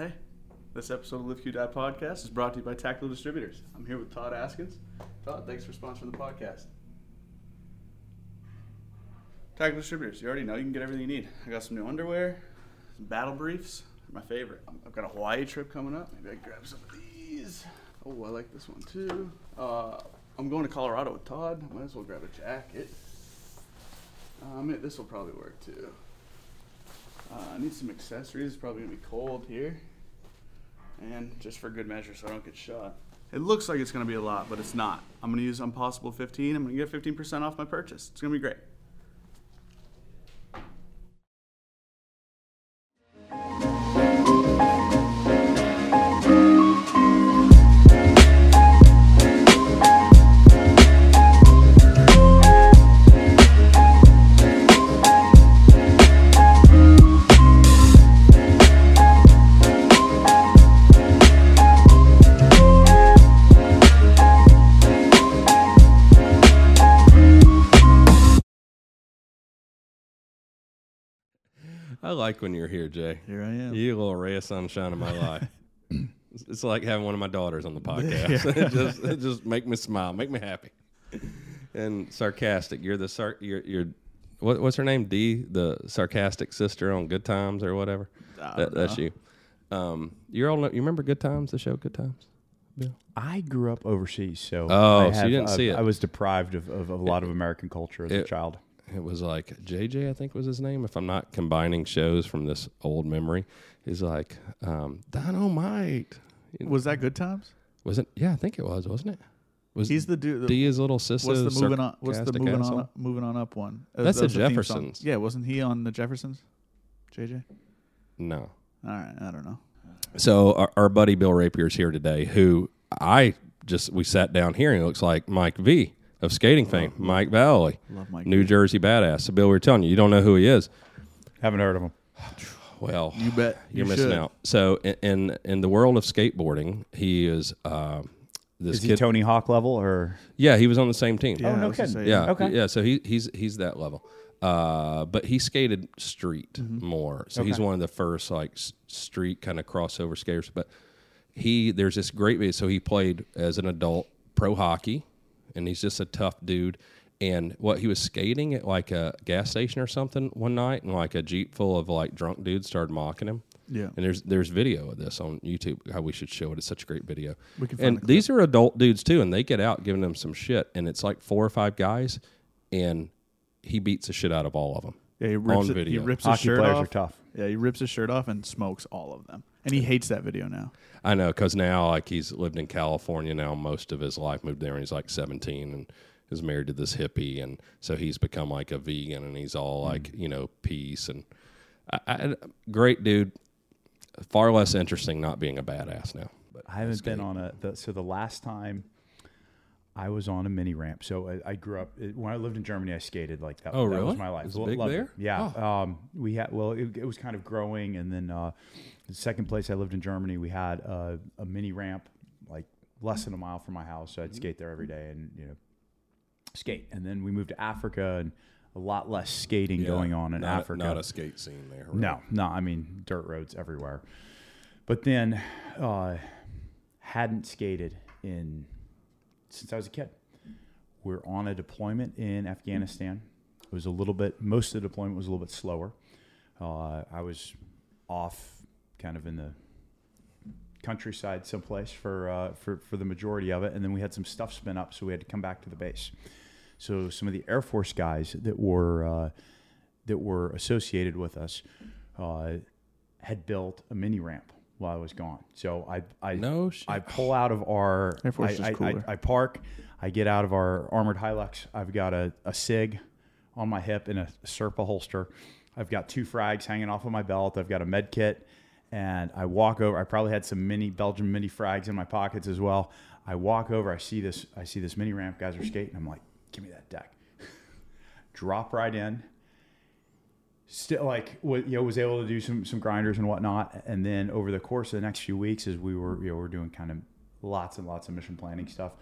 Hey, this episode of Lift Q Die podcast is brought to you by Tactical Distributors. I'm here with Todd Askins. Todd, thanks for sponsoring the podcast. Tactical Distributors, you already know you can get everything you need. I got some new underwear, some battle briefs, my favorite. I've got a Hawaii trip coming up. Maybe I can grab some of these. Oh, I like this one too. Uh, I'm going to Colorado with Todd. Might as well grab a jacket. Um, this will probably work too. Uh, I need some accessories. It's probably gonna be cold here, and just for good measure, so I don't get shot. It looks like it's gonna be a lot, but it's not. I'm gonna use Impossible 15. I'm gonna get 15% off my purchase. It's gonna be great. I like when you're here, Jay. Here I am. You a little ray of sunshine in my life. It's- it's like having one of my daughters on the podcast. it just it just make me smile, make me happy. And sarcastic. You're the sar- you're you're what, what's her name? Dee, the sarcastic sister on Good Times or whatever. That, that's you. Um, you're old. You remember Good Times, the show Good Times? Bill? I grew up overseas, so Oh, I so you didn't I, see it. I was deprived of, of, of a lot of American culture as a child. It was like JJ, I think was his name. If I'm not combining shows from this old memory, he's like um, Dynamite. Was that Good Times? Was it? Yeah, I think it was, wasn't it? Was He's the dude. Dia's little sister? What's the moving on? What's the moving on? asshole? Moving on up one? Uh, That's the. Jeffersons. Yeah, wasn't he on the Jeffersons? JJ. No. All right, I don't know. So our, our buddy Bill Rapier is here today. Who I just we sat down here and he looks like Mike V of skating fame, Mike Vallely, Love Mike. New Jersey badass. So Bill, we are telling you, you don't know who he is. Haven't heard of him. Well, You bet. you're you missing should. out. So in, in in the world of skateboarding, he is uh, this Is he kid. Tony Hawk level or? yeah, he was on the same team. Yeah, Oh, no I was gonna kidding. say, Yeah, Okay. yeah. So he he's he's that level. Uh, but he skated street more. So he's one of the first like s- street kind of crossover skaters. But he there's this great video. So he played as an adult pro hockey, and he's just a tough dude. And what he was skating at like a gas station or something one night, and like a jeep full of like drunk dudes started mocking him. Yeah. And there's there's video of this on YouTube. How we should show it. It's such a great video. We can and these are adult dudes too, and they get out giving them some shit, and it's like four or five guys, and he beats the shit out of all of them. Yeah, he rips, on it, he video. rips his Hockey shirt players off. are tough. Yeah, he rips his shirt off and smokes all of them. And he hates that video now. I know because now like he's lived in California now most of his life, moved there and he's like seventeen, and is married to this hippie, and so he's become like a vegan, and he's all like you know peace and I, I, great dude. Far less interesting not being a badass now. But I haven't been skating. on a. The, so the last time I was on a mini ramp. So I, I grew up it, when I lived in Germany. I skated like that. Oh, that really? was my life. Was it big loved there? Oh. Yeah. Um, we had well, it, it was kind of growing, and then uh, the second place I lived in Germany, we had a, a mini ramp like less than a mile from my house. So I'd skate there every day, and you know, skate. And then we moved to Africa, and a lot less skating Yeah, going on in not a- Africa. not a skate scene there. No, no. I mean, dirt roads everywhere. But then, uh, hadn't skated in since I was a kid. We're on a deployment in Afghanistan. It was a little bit. Most of the deployment was a little bit slower. Uh, I was off, kind of in the countryside someplace for uh, for for the majority of it, and then we had some stuff spin up, so we had to come back to the base. So some of the Air Force guys that were uh, that were associated with us uh, had built a mini ramp while I was gone. So I I No shit. I pull out of our Air Force I, is I- I- cooler. I, park. I get out of our armored Hilux. I've got a, a Sig on my hip in a Serpa holster. I've got two frags hanging off of my belt. I've got a med kit, and I walk over. I probably had some mini Belgian mini frags in my pockets as well. I walk over. I see this. I see this mini ramp. Guys are skating. I'm like, give me that deck. Drop right in still like you know was able to do some some grinders and whatnot and then over the course of the next few weeks as we were you know we're doing kind of lots and lots of mission planning stuff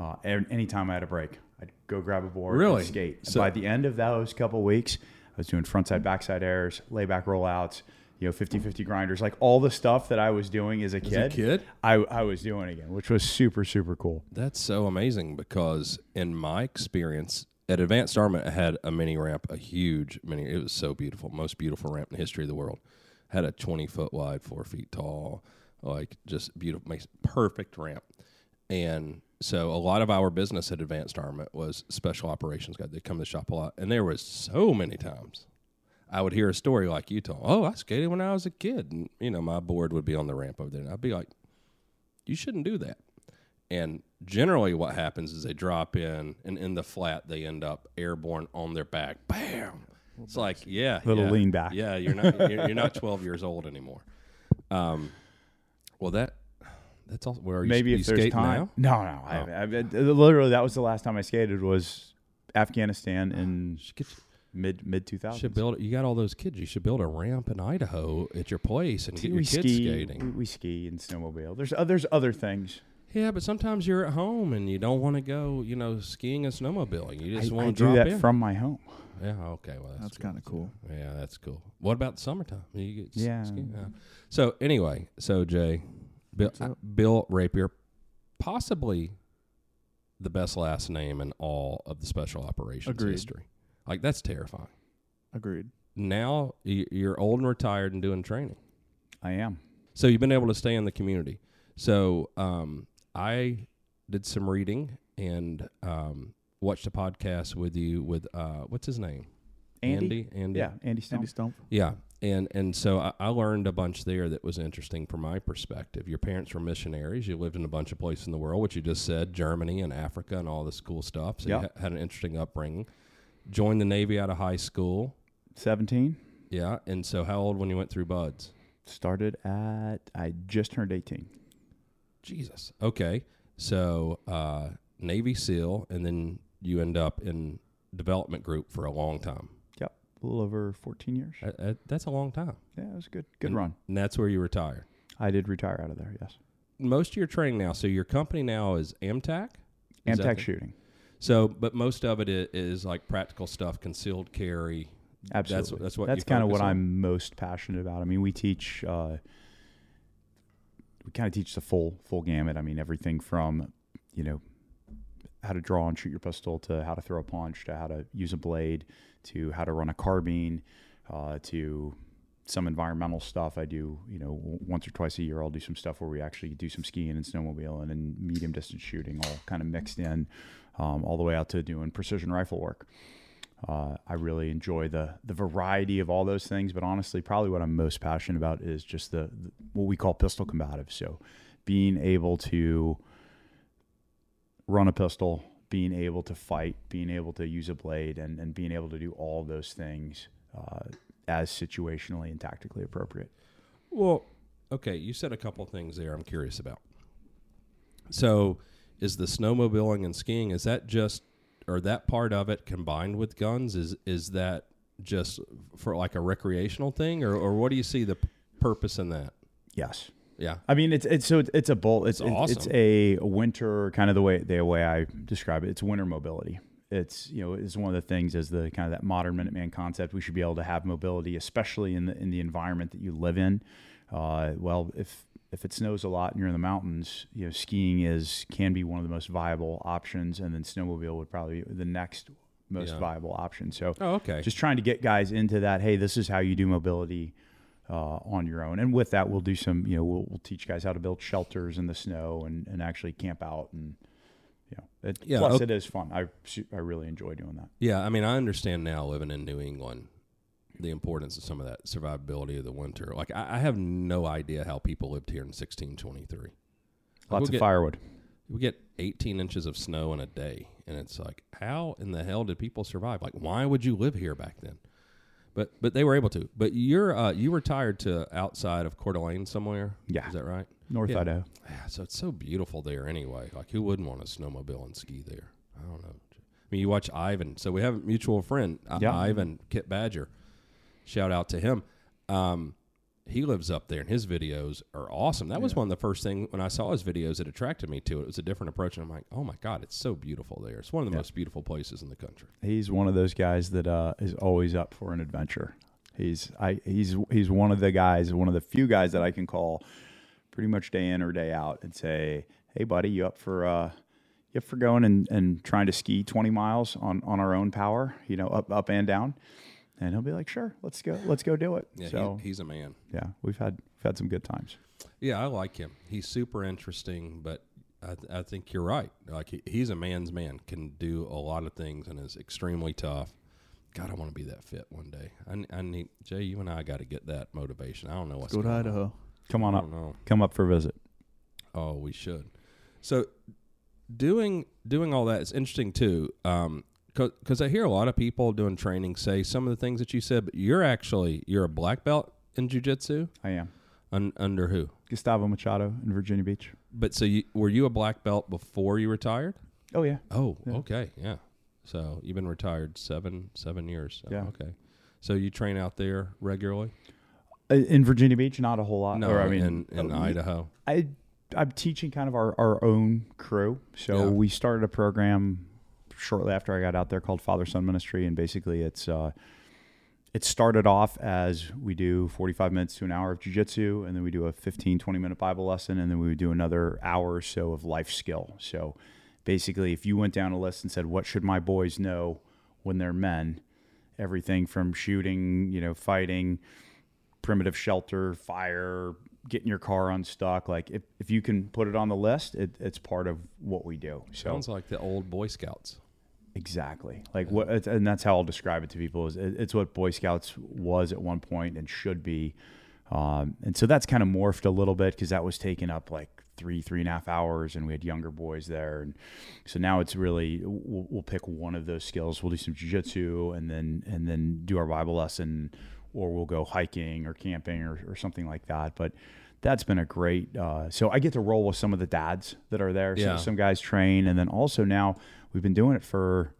uh and anytime i had a break i'd go grab a board Really? and skate So- by the end of those couple weeks i was doing frontside backside airs layback rollouts you know 50-50 grinders, like all the stuff that I was doing as a As kid. a kid, I, I was doing again, which was super super cool. That's so amazing because in my experience at Advanced Armament, I had a mini ramp, a huge mini. It was so beautiful, most beautiful ramp in the history of the world. Had a twenty foot wide, four feet tall, like just beautiful, makes perfect ramp. And so a lot of our business at Advanced Armament was special operations guys. They come to the shop a lot, and there was so many times I would hear a story like you told. Oh, I skated when I was a kid, and you know my board would be on the ramp over there, and I'd be like, "You shouldn't do that." And generally, what happens is they drop in, and in the flat, they end up airborne on their back. Bam! It's like, yeah, Little yeah, lean back. Yeah, you're not you're, you're not 12 years old anymore. Um, well, that that's all. Where are you, Maybe you if there's time. now? No, no. I Oh. I, I- literally, that was the last time I skated was Afghanistan and. Get, mid mid two thousand. should build. You got all those kids. You should build a ramp in Idaho at your place and get your we kids ski, skating. We, we ski and snowmobile. There's uh, there's other things. Yeah, but sometimes you're at home and you don't want to go, you know, skiing and snowmobiling. You just want to do that in. from my home. yeah, okay. Well, that's, That's good. kind of cool. Yeah, that's cool. What about the summertime? You get Yeah. skiing? Yeah. So anyway, so Jay, Bill, What's? Bill Rapier, possibly the best last name in all of the special operations Agreed. history. Like that's terrifying. Agreed. Now y- you're old and retired and doing training. I am. So you've been able to stay in the community. So um, I did some reading and um, watched a podcast with you with uh, what's his name? Andy? Andy. Andy. Yeah, Andy Stone. Andy Stumpf. Yeah, and and so I, I learned a bunch there that was interesting from my perspective. Your parents were missionaries. You lived in a bunch of places in the world, which you just said, Germany and Africa and all this cool stuff. So Yeah. you ha- had an interesting upbringing. Joined the Navy out of high school. Seventeen. Yeah, and so how old when you went through BUD/S? Started at I just turned eighteen. Jesus. Okay, so uh, Navy SEAL, and then you end up in development group for a long time. Yep, a little over fourteen years. That- that- that's a long time, Yeah, it was good. Good And- run. and that's where you retire. I did retire out of there. Yes. most of your training now. So your company now is Amtac. Is that Amtac the- shooting. So, but most of it is, is like practical stuff, concealed carry. Absolutely. That's that's what That's kind of what on? I'm most passionate about. I mean, we teach, uh, we kind of teach the full full gamut. I mean, everything from, you know, how to draw and shoot your pistol to how to throw a punch to how to use a blade to how to run a carbine uh, to some environmental stuff. I do, you know, once or twice a year, I'll do some stuff where we actually do some skiing and snowmobiling and then medium distance shooting, all kind of mixed in, um, all the way out to doing precision rifle work. Uh, I really enjoy the the variety of all those things, but honestly, probably what I'm most passionate about is just the, the what we call pistol combative. So, being able to run a pistol, being able to fight, being able to use a blade, and, and being able to do all those things uh, as situationally and tactically appropriate. Well, okay, you said a couple things there. I'm curious about. So, is the snowmobiling and skiing is that just or that part of it combined with guns? Is is that just for like a recreational thing, or or what do you see the p- purpose in that? Yes. Yeah. I mean, it's it's so it's, it's a bolt. It's It's it's, it's a winter kind of the way the way I describe it. It's winter mobility. It's you know it's one of the things as the kind of that modern Minuteman concept. We should be able to have mobility, especially in the in the environment that you live in. Uh, well, if if it snows a lot and you're in the mountains, you know skiing is can be one of the most viable options, and then snowmobile would probably be the next most Yeah. viable option. So Oh, okay. just trying to get guys into that. Hey, this is how you do mobility uh, on your own. And with that, we'll do some. You know, we'll, we'll teach guys how to build shelters in the snow and, and actually camp out. And you know, it, Yeah, plus okay. it is fun. I I really enjoy doing that. Yeah, I mean, I understand now living in New England the importance of some of that survivability of the winter. Like, I, I have no idea how people lived here in 1623. Like, Lots we'll of get, firewood. We get 18 inches of snow in a day, and it's like, how in the hell did people survive? Like, why would you live here back then? But but they were able to. But you're uh, you retired to outside of Coeur d'Alene somewhere. Yeah. is that right? North Yeah. Idaho. Yeah, so it's so beautiful there anyway. Like, who wouldn't want to snowmobile and ski there? I don't know. I mean, you watch Ivan. So we have a mutual friend, Yeah. Ivan Kit Badger. Shout out to him. Um, he lives up there, and his videos are awesome. That was one of the first thing when I saw his videos that attracted me to it. It was a different approach, and I'm like, oh my god, it's so beautiful there. It's one of the Yeah. most beautiful places in the country. He's one of those guys that uh, is always up for an adventure. He's I he's he's one of the guys, one of the few guys that I can call pretty much day in or day out and say, "Hey, buddy, you up for uh, you up for going and, and trying to ski 20 miles on on our own power? You know, up up and down." And he'll be like, "Sure, let's go, let's go do it." Yeah, so he, he's a man. yeah, we've had we've had some good times. Yeah, I like him. He's super interesting, but I, th- I think you're right. Like he, he's a man's man, can do a lot of things, and is extremely tough. God, I want to be that fit one day. I need Jay. You and I got to get that motivation. I don't know what's Go to going on. Idaho. Come on I up, don't know. come up for a visit. Oh, we should. So, doing doing all that is interesting too. Um, because I hear a lot of people doing training say some of the things that you said, but you're actually you're a black belt in jujitsu. I am Un, under who? Gustavo Machado in Virginia Beach. But so you were you a black belt before you retired? Oh yeah, Oh, Yeah. okay, yeah. So you've been retired seven seven years. Yeah. Okay. So you train out there regularly? In Virginia Beach, not a whole lot. No, or, I mean, in, in uh, Idaho. I I'm teaching kind of our, our own crew. So Yeah. we started a program shortly after I got out there called Father Son Ministry, and basically it's uh, it started off as we do 45 minutes to an hour of jujitsu, and then we do a 15 20 minute Bible lesson, and then we would do another hour or so of life skill. So basically, if you went down a list and said, "What should my boys know when they're men?" Everything from shooting, you know, fighting, primitive shelter, fire, getting your car unstuck. Like if, if you can put it on the list, it, it's part of what we do. So Sounds like the old Boy Scouts. Exactly like what, and that's how I'll describe it to people is it's what Boy Scouts was at one point and should be. Um, and so that's kind of morphed a little bit because that was taking up like three, three and a half hours, and we had younger boys there, and so now it's really we'll, we'll pick one of those skills. We'll do some jujitsu, and then and then do our Bible lesson, or we'll go hiking or camping or, or something like that. But that's been a great. Uh, so I get to roll with some of the dads that are there. So Yeah. some guys train, and then also now we've been doing it for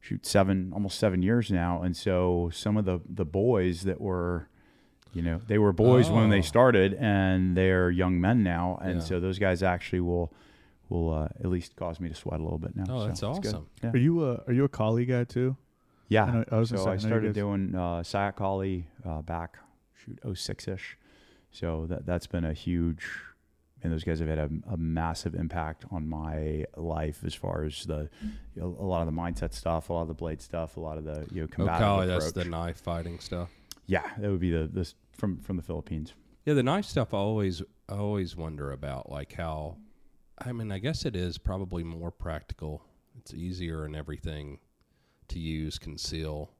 shoot seven almost seven years now, and so some of the the boys that were. You know, they were boys when they Oh. started, and they're young men now, and Yeah. so those guys actually will will uh, at least cause me to sweat a little bit now. Oh, so that's it's good. awesome. Yeah. Are you a are you a Kali guy too? Yeah. I know- I was so say, I I started doing uh, Sayoc Kali uh, back, shoot, 06 ish. So that, that's been a huge, and those guys have had a, a massive impact on my life as far as the, you know, a lot of the mindset stuff, a lot of the blade stuff, a lot of the, you know, Oh, combative Kali, that's the knife fighting stuff. Yeah, that would be the, this from, from the Philippines. Yeah, the knife stuff I always I always wonder about like how I mean, I guess it is probably more practical. It's easier and everything to use conceal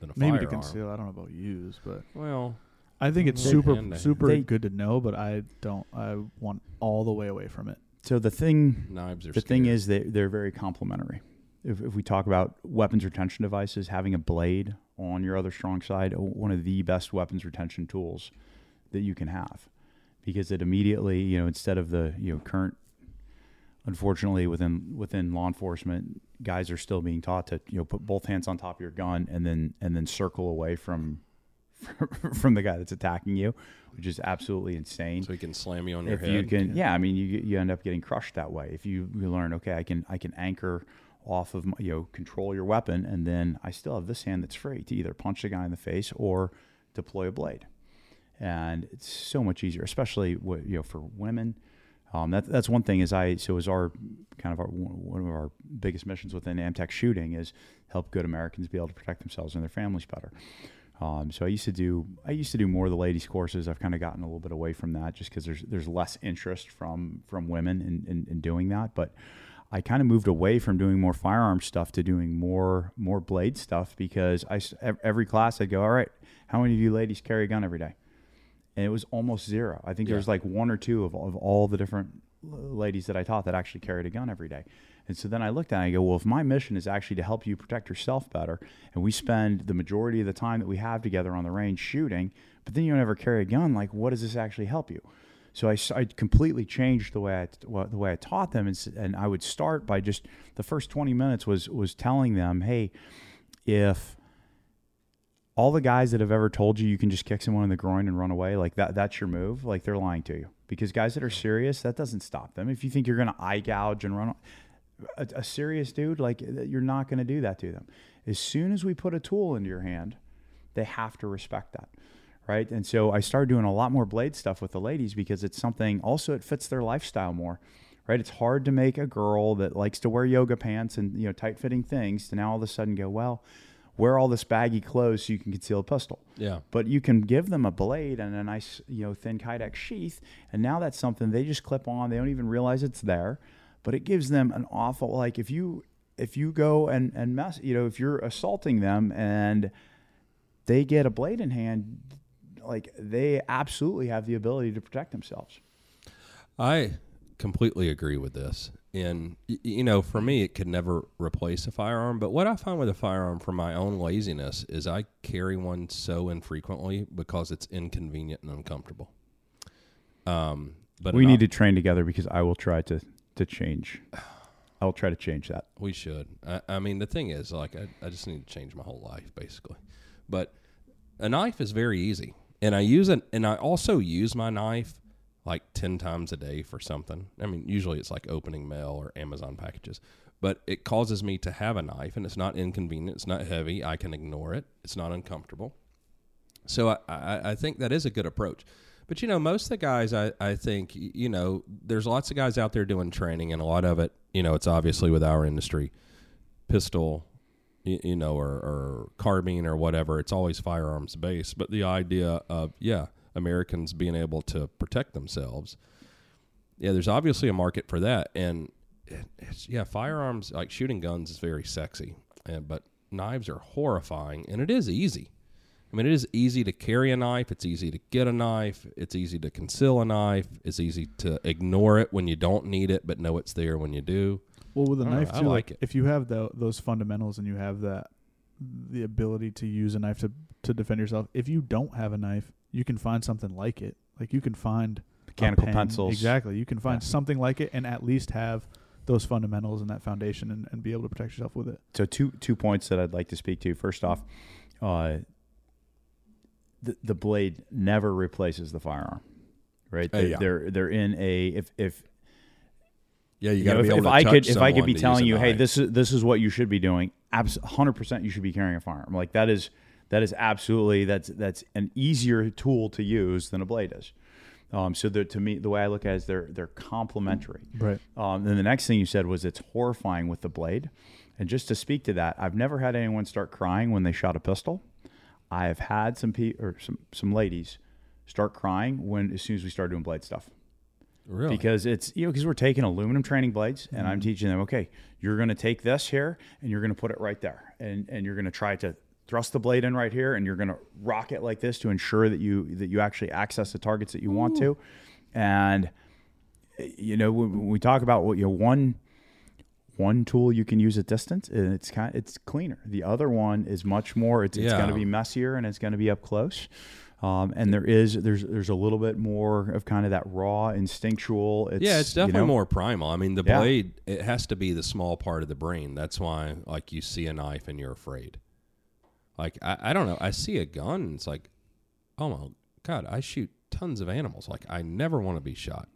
than a firearm. Maybe to conceal. I don't know about use, but Well, I think it's They- super and super They- good to know. But I don't. I want all the way away from it. So the thing, knives are the thing scary. is they, they're very complementary. If, if we talk about weapons retention devices, having a blade on your other strong side, one of the best weapons retention tools that you can have, because it immediately, you know, instead of the you know current, unfortunately within within law enforcement, guys are still being taught to you know put both hands on top of your gun and then and then circle away from from the guy that's attacking you, which is absolutely insane. So he can slam you on your if head. you can yeah. i mean you you end up getting crushed that way. If you, you learn okay i can i can anchor off of my, you know control your weapon and then i still have this hand that's free to either punch the guy in the face or deploy a blade. And it's so much easier especially what you know for women. Um, that, that's one thing is i so is our kind of our one of our biggest missions within Amtac shooting is help good americans be able to protect themselves and their families better um, so I used to do I used to do more of the ladies courses. I've kind of gotten a little bit away from that just because there's there's less interest from from women in, in, in doing that. But I kind of moved away from doing more firearm stuff to doing more more blade stuff because I every class I'd go, all right, how many of you ladies carry a gun every day? And it was almost zero. I think Yeah. was like one or two of, of all the different ladies that I taught that actually carried a gun every day. And so then I looked at it and I go, well, if my mission is actually to help you protect yourself better, and we spend the majority of the time that we have together on the range shooting, but then you don't ever carry a gun, like what does this actually help you? So I completely changed the way I the way I taught them, and, and I would start by just the first twenty minutes was was telling them, hey, if all the guys that have ever told you you can just kick someone in the groin and run away, like that that's your move, like they're lying to you. Because guys that are serious, that doesn't stop them. If you think you're going to eye gouge and run, a, a serious dude, like you're not going to do that to them. As soon as we put a tool into your hand, they have to respect that. Right. And so I started doing a lot more blade stuff with the ladies because it's something also it fits their lifestyle more. Right. It's hard to make a girl that likes to wear yoga pants and you know tight fitting things to now all of a sudden go, well, wear all this baggy clothes so you can conceal a pistol. Yeah. But you can give them a blade and a nice, you know, thin Kydex sheath, and now that's something they just clip on. They don't even realize it's there, but it gives them an awful like if you if you go and and mess, you know, if you're assaulting them and they get a blade in hand, like they absolutely have the ability to protect themselves. I completely agree with this. And you know, for me, it could never replace a firearm. But what I find with a firearm, for my own laziness, is I carry one so infrequently because it's inconvenient and uncomfortable. Um, but we need op- to train together because I will try to to change. I will try to change that. We should. I, I mean, the thing is, like, I, I just need to change my whole life, basically. But a knife is very easy, and I use it, and I also use my knife like ten times a day for something. I mean, usually it's like opening mail or Amazon packages, but it causes me to have a knife, and it's not inconvenient. It's not heavy. I can ignore it. It's not uncomfortable. So I, I, I think that is a good approach. But you know, most of the guys, I, I think, you know, there's lots of guys out there doing training, and a lot of it, you know, it's obviously with our industry, pistol, you, you know, or, or carbine or whatever. It's always firearms based. But the idea of, yeah, Americans being able to protect themselves, yeah, there's obviously a market for that. And yeah, firearms, like shooting guns, is very sexy, and, but knives are horrifying, and it is easy. I mean, it is easy to carry a knife. It's easy to get a knife. It's easy to conceal a knife. It's easy to ignore it when you don't need it, but know it's there when you do. Well, with a I don't know, knife I like like it. if you have tho- those fundamentals and you have that the ability to use a knife to to defend yourself. If you don't have a knife, you can find something like it. Like you can find a Mechanical pen. pencils. Exactly. You can find Yeah. something like it and at least have those fundamentals and that foundation and, and be able to protect yourself with it. So two two points that I'd like to speak to. First off, uh, the the blade never replaces the firearm, right? Uh, They, yeah. They're they're in a if if Yeah, you you got know, to if, be able if to I could if I could be telling you, hey, this is this is what you should be doing. Hundred percent, you should be carrying a firearm. Like that is that is absolutely that's that's an easier tool to use than a blade is. Um, so the, to me, the way I look at it is they're they're complementary. Right. Um, then the next thing you said was it's horrifying with the blade. And just to speak to that, I've never had anyone start crying when they shot a pistol. I have had some pe- or some some ladies start crying when as soon as we start doing blade stuff. Really? Because it's you know because we're taking aluminum training blades and Mm-hmm. I'm teaching them okay you're going to take this here and you're going to put it right there and and you're going to try to thrust the blade in right here and you're going to rock it like this to ensure that you that you actually access the targets that you want to. And eh, you know when when we talk about what you know one one tool you can use at distance and it's kind it's cleaner the other one is much more it's, it's going to be messier and it's going to be up close um, and there is there's there's a little bit more of kind of that raw instinctual it's, yeah, it's you definitely know, more primal. I mean, the Yeah. blade it has to be the small part of the brain. That's why, like, you see a knife and you're afraid. Like, I, I don't know. I see a gun. And it's like, oh my god, I shoot tons of animals. Like, I never want to be shot.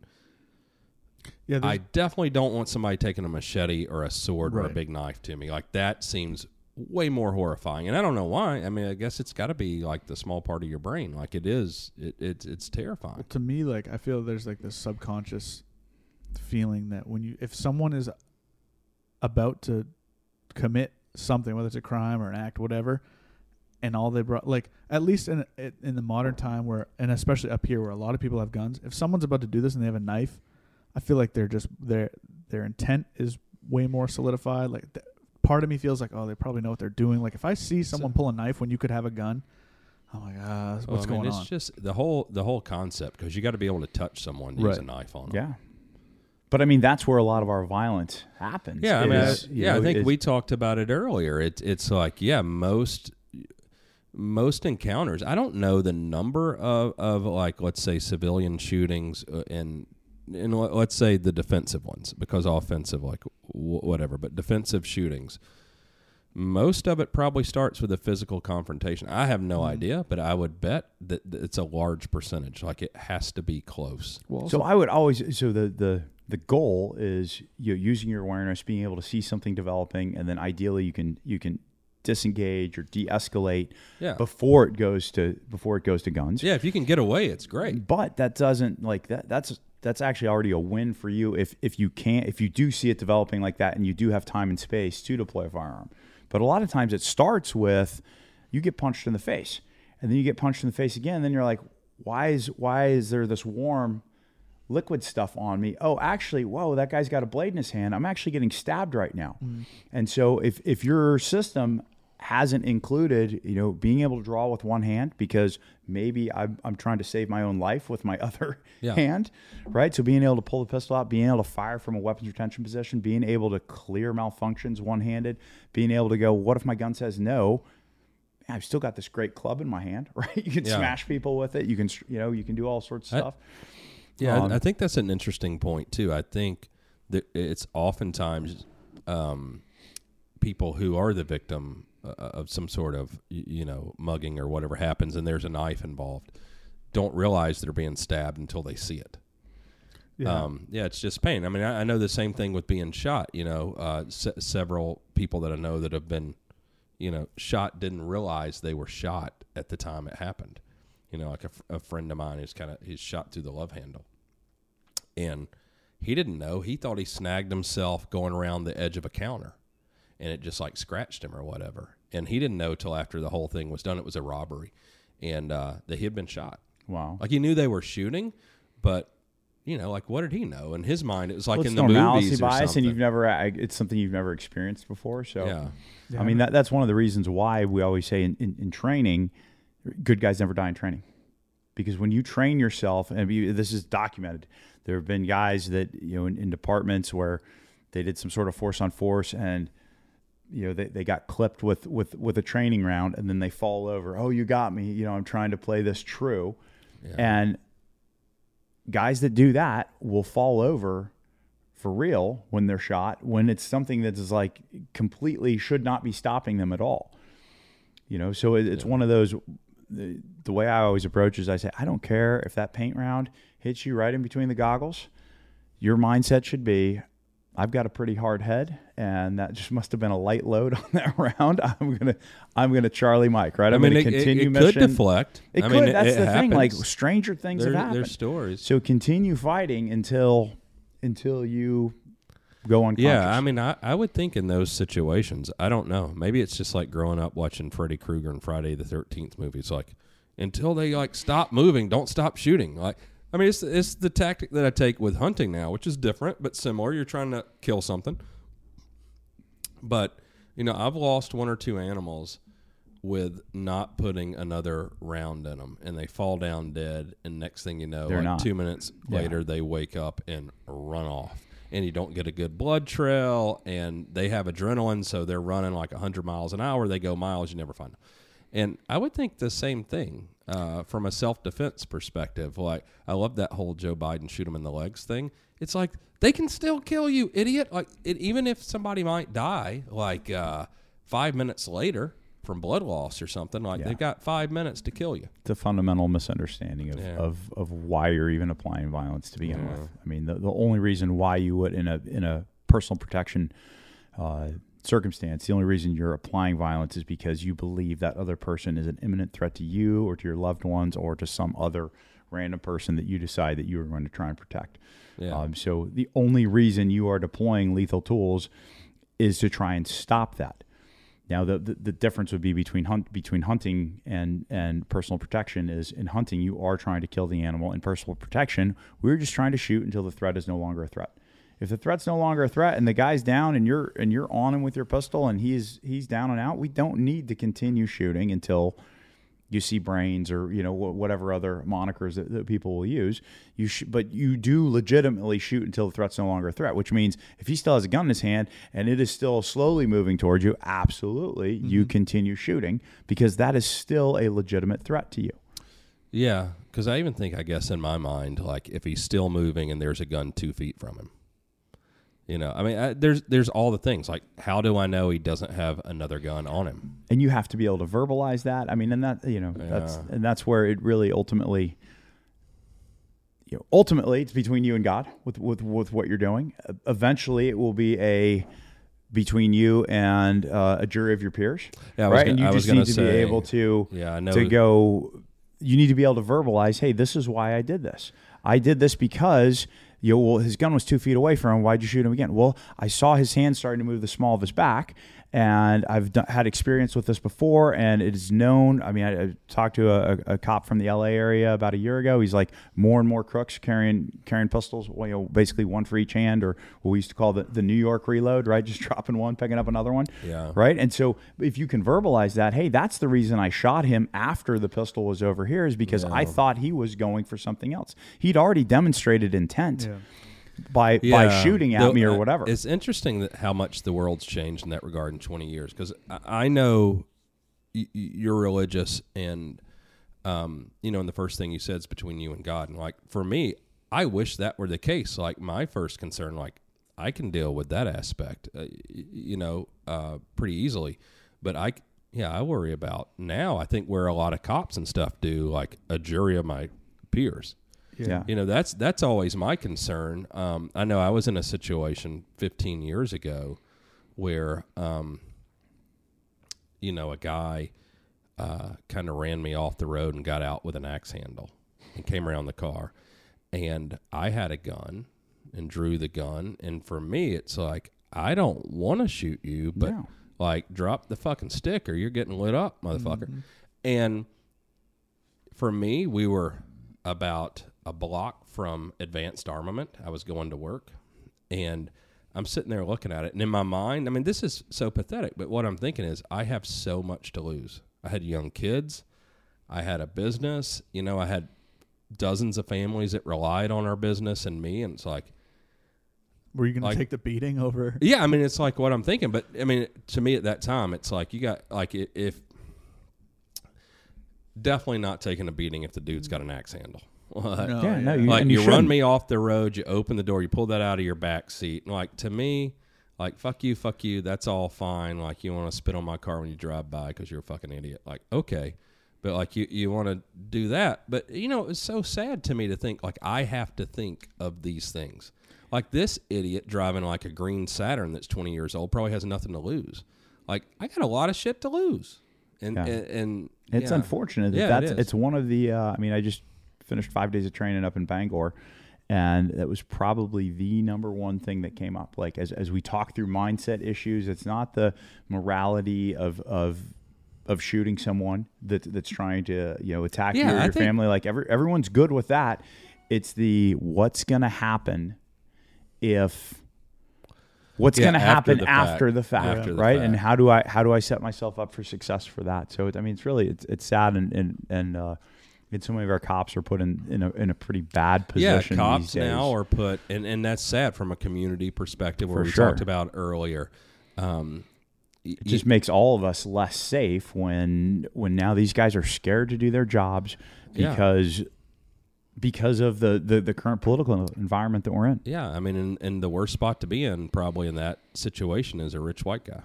Yeah. I definitely don't want somebody taking a machete or a sword or a big knife to me. Like that seems way more horrifying, and I don't know why. I mean, I guess it's got to be like the small part of your brain. Like it is. It, it's it's terrifying. to me, like I feel there's like this subconscious feeling that when you if someone is about to commit something, whether it's a crime or an act, whatever, and all they brought, like at least in in the modern time where, and especially up here where a lot of people have guns, if someone's about to do this and they have a knife, I feel like they're just their their intent is way more solidified. Like th- part of me feels like, oh, they probably know what they're doing. Like if I see someone pull a knife when you could have a gun. I'm like, ah, what's Well, I mean, going it's on? It's just the whole the whole concept because you got to be able to touch someone to use a knife on them. yeah but i mean that's where a lot of our violence happens Yeah, I mean, I- is, you yeah, I think is- we talked about it earlier. It's it's like yeah, most most encounters. I don't know the number of, of like let's say civilian shootings uh, and and let- let's say the defensive ones because offensive like w- whatever, but defensive shootings. Most of it probably starts with a physical confrontation. I have no mm-hmm. idea, but I would bet that that it's a large percentage. Like it has to be close. well, so i would always so the the the goal is you know, using your awareness being able to see something developing and then ideally you can you can disengage or de-escalate Yeah. before it goes to before it goes to guns. Yeah, if you can get away, it's great. But that doesn't like that. That's that's actually already a win for you if if you can't if you do see it developing like that and you do have time and space to deploy a firearm. But a lot of times it starts with you get punched in the face and then you get punched in the face again. And then you're like, why is why is there this warm liquid stuff on me? Oh, actually, whoa, that guy's got a blade in his hand. I'm actually getting stabbed right now. Mm-hmm. And so if if your system hasn't included, you know, being able to draw with one hand because maybe I'm, I'm trying to save my own life with my other Yeah. hand, right? So being able to pull the pistol out, being able to fire from a weapons retention position, being able to clear malfunctions one handed, being able to go, what if my gun says no? I've still got this great club in my hand, right? You can Yeah. smash people with it. You can, you know, you can do all sorts of I- stuff. Yeah, I- Um, I think that's an interesting point too. I think that it's oftentimes um, people who are the victim uh, of some sort of you know mugging or whatever happens, and there's a knife involved, don't realize they're being stabbed until they see it. Yeah. Um, yeah, it's just pain. I mean, I, I know the same thing with being shot. You know, uh, se- several people that I know that have been, you know, shot didn't realize they were shot at the time it happened. You know, like a, a friend of mine is kind of he's shot through the love handle, and he didn't know. He thought he snagged himself going around the edge of a counter, and it just like scratched him or whatever. And he didn't know till after the whole thing was done. It was a robbery, and uh, that he had been shot. Wow. Like he knew they were shooting, but you know, like what did he know? In his mind, it was like Well, in the normalcy movies or bias, something. and you've never, it's something you've never experienced before. So, yeah, Yeah, I mean, that, that's one of the reasons why we always say in, in, in training, good guys never die in training. Because when you train yourself, and you, this is documented, there have been guys that, you know, in, in departments where they did some sort of force on force and, you know, they, they got clipped with, with, with a training round and then they fall over. Oh, you got me. You know, I'm trying to play this true. yeah. And guys that do that will fall over for real when they're shot when it's something that is like completely should not be stopping them at all. You know, so it, it's one of those. The, the way I always approach is I say, I don't care if that paint round hits you right in between the goggles. Your mindset should be, I've got a pretty hard head, and that just must have been a light load on that round. I'm gonna, I'm gonna Charlie Mike, right? I I'm mean, gonna it, it- continue it mission. could deflect. It I could. mean, That's it the thing. Like stranger things there, have happened. there's stories. So continue fighting until until you go unconscious. Yeah, I mean, I, I would think in those situations, I don't know. Maybe it's just like growing up watching Freddy Krueger and Friday the Thirteenth movies. Like until they like stop moving, don't stop shooting. Like I mean, it's it's the tactic that I take with hunting now, which is different but similar. You're trying to kill something, but you know, I've lost one or two animals with not putting another round in them, and they fall down dead. And next thing you know, They're like not. two minutes Yeah. later, they wake up and run off. And you don't get a good blood trail, and they have adrenaline, so they're running like 100 miles an hour. They go miles, you never find them. And I would think the same thing uh, from a self defense perspective. Like, I love that whole Joe Biden shoot him in the legs thing. It's like they can still kill you, idiot. Like, it, even if somebody might die, like uh, five minutes later from blood loss or something, like Yeah. they've got five minutes to kill you. it's a fundamental misunderstanding of, Yeah. of, of why you're even applying violence to begin with. I mean, the, the only reason why you would in a in a personal protection uh, circumstance, the only reason you're applying violence is because you believe that other person is an imminent threat to you or to your loved ones or to some other random person that you decide that you are going to try and protect. Yeah. Um, so the only reason you are deploying lethal tools is to try and stop that. Now the, the, the difference would be between hunt between hunting and and personal protection is in hunting you are trying to kill the animal. In personal protection, we're just trying to shoot until the threat is no longer a threat. If the threat's no longer a threat and the guy's down and you're and you're on him with your pistol and he's he's down and out, we don't need to continue shooting until you see brains or you know whatever other monikers that, that people will use. You sh- but you do legitimately shoot until the threat's no longer a threat. Which means if he still has a gun in his hand and it is still slowly moving towards you, absolutely you mm-hmm. continue shooting because that is still a legitimate threat to you. Yeah, because I even think, I guess, in my mind, like if he's still moving and there's a gun two feet from him, you know, I mean, I, there's there's all the things like how do I know he doesn't have another gun on him? and you have to be able to verbalize that. I mean, and that you know that's Yeah. and that's where it really ultimately, you know, ultimately it's between you and God with with with what you're doing. Eventually, it will be a between you and uh, a jury of your peers, Yeah, I was right? gonna- and you I just need to be able to Yeah, I know. to go. You need to be able to verbalize, "Hey, this is why I did this. I did this because." Know, well, his gun was two feet away from him. Why'd you shoot him again? Well, I saw his hand starting to move the small of his back, and I've done, had experience with this before, and it is known. I mean, I, I talked to a, a cop from the LA area about a year ago. He's like, more and more crooks carrying carrying pistols, well, you know, basically one for each hand, or what we used to call the, the New York reload, right? Just dropping one, picking up another one, Yeah. right? And so if you can verbalize that, hey, that's the reason I shot him after the pistol was over here, is because I thought he was going for something else. He'd already demonstrated intent Yeah. By by shooting at Though, me or whatever. It's interesting that how much the world's changed in that regard in 20 years because I, I know y- you're religious and um, you know, and the first thing you said is between you and God. And like for me, I wish that were the case. Like my first concern, like I can deal with that aspect, uh, you know, uh, pretty easily. But I. yeah, I worry about now. I think where a lot of cops and stuff do, like a jury of my peers. Yeah. You know, that's that's always my concern. Um, I know I was in a situation 15 years ago where, um, you know, a guy uh, kind of ran me off the road and got out with an axe handle and came around the car, and I had a gun and drew the gun, and for me, it's like I don't want to shoot you, but No. like drop the fucking stick or you're getting lit up, motherfucker. And for me, we were about a block from advanced armament. I was going to work and I'm sitting there looking at it. And in my mind, I mean, this is so pathetic, but what I'm thinking is I have so much to lose. I had young kids, I had a business, you know, I had dozens of families that relied on our business and me. And it's like, Were you going Like- to take the beating over? yeah, I mean, it's like what I'm thinking, but I mean, to me at that time, it's like you got like if definitely not taking a beating if the dude's got an axe handle. Like, No, yeah, no, you, like you, you run me off the road, you open the door, you pull that out of your back seat, and like to me, like fuck you, fuck you, that's all fine. Like you want to spit on my car when you drive by because you're a fucking idiot. Like okay, but like you you want to do that, but you know it's so sad to me to think like I have to think of these things. Like this idiot driving like a green Saturn that's 20 years old probably has nothing to lose. Like I got a lot of shit to lose, and Yeah. and, and It's yeah. unfortunate that Yeah, that's is. it's one of the. Uh, I mean, I just finished five days of training up in Bangor, and that was probably the number one thing that came up. Like as as we talk through mindset issues, it's not the morality of of of shooting someone that that's trying to you know attack you or your think- family. Like every everyone's good with that. It's the what's going to happen if. What's Yeah, going to happen the fact. after the fact, After the right? And how do I how do I set myself up for success for that? So it, I mean, it's really it's it's sad and and and uh, and so many of our cops are put in in a in a pretty bad position. yeah, cops now are put, and, and that's sad from a community perspective, where For we sure. talked about earlier. Um, it just makes all of us less safe when when now these guys are scared to do their jobs Yeah. because because of the, the the current political environment that we're in. yeah, I mean, and, and the worst spot to be in, probably in that situation, is a rich white guy,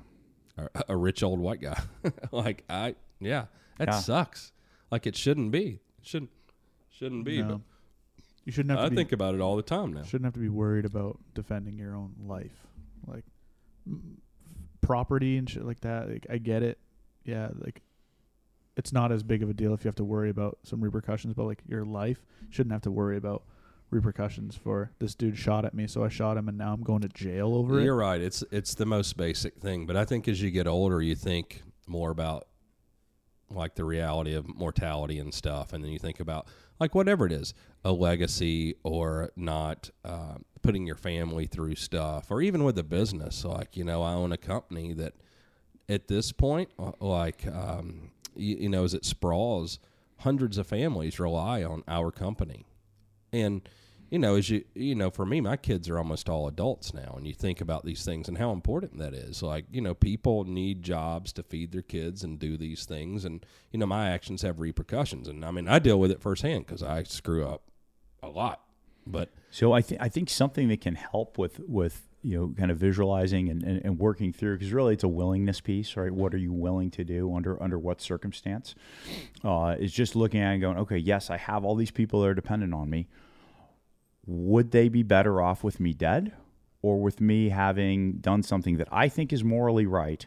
a rich old white guy. like I, yeah, that Yeah. sucks. Like it shouldn't be. Shouldn't shouldn't be. No. You shouldn't have I to be, think about it all the time now. shouldn't have to be worried about defending your own life, like m- property and shit like that. Like I get it, yeah. Like it's not as big of a deal if you have to worry about some repercussions, but like your life shouldn't have to worry about repercussions for this dude shot at me, so I shot him, and now I'm going to jail over it. You're right. It's it's the most basic thing, but I think as you get older, you think more about like the reality of mortality and stuff, and then you think about like whatever it is, a legacy or not uh, putting your family through stuff, or even with a business. Like you know, I own a company that at this point, uh, like um, you, you know, as it sprawls, hundreds of families rely on our company, and you know, as you you know, for me, my kids are almost all adults now, and you think about these things and how important that is. Like, you know, people need jobs to feed their kids and do these things, and you know, my actions have repercussions, and I mean, I deal with it firsthand because I screw up a lot. But So I think I think something that can help with with you know kind of visualizing and, and, and working through because really it's a willingness piece, right? What are you willing to do under under what circumstance? Uh, is just looking at and going, okay, yes, I have all these people that are dependent on me. Would they be better off with me dead, or with me having done something that I think is morally right,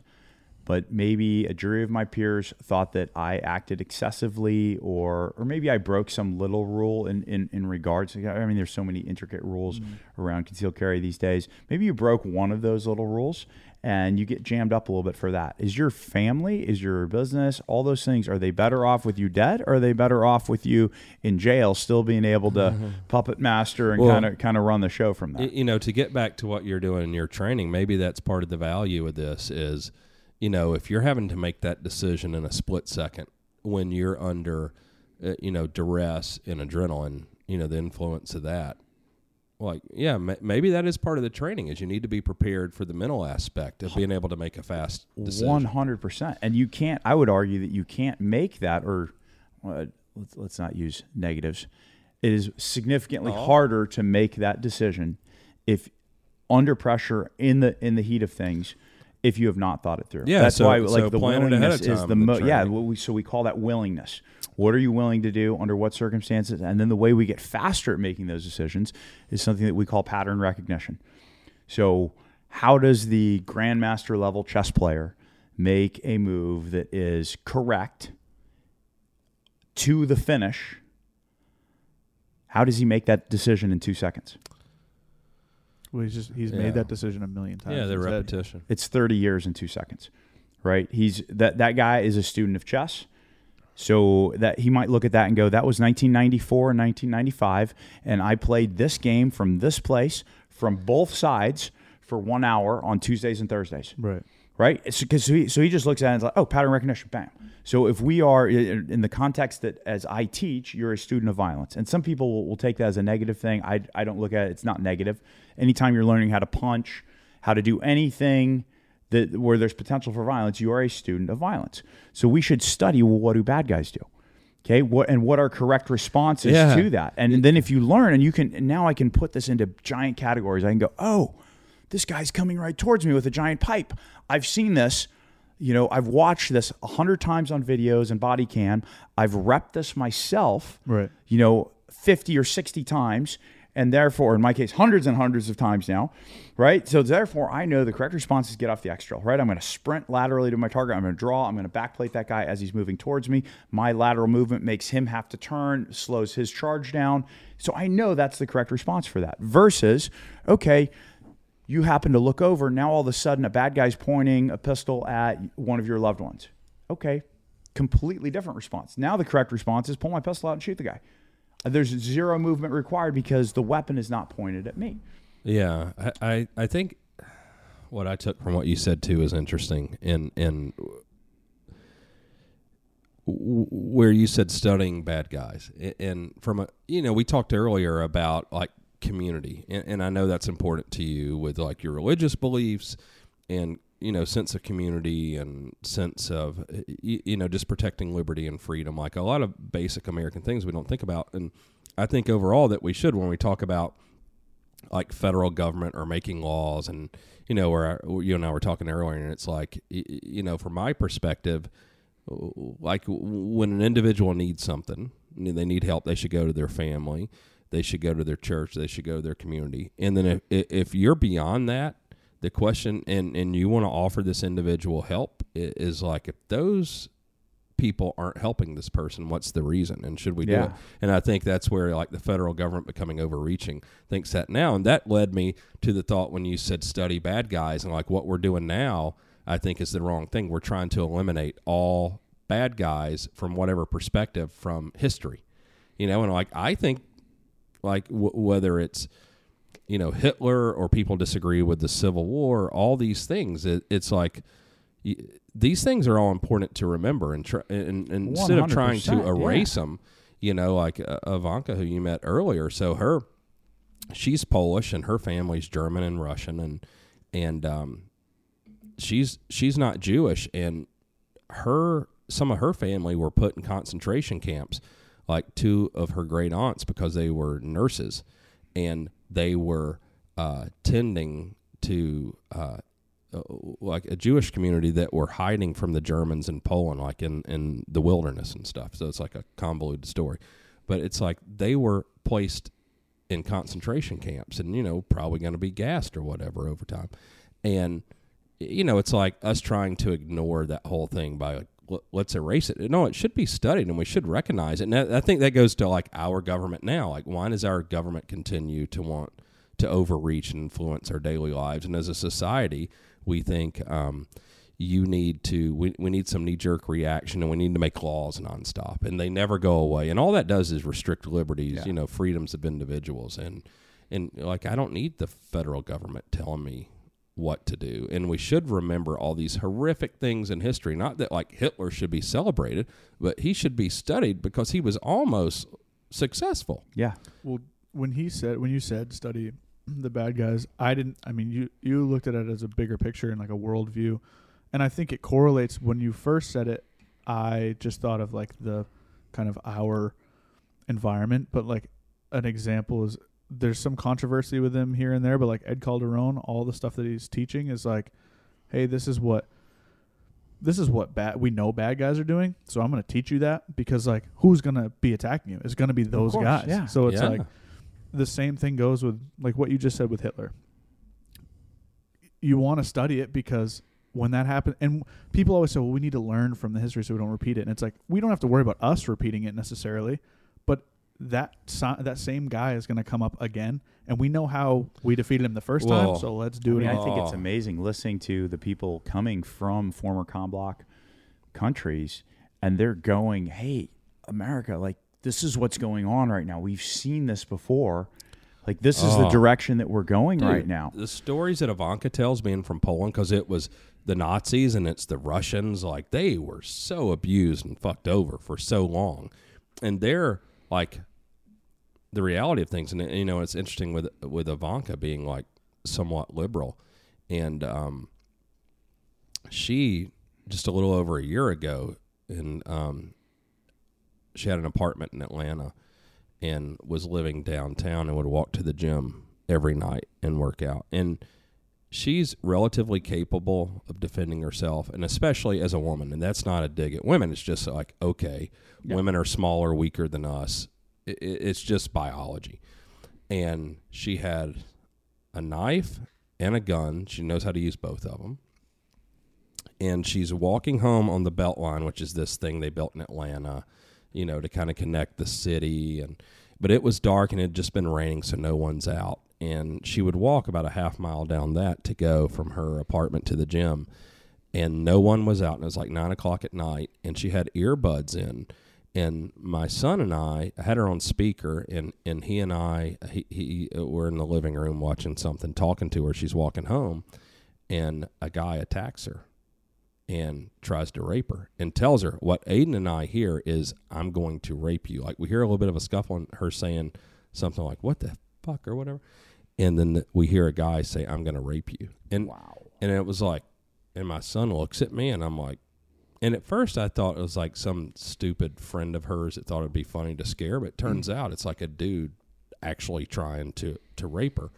but maybe a jury of my peers thought that I acted excessively or or maybe I broke some little rule in, in, in regards I mean there's so many intricate rules mm-hmm. around concealed carry these days. Maybe you broke one of those little rules and you get jammed up a little bit for that. Is your family, is your business, all those things, are they better off with you dead or are they better off with you in jail still being able to puppet master and kind of kind of run the show from that? you know to get back to what you're doing in your training maybe that's part of the value of this is you know if you're having to make that decision in a split second when you're under uh, you know duress and adrenaline you know the influence of that like yeah ma- maybe that is part of the training is you need to be prepared for the mental aspect of being able to make a fast decision One hundred percent, and you can't. I would argue that you can't make that, or uh, let's, let's not use negatives. It is significantly Oh. harder to make that decision if under pressure in the in the heat of things. If you have not thought it through, Yeah, that's so- why so like the it ahead willingness is the the mo- yeah. we, so we call that willingness. What are you willing to do under what circumstances? And then the way we get faster at making those decisions is something that we call pattern recognition. So, how does the grandmaster level chess player make a move that is correct to the finish? How does he make that decision in two seconds? Well, he's just he's Yeah. made that decision a million times. yeah the in his head. repetition It's 30 years in two seconds, right? He's that that guy is a student of chess. So that he might look at that and go, that was 1994 and 1995, and I played this game from this place from both sides for one hour on Tuesdays and Thursdays. Right. right? Because so he, so he just looks at it and is like, oh, pattern recognition, bam. So if we are in the context that as I teach, you're a student of violence, and some people will, will take that as a negative thing. I, I don't look at it; it's not negative. Anytime you're learning how to punch, how to do anything that where there's potential for violence, you are a student of violence. So we should study well, what do bad guys do. Okay, what and what are correct responses Yeah. to that? And then if you learn, and you can and now I can put this into giant categories. I can go, oh, this guy's coming right towards me with a giant pipe. I've seen this. You know, I've watched this a hundred times on videos and body cam. I've repped this myself. Right. You know, fifty or sixty times, and therefore, in my case, hundreds and hundreds of times now. Right. So therefore, I know the correct response is get off the X drill. Right. I'm going to sprint laterally to my target. I'm going to draw. I'm going to backplate that guy as he's moving towards me. My lateral movement makes him have to turn, slows his charge down. So I know that's the correct response for that. Versus, okay, you happen to look over now all of a sudden a bad guy's pointing a pistol at one of your loved ones okay completely different response now the correct response is pull my pistol out and shoot the guy there's zero movement required because the weapon is not pointed at me. Yeah, I, I, I think what I took from what you said too is interesting, and and where you said studying bad guys, and from a you know we talked earlier about like community, and, and I know that's important to you with like your religious beliefs, and you know sense of community and sense of you, know just protecting liberty and freedom, like a lot of basic American things we don't think about, and I think overall that we should when we talk about like federal government or making laws and you know where you and I were talking earlier and it's like you know from my perspective like when an individual needs something they need help they should go to their family they should go to their church they should go to their community. And then if, if you're beyond that the question and and you want to offer this individual help is like if those people aren't helping this person what's the reason and should we do it and I think that's where like the federal government becoming overreaching thinks that now. And that led me to the thought when you said study bad guys and like what we're doing now, I think is the wrong thing. We're trying to eliminate all bad guys from whatever perspective from history. You know, and like I think like w- whether it's you know Hitler or people disagree with the Civil War, all these things, it, it's like y- these things are all important to remember and, tr- and, and instead of trying to 100%, yeah. erase them you know like uh, ivanka who you met earlier. So her she's polish and her family's german and russian and and um she's she's not jewish. And her some of her family were put in concentration camps like two of her great aunts because they were nurses. And they were uh, tending to uh, uh, like a Jewish community that were hiding from the Germans in Poland, like in, in the wilderness and stuff. So it's like a convoluted story. But it's like they were placed in concentration camps and you know probably going to be gassed or whatever over time and you know it's like us trying to ignore that whole thing by like let's erase it. No it should be studied and we should recognize it. And I think that goes to like our government now. Like why does our government continue to want to overreach and influence our daily lives? And as a society we think um, you need to we, we need some knee jerk reaction and we need to make laws nonstop. And they never go away. And all that does is restrict liberties Yeah. you know freedoms of individuals. And and like I don't need the federal government telling me what to do and we should remember all these horrific things in history not that like Hitler should be celebrated but he should be studied because he was almost successful Yeah. Well, when he said when you said study the bad guys, I didn't. I mean, you you looked at it as a bigger picture and like a worldview, and I think it correlates. When you first said it, I just thought of like the kind of our environment, but like an example is there's some controversy with him here and there, but like Ed Calderon, all the stuff that he's teaching is like, hey, this is what this is what bad we know bad guys are doing. So I'm going to teach you that because like who's going to be attacking you? It's going to be those course, guys. yeah. So it's Yeah. like the same thing goes with like what you just said with Hitler. You want to study it because when that happened, and people always say, "Well, we need to learn from the history so we don't repeat it." And it's like we don't have to worry about us repeating it necessarily, but that si- that same guy is going to come up again, and we know how we defeated him the first Well, time. So let's I do mean, it. I again. think it's amazing listening to the people coming from former com block countries and they're going, "Hey, America, like this is what's going on right now. We've seen this before. Like this is the Oh. direction that we're going Dude, right now." The stories that Ivanka tells being from Poland, because it was the Nazis and it's the Russians, like they were so abused and fucked over for so long. And they're like the reality of things. And, you know, it's interesting with, with Ivanka being like somewhat liberal. And um, she, just a little over a year ago, and um, she had an apartment in Atlanta and was living downtown and would walk to the gym every night and work out. And she's relatively capable of defending herself, and especially as a woman. And that's not a dig at women. It's just like, okay, women are smaller, weaker than us. I- I- It's just biology. And she had a knife and a gun. She knows how to use both of them. And she's walking home on the Beltline, which is this thing they built in Atlanta, you know, to kind of connect the city. And but it was dark and it had just been raining, so no one's out. And she would walk about a half mile down that to go from her apartment to the gym, and no one was out. And it was like nine o'clock at night, and she had earbuds in. And my son and I I had her on speaker, and and he and I he, he uh, were in the living room watching something, talking to her. She's walking home, and a guy attacks her and tries to rape her and tells her what Aiden and I hear is I'm going to rape you. Like we hear a little bit of a scuffle and her saying something like what the fuck or whatever. And then we hear a guy say I'm going to rape you. And Wow. and it was like and my son looks at me and I'm like and at first I thought it was like some stupid friend of hers that thought it'd be funny to scare, but it turns out it's like a dude actually trying to to rape her.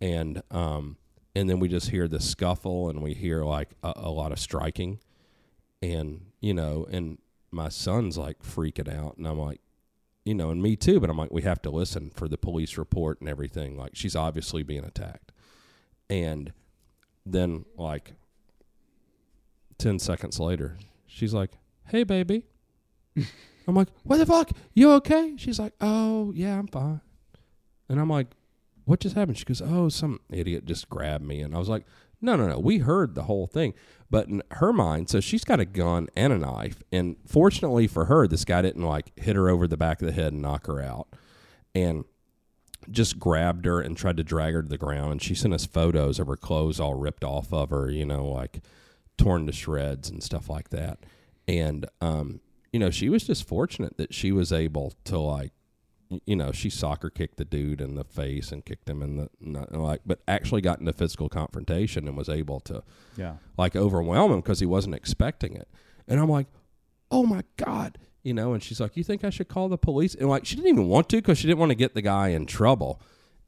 And um and then we just hear the scuffle and we hear like a, a lot of striking. And you know and my son's like freaking out and i'm like you know and me too but i'm like we have to listen for the police report and everything. Like she's obviously being attacked. And then like 10 seconds later she's like hey baby i'm like what the fuck you okay she's like oh yeah i'm fine and i'm like what just happened? She goes, oh, some idiot just grabbed me. And I was like, no, no, no. We heard the whole thing. But in her mind, so she's got a gun and a knife. And fortunately for her, this guy didn't like hit her over the back of the head and knock her out. And just grabbed her and tried to drag her to the ground. And she sent us photos of her clothes all ripped off of her, you know, like torn to shreds and stuff like that. And, um, you know, she was just fortunate that she was able to like you know, she soccer kicked the dude in the face and kicked him in the not, like, but actually got into physical confrontation and was able to Yeah. like overwhelm him because he wasn't expecting it. And I'm like, oh my god, you know. And she's like, you think I should call the police? And like, she didn't even want to because she didn't want to get the guy in trouble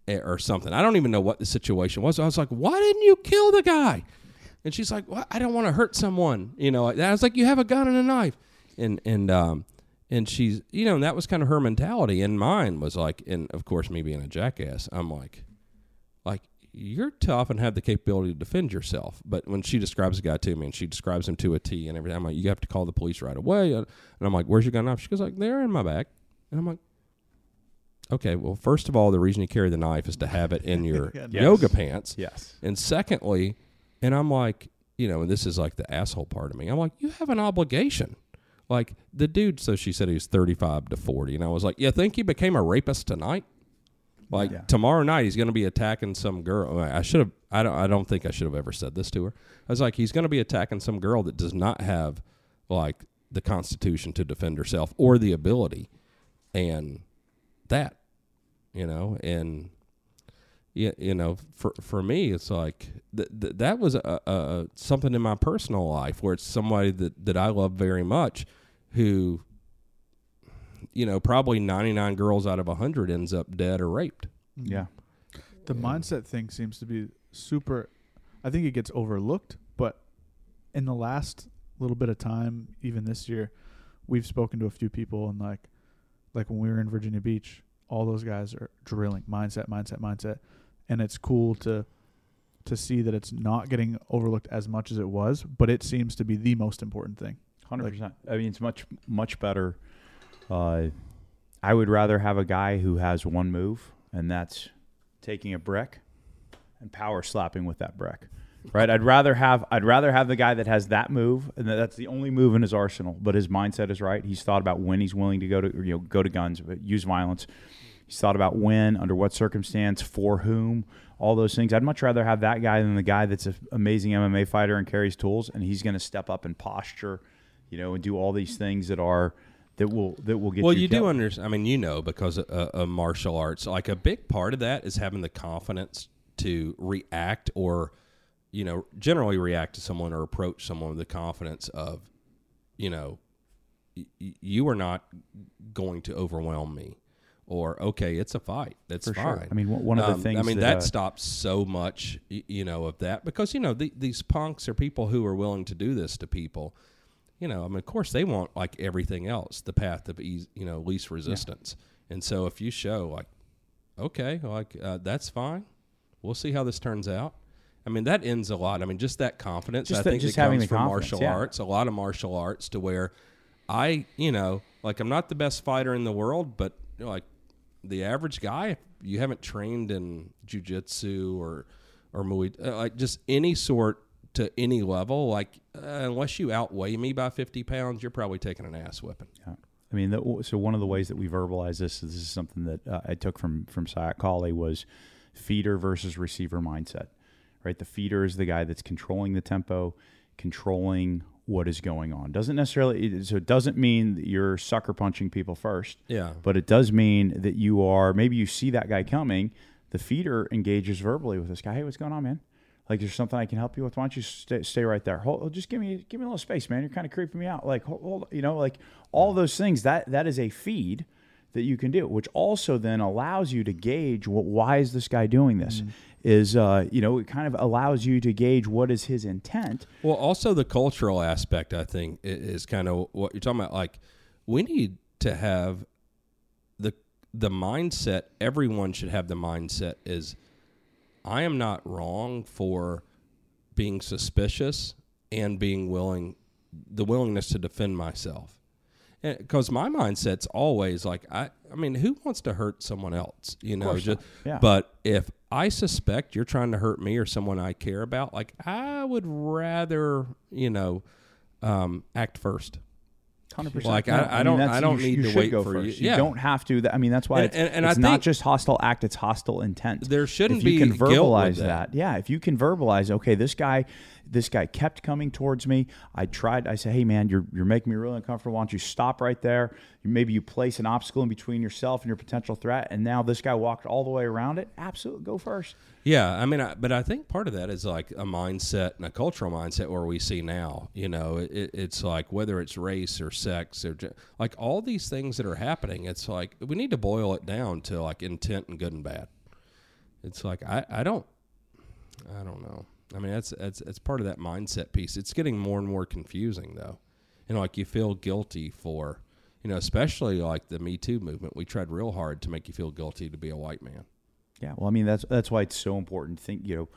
eh, or something. I don't even know what the situation was. I was like, why didn't you kill the guy? And she's like, well, I don't want to hurt someone, you know. Like that. I was like, you have a gun and a knife, and and um, and she's you know and that was kind of her mentality and mine was like and of course me being a jackass i'm like like you're tough and have the capability to defend yourself but when she describes the guy to me and she describes him to a t and everything i'm like you have to call the police right away and i'm like where's your gun knife she goes like they're in my bag and i'm like okay well first of all the reason you carry the knife is to have it in your Yes. yoga pants Yes. and secondly, and I'm like, you know, and this is like the asshole part of me. I'm like, you have an obligation. Like the dude, so she said he was 35 to 40. And I was like, you think he became a rapist tonight? Like Yeah. tomorrow night, he's going to be attacking some girl. I should have, I don't, I don't think I should have ever said this to her. I was like, he's going to be attacking some girl that does not have like the constitution to defend herself or the ability. And that, you know, and you, you know, for for me, it's like th- th- that was a, a something in my personal life where it's somebody that that I love very much, who, you know, probably ninety nine girls out of hundred ends up dead or raped. Mm-hmm. Yeah. The mindset thing seems to be super. I think it gets overlooked, but in the last little bit of time, even this year, we've spoken to a few people, and like, like when we were in Virginia Beach, all those guys are drilling mindset, mindset, mindset, and it's cool to to see that it's not getting overlooked as much as it was, but it seems to be the most important thing. Hundred percent. I mean, it's much much better. Uh, I would rather have a guy who has one move, and that's taking a brick and power slapping with that brick. Right? I'd rather have I'd rather have the guy that has that move, and that's the only move in his arsenal. But his mindset is right. He's thought about when he's willing to go to you know go to guns, but use violence. He's thought about when, under what circumstance, for whom, all those things. I'd much rather have that guy than the guy that's an amazing MMA fighter and carries tools, and he's going to step up and posture, you know, and do all these things that are that will that will get. You. Well, you, you do understand. I mean, you know, because of, uh, of martial arts, like a big part of that is having the confidence to react or, you know, generally react to someone or approach someone with the confidence of, you know, you are not going to overwhelm me, or okay, it's a fight. That's For fine. sure. I mean, one- of the Um, things I mean, that, that, uh, stops so much, you know, of that because you know the, these punks are people who are willing to do this to people. You know, I mean, of course, they want like everything else, the path of ease, you know, least resistance. And so, if you show like, okay, like uh, that's fine, we'll see how this turns out. I mean, that ends a lot. I mean, just that confidence. Just I think just that having comes from martial yeah. arts. A lot of martial arts to where I, you know, like I'm not the best fighter in the world, but you know, like the average guy, if you haven't trained in jujitsu or or muay, uh, like just any sort to any level, like uh, unless you outweigh me by 50 pounds, you're probably taking an ass whipping. Yeah. I mean, the, so one of the ways that we verbalize this, this is something that uh, I took from from Sayoc was feeder versus receiver mindset. Right, the feeder is the guy that's controlling the tempo, controlling what is going on. Doesn't necessarily so it doesn't mean that you're sucker punching people first, Yeah. but it does mean that you are maybe you see that guy coming. The feeder engages verbally with this guy. Hey, what's going on, man? Like, there's something I can help you with. Why don't you stay, stay right there? Hold, oh, just give me give me a little space, man. You're kind of creeping me out. Like, hold, hold, you know, like all those things. That that is a feed that you can do, which also then allows you to gauge what why is this guy doing this. Mm. Is uh, you know, it kind of allows you to gauge what is his intent. Well, also the cultural aspect, I think, is kind of what you're talking about. Like, we need to have the the mindset. Everyone should have the mindset is, I am not wrong for being suspicious and being willing, the willingness to defend myself. Because my mindset's always like, I, I mean, who wants to hurt someone else? You know, just. Yeah. but if I suspect you're trying to hurt me or someone I care about, like I would rather, you know, um, act first. Hundred percent. Like, I- I don't- I don't need to wait go for you. first. Yeah. don't have to. That- I mean, that's why And- it's, and- and it's not just hostile act; it's hostile intent. There shouldn't if you be can verbalize that. that. Yeah, if you can verbalize, okay, this guy, this guy kept coming towards me. I tried. I said, hey man, you're you're making me really uncomfortable. Why don't you stop right there? Maybe you place an obstacle in between yourself and your potential threat, and now this guy walked all the way around it. Absolutely, go first. Yeah, I mean, I, but I think part of that is like a mindset and a cultural mindset where we see now. You know, it, it's like whether it's race or sex or like all these things that are happening. It's like we need to boil it down to like intent and good and bad. It's like I, I don't, I don't know. I mean, that's that's that's part of that mindset piece. It's getting more and more confusing though, and like you feel guilty for, you know, especially like the Me Too movement, we tried real hard to make you feel guilty to be a white man. Yeah, well, I mean that's that's why it's so important think. You know,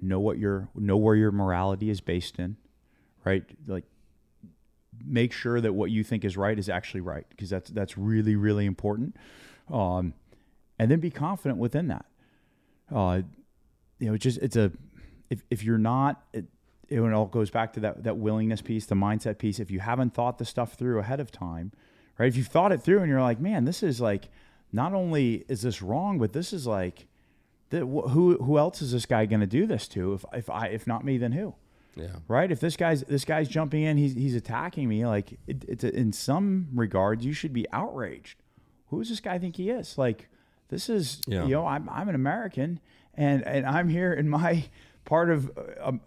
know what your know where your morality is based in, right? Like, make sure that what you think is right is actually right because that's that's really really important. Um, and then be confident within that. Uh, you know, it's just it's a if if you're not. It, it all goes back to that that willingness piece, the mindset piece. If you haven't thought the stuff through ahead of time, right? If you've thought it through and you're like, man, this is like not only is this wrong, but this is like, who who else is this guy going to do this to? If if I if not me, then who? Yeah. Right. If this guy's this guy's jumping in, he's he's attacking me. Like it, it's a, in some regards, you should be outraged. Who does this guy think he is? Like this is Yeah. you know I'm I'm an American and and I'm here in my part of,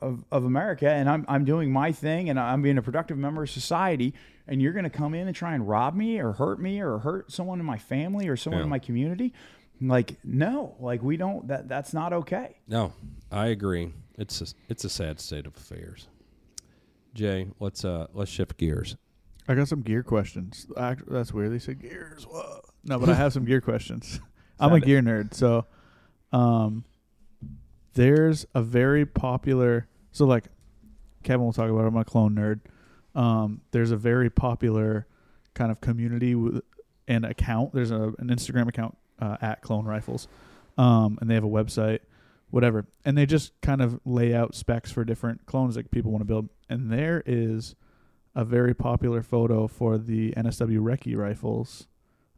of of America and I'm I'm doing my thing and I'm being a productive member of society and you're going to come in and try and rob me or hurt me or hurt someone in my family or someone in my community like no like we don't that that's not okay No, I agree. It's a, it's a sad state of affairs. Jay, let's uh let's shift gears. I got some gear questions. Act- That's weird. They said gears. Whoa. No, but I have some gear questions. I'm a Sound it. gear nerd, so um, there's a very popular. So like, Kevin will talk about. It, I'm a clone nerd. Um, there's a very popular kind of community with, and account. There's a an Instagram account uh, at Clone Rifles, um, and they have a website, whatever, and they just kind of lay out specs for different clones that people want to build. And there is a very popular photo for the NSW Recce rifles,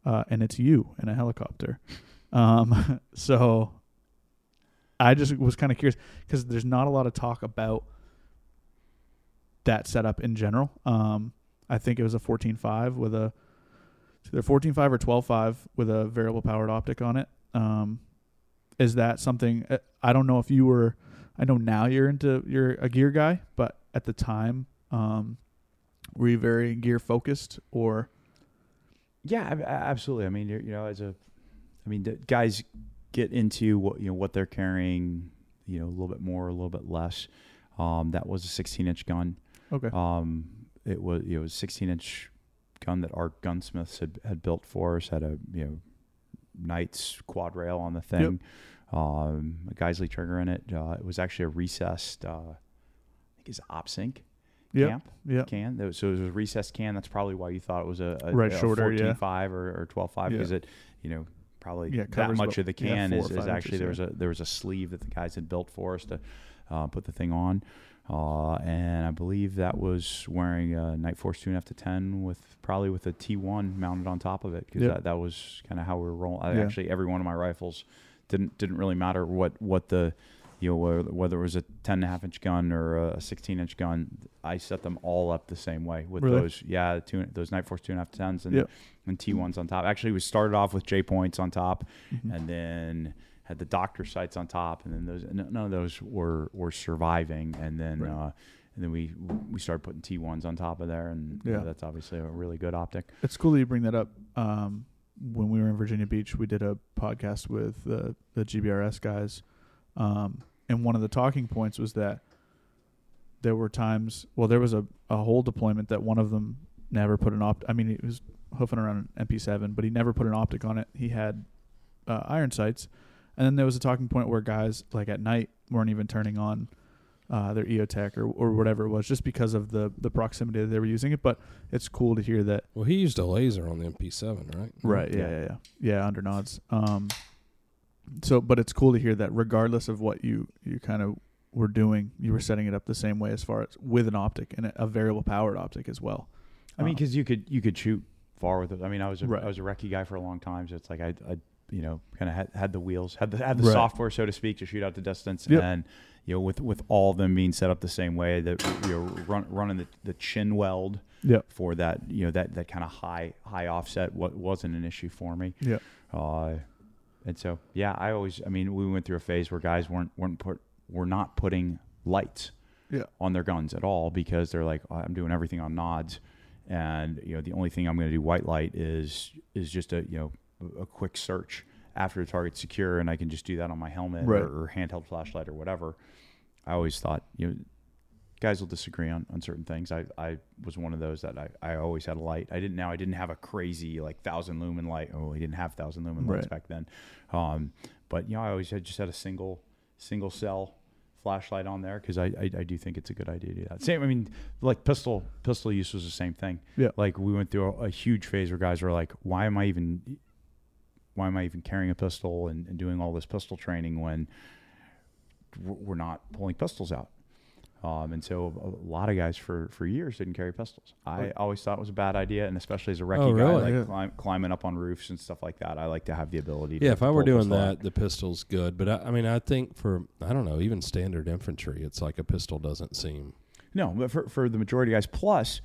uh, and it's you in a helicopter. Um, so I just was kind of curious because there's not a lot of talk about that setup in general. Um, I think it was a 14.5 with a either 14.5 or 12.5 with a variable powered optic on it. Um, is that something uh, I don't know if you were I know now you're into you're a gear guy, but at the time um, were you very gear focused or Yeah, absolutely. I mean, you know, as a, I mean, guys get into what you know what they're carrying, you know, a little bit more, a little bit less. Um, that was a 16 inch gun. okay? Um, it was it was 16 inch gun that our gunsmiths had had built for us. Had a you know, Knights quad rail on the thing. Um, a Geissele trigger in it. Uh, it was actually a recessed. Uh, I think it's OPS Inc Yep. camp Yeah. can. That was- So it was a recessed can. That's probably why you thought it was a, a, Right, a shorter, yeah. 14.5 or, or 12.5 because it, you know, probably Yeah, that much of the can four is, is actually there was a there was a sleeve that the guys had built for us to uh, put the thing on, uh, and I believe that was wearing a Night Force two and a half to ten with probably with a T1 mounted on top of it because Yep. that, that was kind of how we were rolling. I, Yeah. Actually, every one of my rifles didn't didn't really matter what what the you know whether, whether it was a 10 and a half inch gun or a 16 inch gun i set them all up the same way with Really? those yeah two, those night force two and a half tens and, Yep. and t1s on top actually we started off with j points on top Mhm. and then had the Docter sights on top and then those none of those were were surviving and then Right. uh and then we we started putting t1s on top of there and you know, Yeah. that's obviously a really good optic It's cool that you bring that up. Um, when we were in Virginia Beach, we did a podcast with the the GBRS guys, um, and one of the talking points was that there were times. Well, there was a, a whole deployment that one of them never put an opt. I mean, he was hoofing around an MP7, but he never put an optic on it. He had uh, iron sights, and then there was a talking point where guys like at night weren't even turning on. Uh, their EOTech or, or whatever it was, just because of the, the proximity that they were using it. But it's cool to hear that Well, he used a laser on the MP7, right? Right. Yeah. Yeah. Yeah. Yeah. Yeah. Under nods. Um. So, but it's cool to hear that regardless of what you you kind of were doing, you were setting it up the same way as far as with an optic and a, a variable powered optic as well. I mean, Um, because you could you could shoot far with it. I mean, I was a, Right. I was a recce guy for a long time, so it's like I, I you know, kind of had, had the wheels, had the had the Right. software, so to speak, to shoot out the distance, Yep. and you know, with with all of them being set up the same way, that you're run, running the, the chin weld Yep. for that, you know, that that kind of high high offset, what wasn't an issue for me. Yep. Uh, and so yeah, I always, I mean, we went through a phase where guys weren't weren't put were not putting lights Yeah. on their guns at all because they're like, "Oh, I'm doing everything on nods, and you know the only thing I'm going to do white light is is just a you know a- quick search after the target's secure, and I can just do that on my helmet Right. or, or handheld flashlight or whatever. I always thought you know guys will disagree on, on certain things. I, I was one of those that I, I always had a light. I didn't now I didn't have a crazy like thousand lumen light. Oh, I didn't have thousand lumen lights Right. back then. Um, but you know, I always had just had a single single cell flashlight on there because I, I I do think it's a good idea to do that. Same, I mean, like pistol pistol use was the same thing. Yeah. Like we went through a, a huge phase where guys were like, why am I even why am I even carrying a pistol and, and doing all this pistol training when we're we're not pulling pistols out? Um, and so a lot of guys for, for years didn't carry pistols. I always thought it was a bad idea, and especially as a recce Oh, guy, like Yeah. climb, climbing up on roofs and stuff like that. I like to have the ability. To, Yeah, if I were doing out. that, the pistol's good. But I, I mean, I think for I don't know, even standard infantry, it's like a pistol doesn't seem. no, but for for the majority of guys, plus,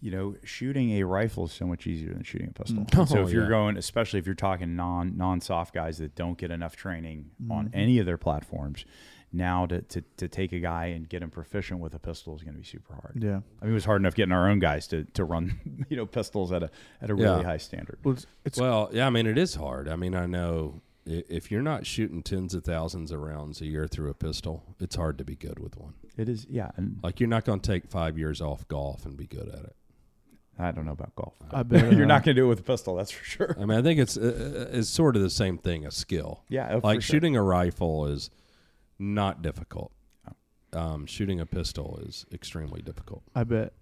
you know, shooting a rifle is so much easier than shooting a pistol. Mm. So Oh, if you're going, especially if you're talking non non soft guys that don't get enough training on Mm-hmm. any of their platforms, now to, to to take a guy and get him proficient with a pistol is going to be super hard. Yeah. I mean, it was hard enough getting our own guys to, to run, you know, pistols at a at a really Yeah. high standard. Well, it's, it's Well, yeah, I mean, it is hard. I mean, I know if you're not shooting tens of thousands of rounds a year through a pistol, it's hard to be good with one. It is, yeah. And Like you're not going to take five years off golf and be good at it. I don't know about golf. I bet You're uh, not going to do it with a pistol, that's for sure. I mean, I think it's uh, it's sort of the same thing a skill. Yeah, oh, for like sure. shooting a rifle is not difficult. Um, shooting a pistol is extremely difficult. I bet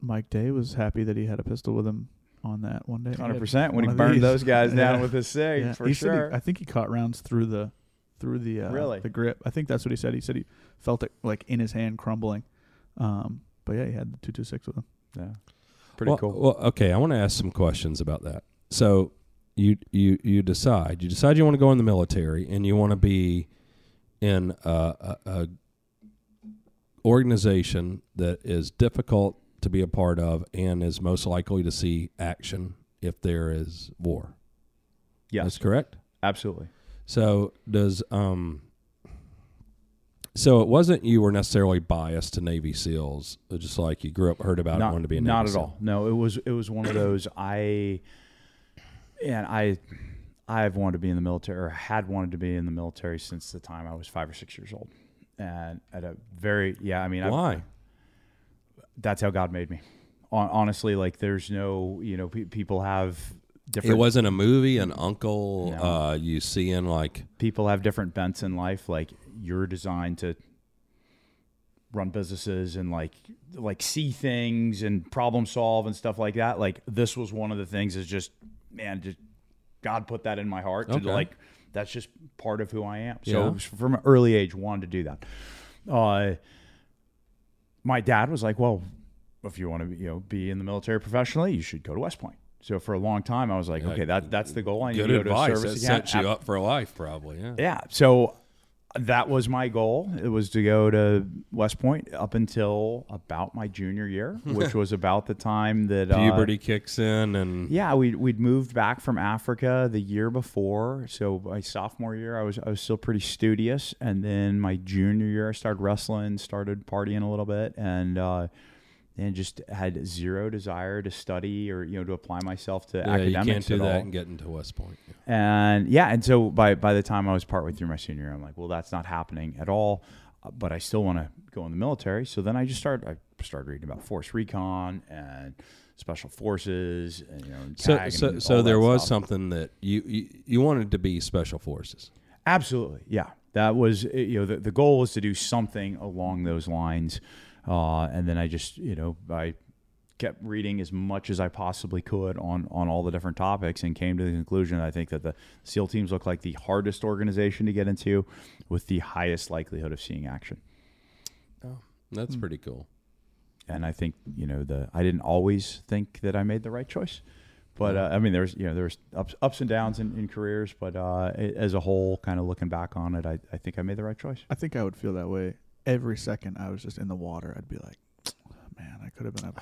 Mike Day was happy that he had a pistol with him on that one day. He had Hundred percent. When he burned these. those guys down Yeah. with his sig, Yeah. for He said he- sure. I think he caught rounds through the through the uh, Really? the grip. I think that's what he said. He said he felt it like in his hand crumbling. Um, but yeah, he had the two two six with him. yeah, pretty well, cool. Well, okay, I want to ask some questions about that. So you you you decide you decide you want to go in the military and you want to be in a, a, a organization that is difficult to be a part of and is most likely to see action if there is war. yes, That's correct. absolutely. So does um so it wasn't you were necessarily biased to Navy SEALs, just like you grew up heard about it, not, wanted to be a Navy not at SEAL. all. No, it was it was one of those I and I I've wanted to be in the military or had wanted to be in the military since the time I was five or six years old, and at a very yeah. I mean, Why? that's how God made me. Honestly, like there's no you know pe- people have different. It wasn't a movie, an uncle No. uh, you see in like people have different bents in life. Like you're designed to run businesses and like like see things and problem solve and stuff like that. Like this was one of the things is just man, just God put that in my heart to Okay. like that's just part of who I am. So Yeah. from an early age wanted to do that. Uh, my dad was like, well, if you want to you know be in the military professionally, you should go to West Point. So for a long time, I was like, Yeah, okay, that that's the goal. I need to go advice. to a That service sets you up for life, probably. Yeah. Yeah. So that was my goal. It was to go to West Point up until about my junior year, which was about the time that uh, Puberty kicks in, and yeah, we we'd moved back from Africa the year before. So my sophomore year, I was I was still pretty studious, and then my junior year, I started wrestling, started partying a little bit, and uh, and just had zero desire to study or you know to apply myself to yeah, you academics can't do that all. and get into West Point. Yeah. And yeah, and so by by the time I was partway through my senior year, I'm like, well, that's not happening at all. Uh, But I still want to go in the military. So then I just started. I started reading about force recon and special forces, and you know, So, so, so there was stuff. something that you, you you wanted to be special forces. Absolutely, yeah. That was uh, you know the, the goal was to do something along those lines, uh, and then I just you know I kept reading as much as I possibly could on on all the different topics and came to the conclusion I think that the SEAL teams look like the hardest organization to get into, with the highest likelihood of seeing action. Oh, that's Hmm. pretty cool. And I think you know the I didn't always think that I made the right choice. But uh, I mean, there's you know there's ups ups and downs in, in careers, but uh, as a whole, kind of looking back on it, I, I think I made the right choice. I think I would feel that way every second I was just in the water. I'd be like, man, I could have been a,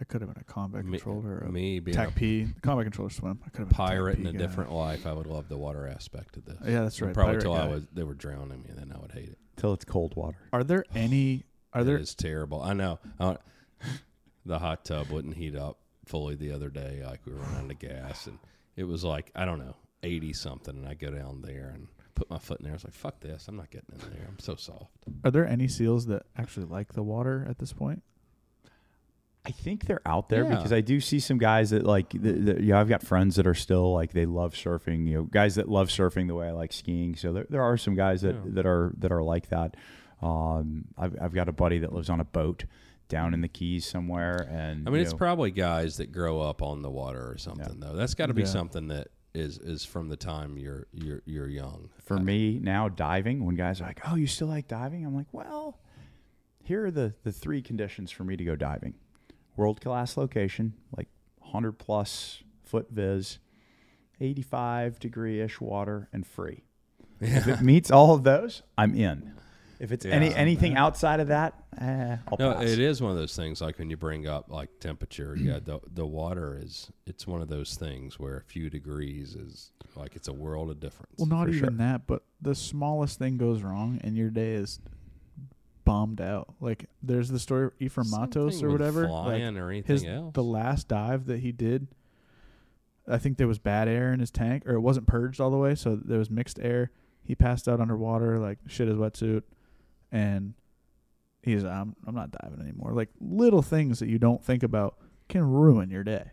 I could have been a combat Me, controller, or a me being TAC a P, combat controller swim. I could have been pirate a in TAC a P guy. different life, I would love the water aspect of this. Yeah, that's right. Probably pirate till I was they were drowning me, and then I would hate it. Till it's cold water. Are there any? Are there? It is terrible. I know. Uh, the hot tub wouldn't heat up fully the other day. Like we were running out of gas, and it was like I don't know eighty something, and I go down there, and put my foot in there. I was like, "Fuck this! I'm not getting in there. I'm so soft." Are there any seals that actually like the water at this point? I think they're out there Yeah. because I do see some guys that like, the, the, you know, I've got friends that are still like they love surfing. You know, guys that love surfing the way I like skiing. So there, there are some guys that, Yeah. that are that are like that. Um, I've, I've got a buddy that lives on a boat down in the Keys somewhere, and I mean, it's know, probably guys that grow up on the water or something, though. That's got to be Yeah. something that is is from the time you're you're you're young. for me now diving. When guys are like, "Oh, you still like diving?" I'm like, "Well, here are the the three conditions for me to go diving: world class location, like 100 plus foot viz, 85 degree ish water, and free. If it meets all of those, I'm in. If it's any Yeah. anything outside of that, eh, I'll No, pass. it is one of those things. Like when you bring up like temperature, yeah, the the water is. It's one of those things where a few degrees is like it's a world of difference. Well, not even sure. that, but the smallest thing goes wrong and your day is bombed out. Like there's the story of Ephraim Mattos or with whatever. like, or anything his else. the last dive that he did I think there was bad air in his tank or it wasn't purged all the way, so there was mixed air. He passed out underwater, like shit his wetsuit and he's I'm I'm not diving anymore. Like little things that you don't think about can ruin your day.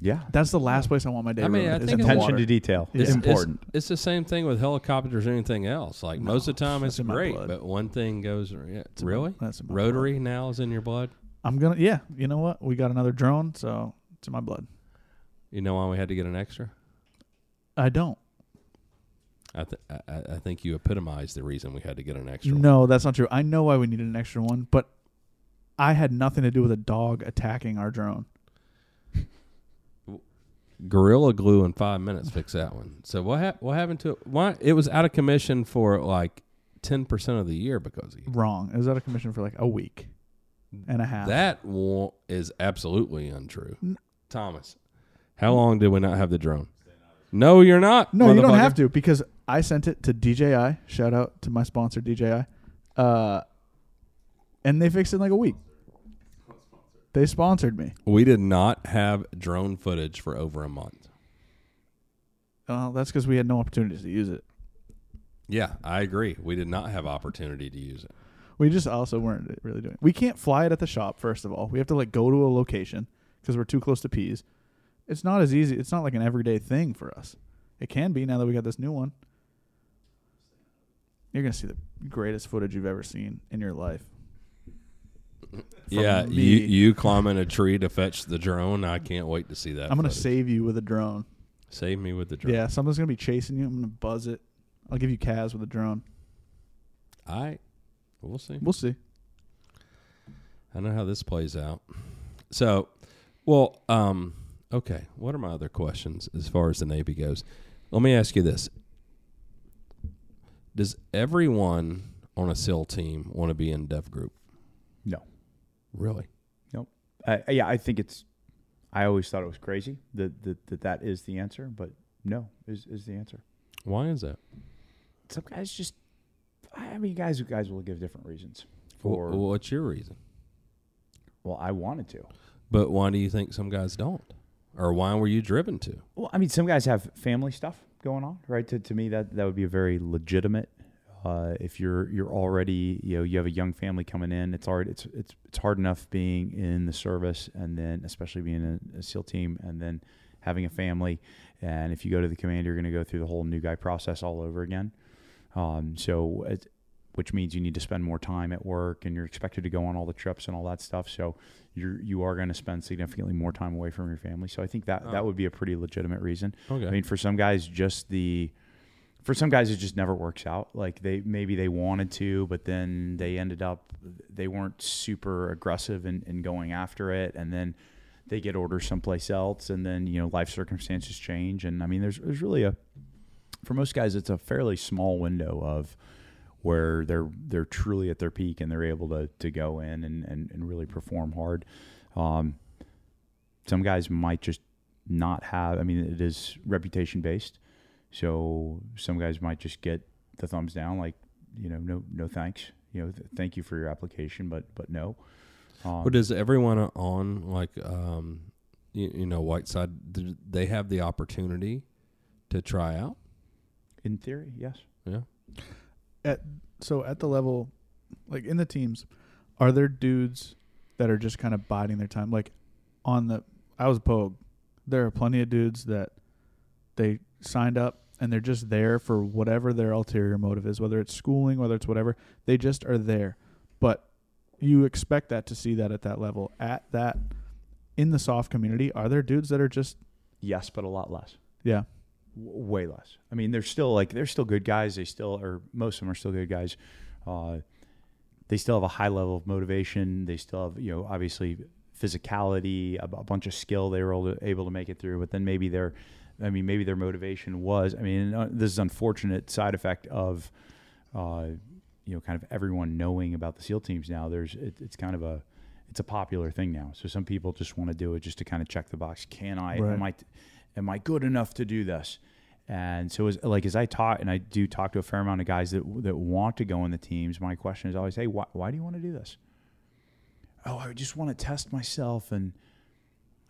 yeah. That's the last place I want my day I mean, ruined I is think in the it's- Attention to detail is It's- important. It's the same thing with helicopters or anything else. Like most of the time, it's great, but one thing goes. Yeah, It's in my- really, that's in my rotary now is in your blood. I'm gonna yeah, you know what? We got another drone, so it's in my blood. You know why we had to get an extra? I don't. I, th- I, I I think you epitomized the reason we had to get an extra. one. No, that's not true. I know why we needed an extra one, but I had nothing to do with a dog attacking our drone. Gorilla Glue in five minutes fix that one. So what hap- what happened to it? Why it was out of commission for like ten percent of the year because of you. Wrong. It was out of commission for like a week and a half. That wa- is absolutely untrue. N- Thomas, how long did we not have the drone? No, you're not. no, you don't have to because I sent it to DJI. Shout out to my sponsor DJI. Uh, and they fixed it in like a week. They sponsored me. We did not have drone footage for over a month. Well, that's because we had no opportunities to use it. Yeah, I agree. We did not have opportunity to use it. We just also weren't really doing. It. We can't fly it at the shop. First of all, we have to like go to a location because we're too close to Pease. It's not as easy. It's not like an everyday thing for us. It can be now that we got this new one. You're gonna see the greatest footage you've ever seen in your life. From yeah, me. you you climbing a tree to fetch the drone. I can't wait to see that. I'm gonna footage. save you with a drone. save me with the drone. Yeah, something's gonna be chasing you. I'm gonna buzz it. I'll give you Kaz with a drone. I we'll see. We'll see. I know how this plays out. So, well, um, okay. What are my other questions as far as the Navy goes? Let me ask you this: Does everyone on a SEAL team want to be in Dev Group? No. Really? Uh, yeah, I think it's. I always thought it was crazy that that that, that is the answer, but no is is the answer. Why is that? Some guys just. I mean, guys guys will give different reasons for. what's your reason? well, I wanted to. But why do you think some guys don't? Or why were you driven to? Well, I mean, some guys have family stuff going on, right? To, to me, that that would be a very legitimate. Uh, if you're you're already you know you have a young family coming in, it's hard. It's it's it's hard enough being in the service, and then especially being a, a SEAL team, and then having a family. And if you go to the command, you're going to go through the whole new guy process all over again. Um, so, it, which means you need to spend more time at work, and you're expected to go on all the trips and all that stuff. So, you're you are going to spend significantly more time away from your family. So, I think that Oh. that would be a pretty legitimate reason. Okay. I mean, for some guys, just the for some guys it just never works out. Like they maybe they wanted to, but then they ended up they weren't super aggressive in, in going after it, and then they get orders someplace else, and then you know life circumstances change, and I mean there's there's really a for most guys it's a fairly small window of where they're they're truly at their peak and they're able to to go in and and, and really perform hard. Um, some guys might just not have. I mean, it is reputation based, so some guys might just get the thumbs down, like you know, no, no thanks. You know, th- thank you for your application, but but no. Um, But does everyone on like um, you, you know Whiteside? Do they have the opportunity to try out? In theory, yes. Yeah. At so at the level, like in the teams, are there dudes that are just kind of biding their time? Like on the, I was Pogue. There are plenty of dudes that they signed up and they're just there for whatever their ulterior motive is, whether it's schooling, whether it's whatever. They just are there, but you expect that to see that at that level. At that, in the soft community, are there dudes that are just Yes, but a lot less. yeah, way less. I mean, they're still like they're still good guys. They still are. Most of them are still good guys. Uh, they still have a high level of motivation. They still have, you know, obviously physicality, a, a bunch of skill. They were able to, able to make it through. But then maybe their, I mean, maybe their motivation was. I mean, uh, this is unfortunate side effect of, uh, you know, kind of everyone knowing about the SEAL teams now. There's it, it's kind of a it's a popular thing now. So some people just want to do it just to kind of check the box. Can I? Right. Am I? Am I good enough to do this? And so, as like as I talk, and I do talk to a fair amount of guys that that want to go in the teams. My question is always, "Hey, why, why do you want to do this?" Oh, I just want to test myself, and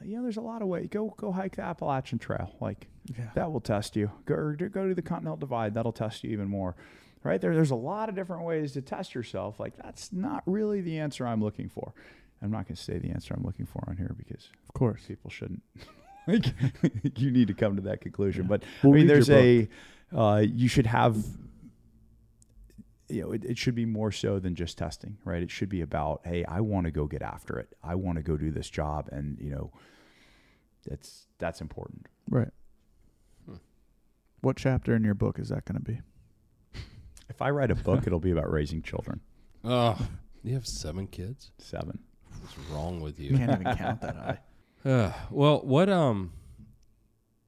you know, there's a lot of ways. Go go hike the Appalachian Trail, like yeah, that will test you. Go or go to the Continental Divide, that'll test you even more. Right there, there's a lot of different ways to test yourself. Like that's not really the answer I'm looking for. I'm not going to say the answer I'm looking for on here because of course. people shouldn't. like you need to come to that conclusion. Yeah. But We'll I mean, there's a uh, you should have. You know, it, it should be more so than just testing, right? It should be about, hey, I want to go get after it. I want to go do this job, and you know, that's that's important. Right. Hmm. What chapter in your book is that going to be? If I write a book, it'll be about raising children. Oh, you have seven kids. Seven. What's wrong with you? Can't even count that high. Uh, well, what um,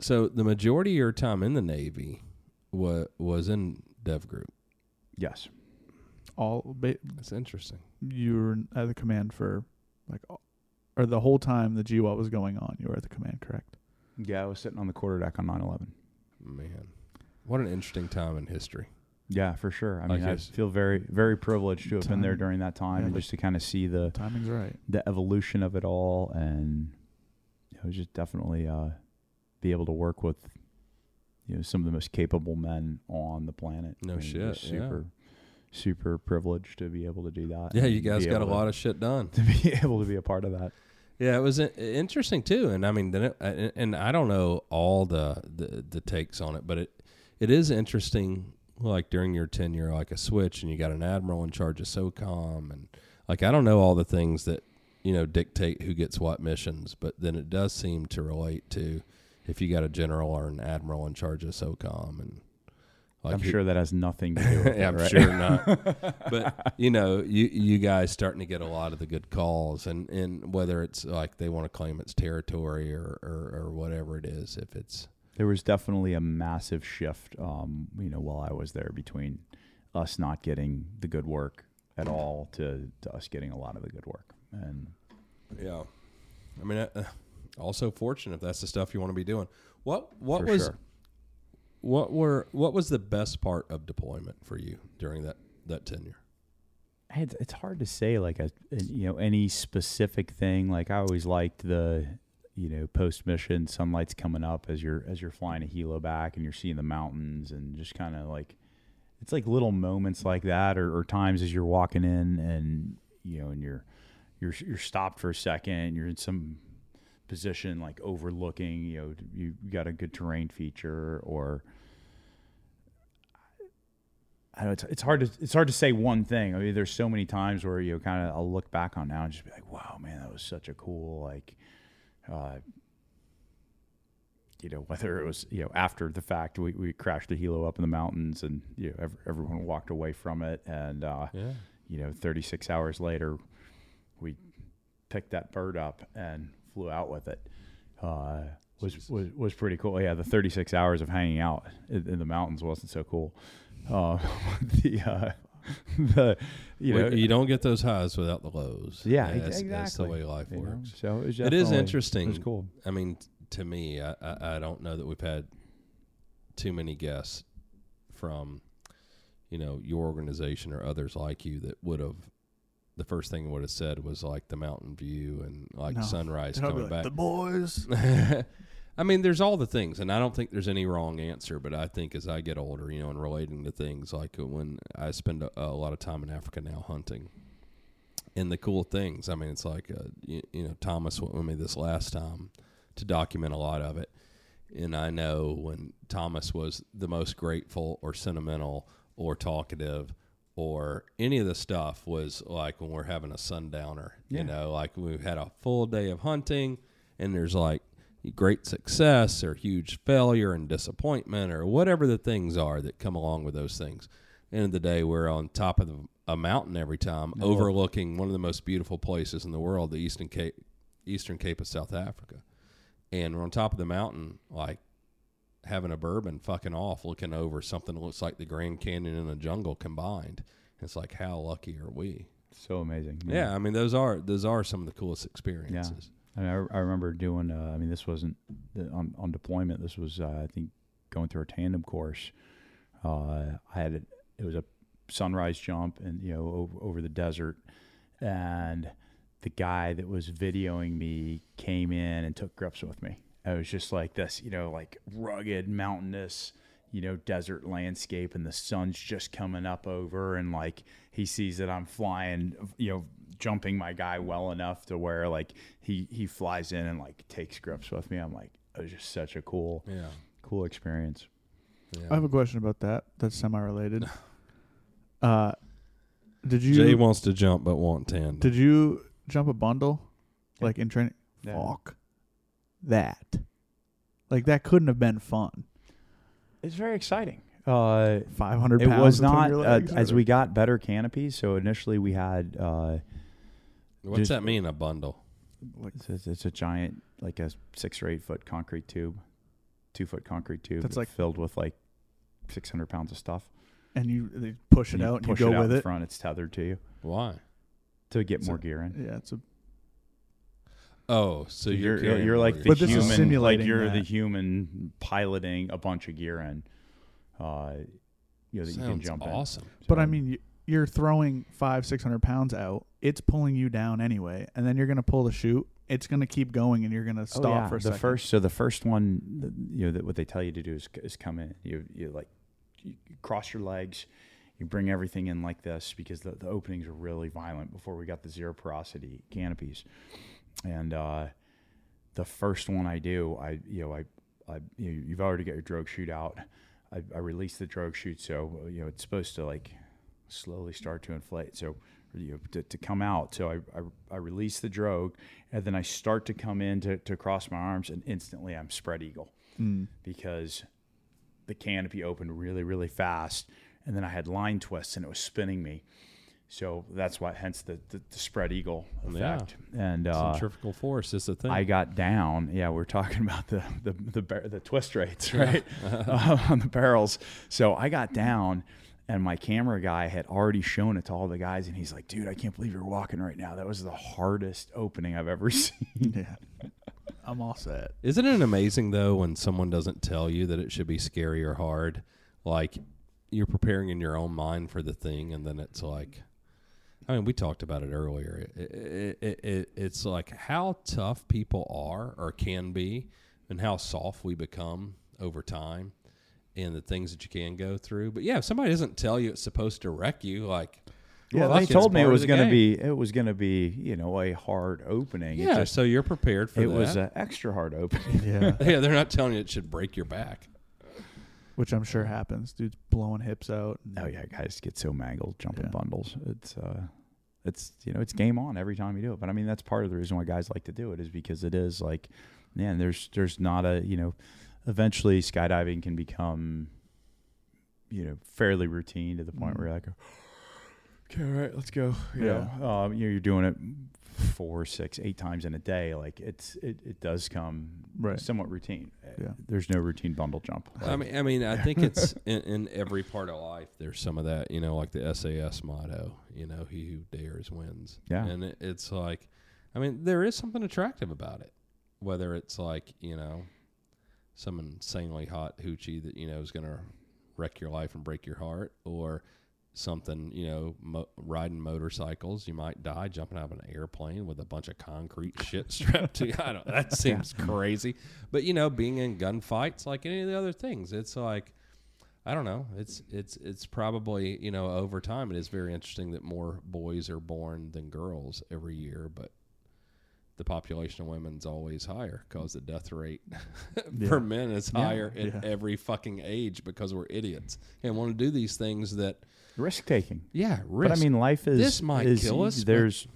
so the majority of your time in the Navy was was in Dev Group. Yes. All ba- That's interesting. you were at the command for like, or the whole time the GWOT was going on, you were at the command, correct? Yeah, I was sitting on the quarter deck on 9/11. Man, what an interesting time in history. Yeah, for sure. I Like mean, I it's- feel very, very privileged to have been there during that time, yeah, and just to kind of see the Timing's right. the evolution of it all, and it was just definitely uh, be able to work with you know some of the most capable men on the planet. No I mean, shit, just yeah. Super, super privileged to be able to do that. Yeah, you guys got a able to- lot of shit done. to be able to be a part of that. Yeah, it was interesting too, and I mean, then it, and- and I don't know all the, the the takes on it, but it it is interesting. Like during your tenure, like a switch, and you got an admiral in charge of SOCOM, and like I don't know all the things that you know dictate who gets what missions, but then it does seem to relate to if you got a general or an admiral in charge of SOCOM, and like I'm who- sure that has nothing to do with it, I'm right? sure not. but you know, you you guys starting to get a lot of the good calls, and and whether it's like they want to claim it's territory or, or or whatever it is, if it's there was definitely a massive shift, um, you know, while I was there between us not getting the good work at all to, to us getting a lot of the good work. And yeah, I mean, uh, also fortunate if that's the stuff you want to be doing. What what was sure. what were what was the best part of deployment for you during that that tenure? It's, it's hard to say like a, a- you know any specific thing. Like I always liked the you know post mission sunlight's coming up as you're as you're flying a helo back and you're seeing the mountains and just kind of like it's like little moments like that or, or times as you're walking in and you know and you're you're you're stopped for a second you're in some position like overlooking you know you got a good terrain feature or I don't know it's, it's hard to it's hard to say one thing. I mean, there's so many times where you kind of I'll look back on now and just be like, wow, man, that was such a cool like, uh, you know, whether it was you know after the fact we, we crashed the helo up in the mountains and you know ev- everyone walked away from it and uh, Yeah, you know 36 hours later picked that bird up and flew out with it. Uh, was, was was pretty cool. Yeah, the 36 hours of hanging out in, in the mountains wasn't so cool. Uh, the uh, the you know you don't get those highs without the lows. yeah ex- that's, exactly that's the way life you know? works. So it was It is interesting. It was cool. I mean, to me, I, I, I don't know that we've had too many guests from, you know, your organization or others like you that would have. The first thing would have said was like the mountain view and like No. sunrise coming like, back. the boys. I mean, there's all the things, and I don't think there's any wrong answer. But I think as I get older, you know, and relating to things like when I spend a, a lot of time in Africa now hunting, and the cool things. I mean, it's like uh, you, you know, Thomas went with me this last time to document a lot of it, and I know when Thomas was the most grateful or sentimental or talkative or any of the stuff was like when we're having a sundowner. Yeah. You know, like we've had a full day of hunting, and there's like great success or huge failure and disappointment or whatever the things are that come along with those things. End of the day, we're on top of the, a mountain every time, overlooking one of the most beautiful places in the world, the Eastern Cape, Eastern Cape of South Africa, and we're on top of the mountain, like having a bourbon, fucking off, looking over something that looks like the Grand Canyon and a jungle combined. It's like how lucky are we? So amazing. Yeah, I mean those are those are some of the coolest experiences. I, mean, I, I remember doing. Uh, I mean, this wasn't the, on on deployment. This was, uh, I think, going through a tandem course. Uh, I had it. It was a sunrise jump, and you know, over, over the desert, and the guy that was videoing me came in and took grips with me. I was just like this, you know, like rugged, mountainous, you know, desert landscape, and the sun's just coming up over, and like he sees that I'm flying, you know, jumping my guy well enough to where like he he flies in and like takes grips with me. I'm like, it was just such a cool, Yeah, cool experience. yeah. I have a question about that. That's semi-related. Uh, did you Jay wants to jump but want ten. did you jump a bundle, Yeah. like in training? Yeah. Fuck that. Like that couldn't have been fun. It's very exciting. Uh, Five hundred. it pounds was not your uh, as we got better canopies. So initially we had uh, What's just- that mean? A bundle? it's, it's, it's a giant like a six or eight foot concrete tube, two foot concrete tube. That's like- filled with like six hundred pounds of stuff. and you they push it And you out and you push go it out with in it. front. It's tethered to you Why? to get It's more a- gear in. Yeah, it's a Oh, so you're you're you're, carrying like the But this is human, like simulating you're the human piloting a bunch of gear in. Uh, you know that you can Sounds jump in. awesome. But I mean, you- you're throwing five, six hundred pounds out. It's pulling you down anyway, and then you're gonna pull the chute. It's gonna keep going, and you're gonna stop oh, yeah. for a the second. first. So the first one, th- you know, that what they tell you to do is, is come in. You you like you cross your legs. You bring everything in like this because the, the openings are really violent before we got the zero porosity canopies, and uh, the first one I do, I you know I, I you know, you've already got your drogue shoot out. I, I release the drogue shoot, so you know it's supposed to like slowly start to inflate. So you know, to, to come out. So I, I, I release the drogue and then I start to come in to, to cross my arms and instantly I'm spread eagle Mm. because the canopy opened really, really fast. And then I had line twists and it was spinning me. So that's why, hence the, the, the spread eagle Yeah. effect. And uh, Centrifugal force is the thing. I got down. Yeah, we're talking about the the the, bar- the twist rates, right, uh, on the barrels. So I got down, and my camera guy had already shown it to all the guys, and he's like, "Dude, I can't believe you're walking right now. That was the hardest opening I've ever seen." Yeah, I'm all set. Isn't it amazing though when someone doesn't tell you that it should be scary or hard? Like you're preparing in your own mind for the thing, and then it's like, I mean, we talked about it earlier. It, it, it, it, it's like how tough people are or can be, and how soft we become over time, and the things that you can go through. But yeah, if somebody doesn't tell you it's supposed to wreck you, like. Yeah, fuck they told me it was going to be it was going to be you know a hard opening. Yeah, just, so you're prepared for it that. was an extra hard opening. Yeah, yeah, they're not telling you it should break your back. Which I'm sure happens. Dude's blowing hips out. Oh yeah, guys get so mangled jumping Yeah. bundles. It's uh it's you know, it's game on every time you do it. But I mean that's part of the reason why guys like to do it is because it is like man, there's there's not a you know eventually skydiving can become you know, fairly routine to the point where you're like Okay, all right, let's go. You Yeah. know, um, you know, you're doing it four, six, eight times in a day. Like it's it, it does come Right. somewhat routine. Uh, yeah. There's no routine bundle jump. I mean, I mean, I think it's in, in every part of life. There's some of that, you know, like the SAS motto. You know, he who dares wins. Yeah. and it, it's like, I mean, there is something attractive about it. Whether it's like, you know, some insanely hot hoochie that you know is going to wreck your life and break your heart, or something, you know, mo- riding motorcycles. You might die jumping out of an airplane with a bunch of concrete shit strapped to you. I don't. That seems crazy. But you know, being in gunfights, like any of the other things, it's like. I don't know. It's it's it's probably you know over time it is very interesting that more boys are born than girls every year, but the population of women's always higher because the death rate for men is Yeah, higher in yeah. every fucking age because we're idiots and want to do these things that risk taking. yeah risk. But I mean, life is This might is- kill us, There's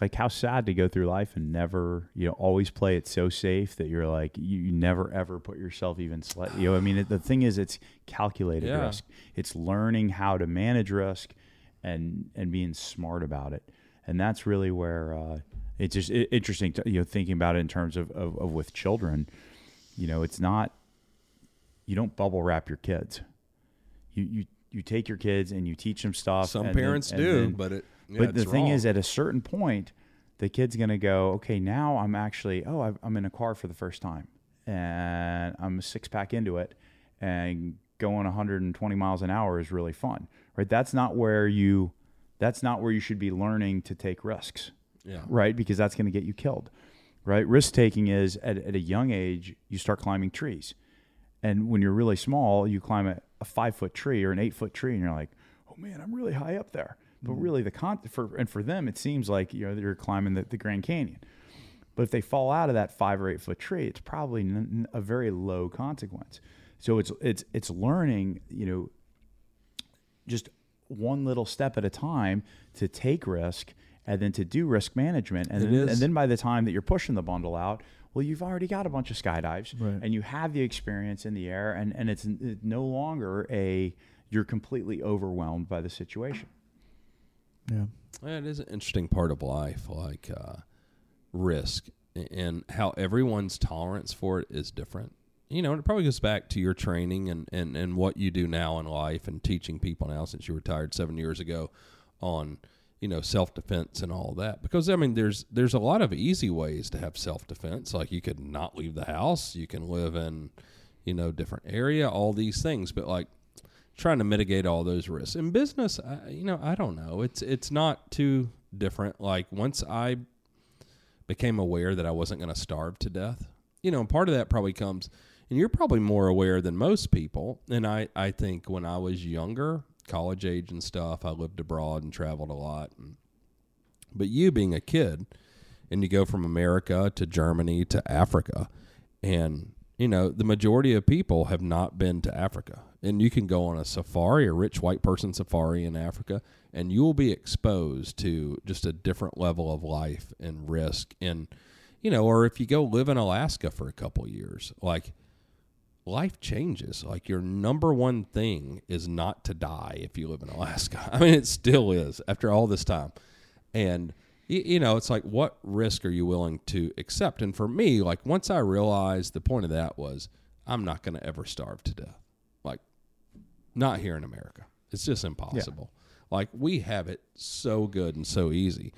like how sad to go through life and never, you know, always play it so safe that you're like you, you never ever put yourself even slight. You know, I mean, it, the thing is, it's calculated Yeah. risk. It's learning how to manage risk and and being smart about it, and that's really where uh, it's just interesting. To, you know, thinking about it in terms of, of, of with children. You know, it's not you don't bubble wrap your kids. You you you take your kids and you teach them stuff. some and then- parents and do then- but it yeah, but the thing wrong. is, at a certain point, the kid's going to go, okay, now I'm actually, oh, I'm in a car for the first time, and I'm a six pack into it, and going 120 miles an hour is really fun, right? That's not where you, that's not where you should be learning to take risks, yeah right? Because that's going to get you killed, right? Risk taking is at, at a young age, you start climbing trees. And when you're really small, you climb a five foot tree or an eight foot tree, and you're like, "Oh man, I'm really high up there." But mm-hmm. really, the con for and for them, it seems like you know they're climbing the, the Grand Canyon. But if they fall out of that five or eight foot tree, it's probably n- a very low consequence. So it's it's it's learning, you know, just one little step at a time to take risk and then to do risk management. And then, and then by the time that you're pushing the bundle out, well, you've already got a bunch of skydives Right. and you have the experience in the air and, and it's n- no longer a, you're completely overwhelmed by the situation. Yeah. Yeah, it is an interesting part of life, like uh, risk and how everyone's tolerance for it is different. You know, and it probably goes back to your training and, and, and what you do now in life and teaching people now since you retired seven years ago on, you know, self defense and all that. Because I mean there's there's a lot of easy ways to have self defense. Like you could not leave the house, you can live in, you know, different area, all these things. But like trying to mitigate all those risks. In business, I, you know, I don't know. It's it's not too different. Like once I became aware that I wasn't going to starve to death, you know, and part of that probably comes, and you're probably more aware than most people. And I I think when I was younger, college age and stuff, I lived abroad and traveled a lot. And, but you being a kid, and you go from America to Germany to Africa, and you know the majority of people have not been to Africa. And you can go on a safari, a rich white person safari in Africa, and you will be exposed to just a different level of life and risk. And you know, or if you go live in Alaska for a couple years, like life changes. Like your number one thing is not to die if you live in Alaska. I mean, it still is after all this time. And you know, it's like what risk are you willing to accept? And for me, like once I realized the point of that was I'm not going to ever starve to death. Like not here in America. It's just impossible. Like we have it so good and so easy.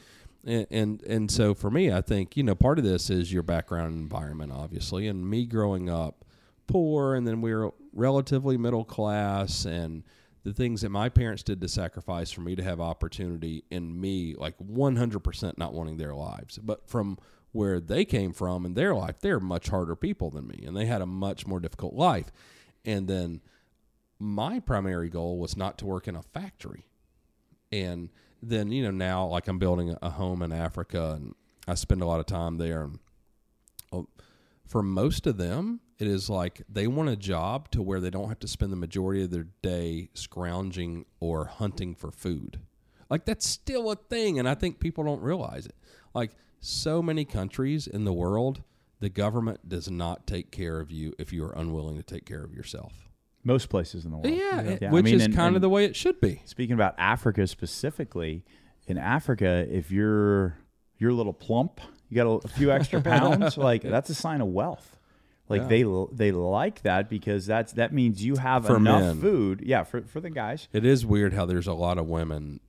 And, and and so for me, I think you know part of this is your background environment, obviously, and me growing up poor, and then we were relatively middle class, and the things that my parents did to sacrifice for me to have opportunity, and me like one hundred percent not wanting their lives, but from where they came from in their life, they're much harder people than me, and they had a much more difficult life, and then my primary goal was not to work in a factory. And then you know now like i'm building a home in africa and i spend a lot of time there. And oh, for most of them it is like they want a job to where they don't have to spend the majority of their day scrounging or hunting for food. Like that's still a thing and i think people don't realize it. Like so many countries in the world the government does not take care of you if you are unwilling to take care of yourself. Most places in the world. yeah, Yeah, I which mean, is and- kind of the way it should be. Speaking about Africa specifically, in Africa, if you're you're a little plump, you got a, a few extra pounds, like that's a sign of wealth. Like Yeah. they they like that because that's that means you have For enough men. food. Yeah, for for the guys. It is weird how there's a lot of women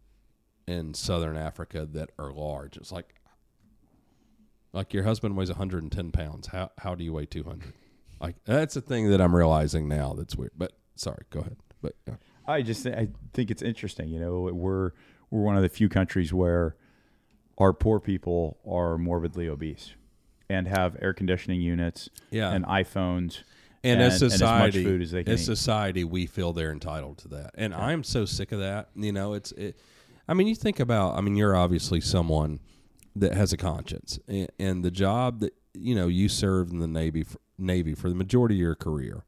in southern Africa that are large. It's like like your husband weighs 110 pounds. How how do you weigh 200? Like that's a thing that I'm realizing now. That's weird. But sorry, go ahead. But yeah. I just thi- I think it's interesting. You know, we're we're one of the few countries where our poor people are morbidly obese and have air conditioning units Yeah. and iPhones and, as and society, as much food as they can as eat. society, we feel they're entitled to that, and I'm so sick of that. You know, it's. It, I mean, you think about. I mean, you're obviously someone that has a conscience, and, and the job that you know you served in the Navy for, Navy for the majority of your career.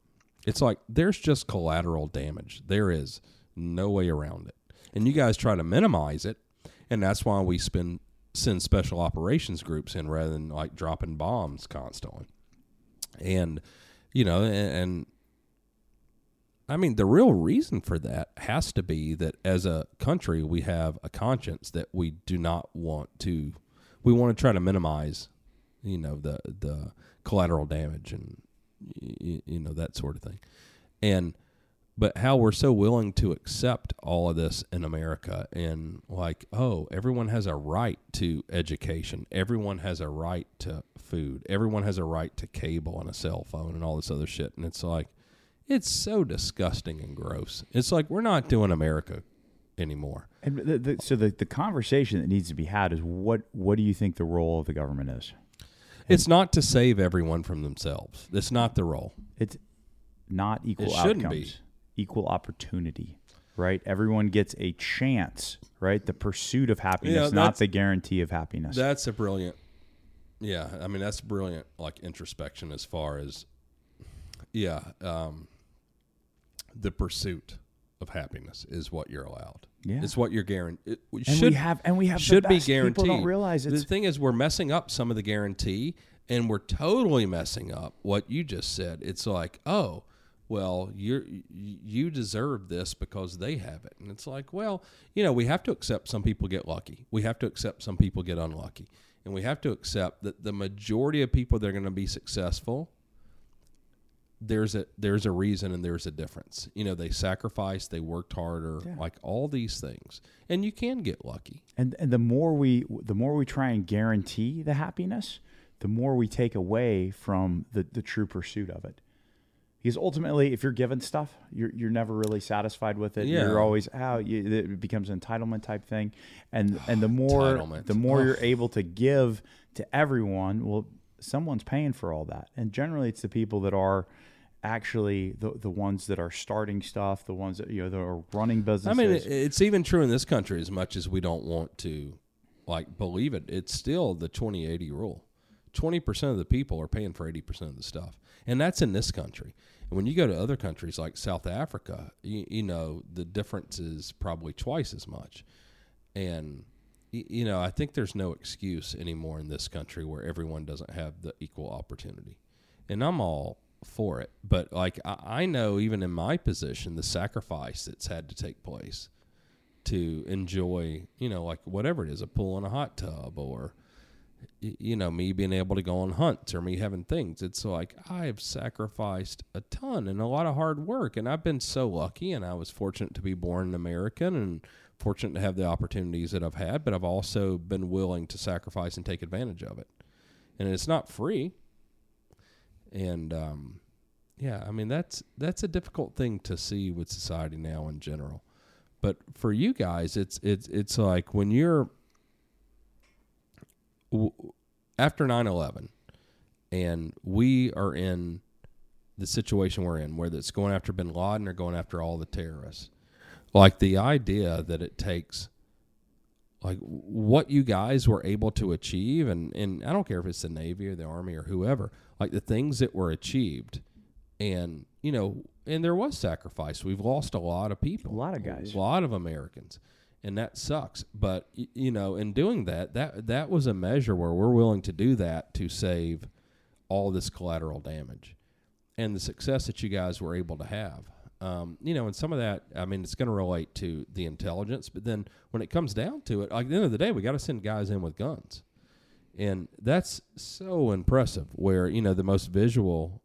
It's like there's just collateral damage. There is no way around it, and you guys try to minimize it, and that's why we spend send special operations groups in rather than like dropping bombs constantly. And you know and, and i mean the real reason for that has to be that as a country we have a conscience that we do not want to we want to try to minimize you know the the collateral damage and you, you know that sort of thing. And but how we're so willing to accept all of this in America and like oh everyone has a right to education. Everyone has a right to food. Everyone has a right to cable and a cell phone and all this other shit. And it's like it's so disgusting and gross. It's like we're not doing America anymore. And the, the, so the, the conversation that needs to be had is what what do you think the role of the government is? it's not to save everyone from themselves. That's not the role. It's not equal it shouldn't outcomes, be. Equal opportunity, right? Everyone gets a chance, right? The pursuit of happiness, not the guarantee of happiness. That's a brilliant. Yeah, I mean that's brilliant. Like introspection as far as, yeah, um, the pursuit of happiness is what you're allowed. Yeah. it's what you're guaranteed. It should we have and we have should be guaranteed. People don't realize the thing is we're messing up some of the guarantee, and we're totally messing up what you just said. It's like, oh, well, you're you deserve this because they have it, and it's like, well, you know, we have to accept some people get lucky. We have to accept some people get unlucky, and we have to accept that the majority of people that are going to be successful there's a there's a reason and there's a difference. You know, they sacrificed, they worked harder, Yeah. like all these things. And you can get lucky. and and the more we the more we try and guarantee the happiness, the more we take away from the the true pursuit of it. Because ultimately, if you're given stuff, you're you're never really satisfied with it. Yeah. You're always out. You, it becomes an entitlement type thing, and and the more the more you're able to give to everyone, well, someone's paying for all that, and generally, it's the people that are actually the the ones that are starting stuff, the ones that you know that are running businesses. I mean, it's even true in this country as much as we don't want to like believe it. It's still the 20-80 rule. 20% of the people are paying for 80% of the stuff. And that's in this country. And when you go to other countries like South Africa, you, you know, the difference is probably twice as much. And you know, I think there's no excuse anymore in this country where everyone doesn't have the equal opportunity. And I'm all for it. But like I, I know even in my position the sacrifice that's had to take place to enjoy, you know, like whatever it is, a pool and a hot tub or you know, me being able to go on hunts or me having things. It's like I've sacrificed a ton and a lot of hard work and I've been so lucky and I was fortunate to be born an American and fortunate to have the opportunities that I've had, but I've also been willing to sacrifice and take advantage of it. And it's not free. And um yeah, I mean that's that's a difficult thing to see with society now in general. But for you guys, it's it's it's like when you're after 9/11 and we are in the situation we're in where it's going after bin Laden or going after all the terrorists. Like the idea that it takes like what you guys were able to achieve and and I don't care if it's the Navy or the Army or whoever, like the things that were achieved and you know and there was sacrifice. We've lost a lot of people. A lot of guys. A lot of Americans. And that sucks. But you know, in doing that, that that was a measure where we're willing to do that to save all this collateral damage and the success that you guys were able to have. Um, you know, and some of that, I mean, it's going to relate to the intelligence, but then when it comes down to it, like at the end of the day, we got to send guys in with guns. And that's so impressive where, you know, the most visual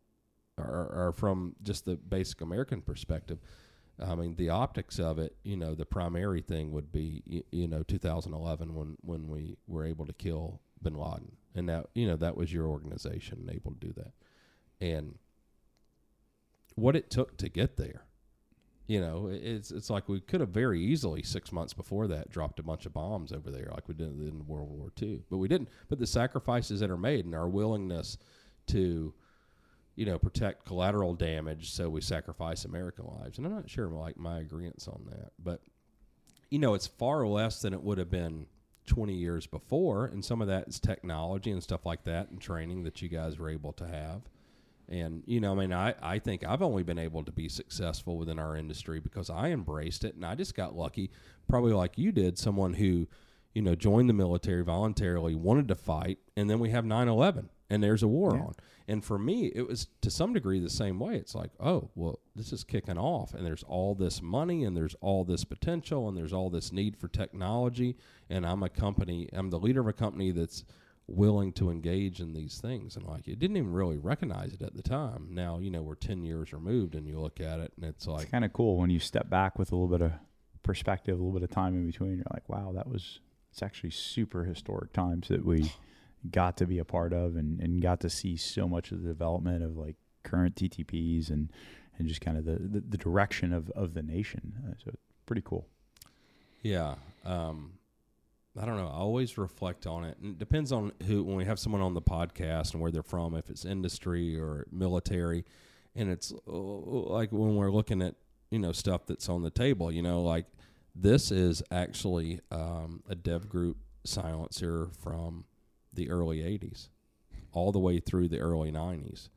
are, are from just the basic American perspective. I mean, the optics of it, you know, the primary thing would be, you, you know, 2011 when, when we were able to kill bin Laden. And that, you know, that was your organization able to do that. And what it took to get there you know, it's it's like we could have very easily six months before that dropped a bunch of bombs over there, like we did in World War II, but we didn't. But the sacrifices that are made and our willingness to, you know, protect collateral damage, so we sacrifice American lives, and I'm not sure like my agreements on that, but you know, it's far less than it would have been 20 years before, and some of that is technology and stuff like that, and training that you guys were able to have. And you know, I mean, I, I think I've only been able to be successful within our industry because I embraced it, and I just got lucky, probably like you did, someone who, you know, joined the military voluntarily, wanted to fight, and then we have 9/11, and there's a war Yeah. on. And for me, it was to some degree the same way. It's like, oh, well, this is kicking off, and there's all this money, and there's all this potential, and there's all this need for technology. And I'm a company, I'm the leader of a company that's willing to engage in these things. And like, it didn't even really recognize it at the time. Now, you know, we're 10 years removed, and you look at it, and it's like, It's kind of cool when you step back with a little bit of perspective, a little bit of time in between. You're like, wow, that was it's actually super historic times that we got to be a part of and, and got to see so much of the development of like current TTPs and and just kind of the, the, the direction of, of the nation. Uh, so pretty cool. Yeah. Um, I don't know. I always reflect on it. And it depends on who, when we have someone on the podcast and where they're from, if it's industry or military. And it's uh, like when we're looking at, you know, stuff that's on the table, you know, like this is actually um, a dev group silencer from the early 80s all the way through the early 90s.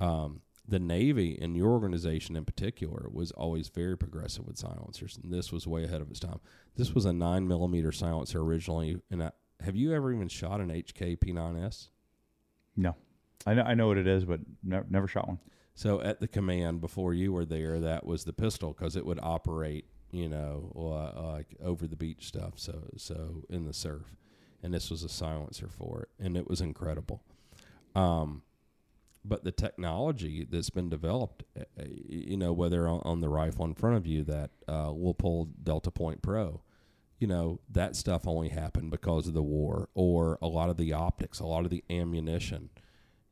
Um, the Navy and your organization in particular was always very progressive with silencers, and this was way ahead of its time. This was a nine millimeter silencer originally, and I, have you ever even shot an HK P9S? No, I know I know what it is, but never, never shot one. So at the command before you were there, that was the pistol because it would operate, you know, uh, like over the beach stuff. So so in the surf, and this was a silencer for it, and it was incredible. Um, but the technology that's been developed, uh, you know, whether on, on the rifle in front of you, that uh, pull Delta Point Pro, you know, that stuff only happened because of the war, or a lot of the optics, a lot of the ammunition,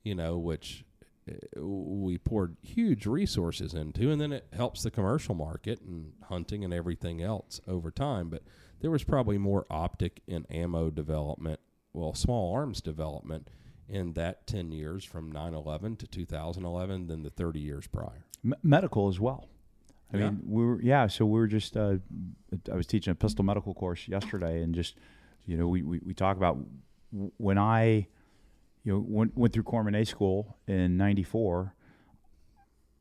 you know, which uh, we poured huge resources into, and then it helps the commercial market and hunting and everything else over time. But there was probably more optic and ammo development, well, small arms development in that 10 years from 9 11 to 2011 than the 30 years prior. M- medical as well. I Yeah? mean, we were yeah. So we were just uh, I was teaching a pistol medical course yesterday, and just you know we we, we talk about when I you know went went through Corpsman A school in '94.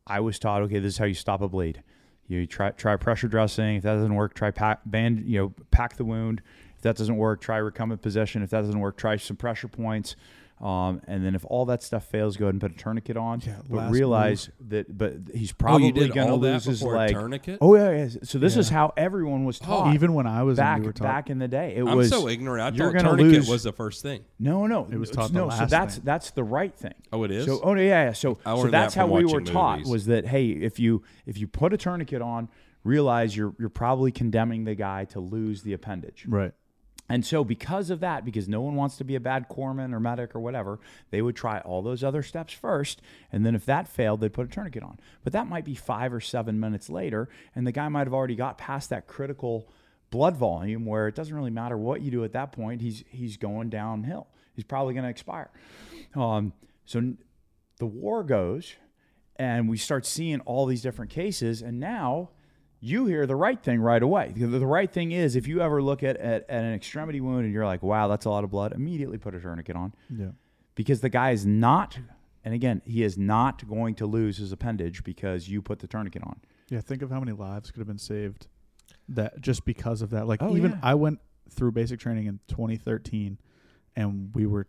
I was taught okay, this is how you stop a bleed. You try try pressure dressing. If that doesn't work, try pack band. You know, pack the wound. If that doesn't work, try recumbent position. If that doesn't work, try some pressure points. Um, and then if all that stuff fails, go ahead and put a tourniquet on. Yeah, but last realize that, but he's oh, probably you did going to lose his before leg. tourniquet? Oh yeah, yeah. So this is how everyone was taught. Even when I was back in, we taught, back in the day, it I'm was so ignorant. I you're thought gonna tourniquet lose- was the first thing. no, no. It was no, taught the no. so that's thing. that's the right thing. Oh, it is? So oh yeah, yeah. So so that's that how we were watching taught movies. was that hey, if you if you put a tourniquet on, realize you're you're probably condemning the guy to lose the appendage. right. And so, because of that, because no one wants to be a bad corpsman or medic or whatever, they would try all those other steps first. And then, if that failed, they'd put a tourniquet on. But that might be five or seven minutes later, and the guy might have already got past that critical blood volume where it doesn't really matter what you do at that point. He's he's going downhill. He's probably going to expire. Um, so the war goes, and we start seeing all these different cases, and now you hear the right thing right away. The, the right thing is if you ever look at, at, at an extremity wound and you're like, wow, that's a lot of blood, immediately put a tourniquet on Yeah. because the guy is not, and again, he is not going to lose his appendage because you put the tourniquet on. Yeah. Think of how many lives could have been saved that just because of that. Like Oh, even yeah. I went through basic training in 2013, and we were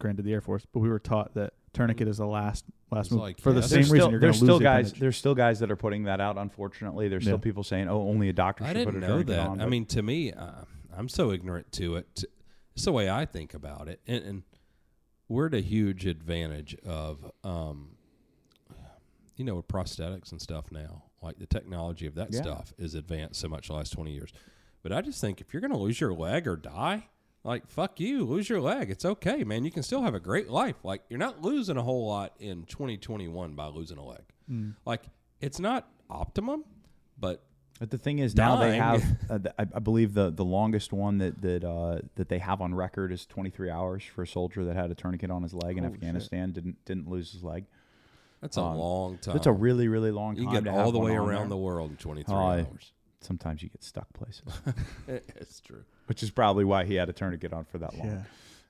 granted the Air Force, but we were taught that tourniquet mm-hmm. is the last last It's move like, for the same there's reason still, you're going there's to lose still guys. appendage. There's still guys that are putting that out. Unfortunately, there's still people saying, "Oh, only a doctor I should put didn't a know that. on." I mean, to me, uh, I'm so ignorant to it. It's the way I think about it, and, and we're at a huge advantage of, um, you know, with prosthetics and stuff now. Like the technology of that Yeah. stuff is advanced so much the last 20 years. But I just think if you're going to lose your leg or die, like fuck you, lose your leg. It's okay, man. You can still have a great life. Like you're not losing a whole lot in 2021 by losing a leg. Like it's not optimum, but But the thing is, now they have. Uh, the, I, I believe the the longest one that that uh, that they have on record is 23 hours for a soldier that had a tourniquet on his leg in Holy shit. Afghanistan. Didn't didn't lose his leg. that's a Um, long time. That's a really really long time. you get all the way around there. the world in 23 Oh, I- hours. Sometimes you get stuck places, it's true. which is probably why he had a tourniquet on for that long. Yeah.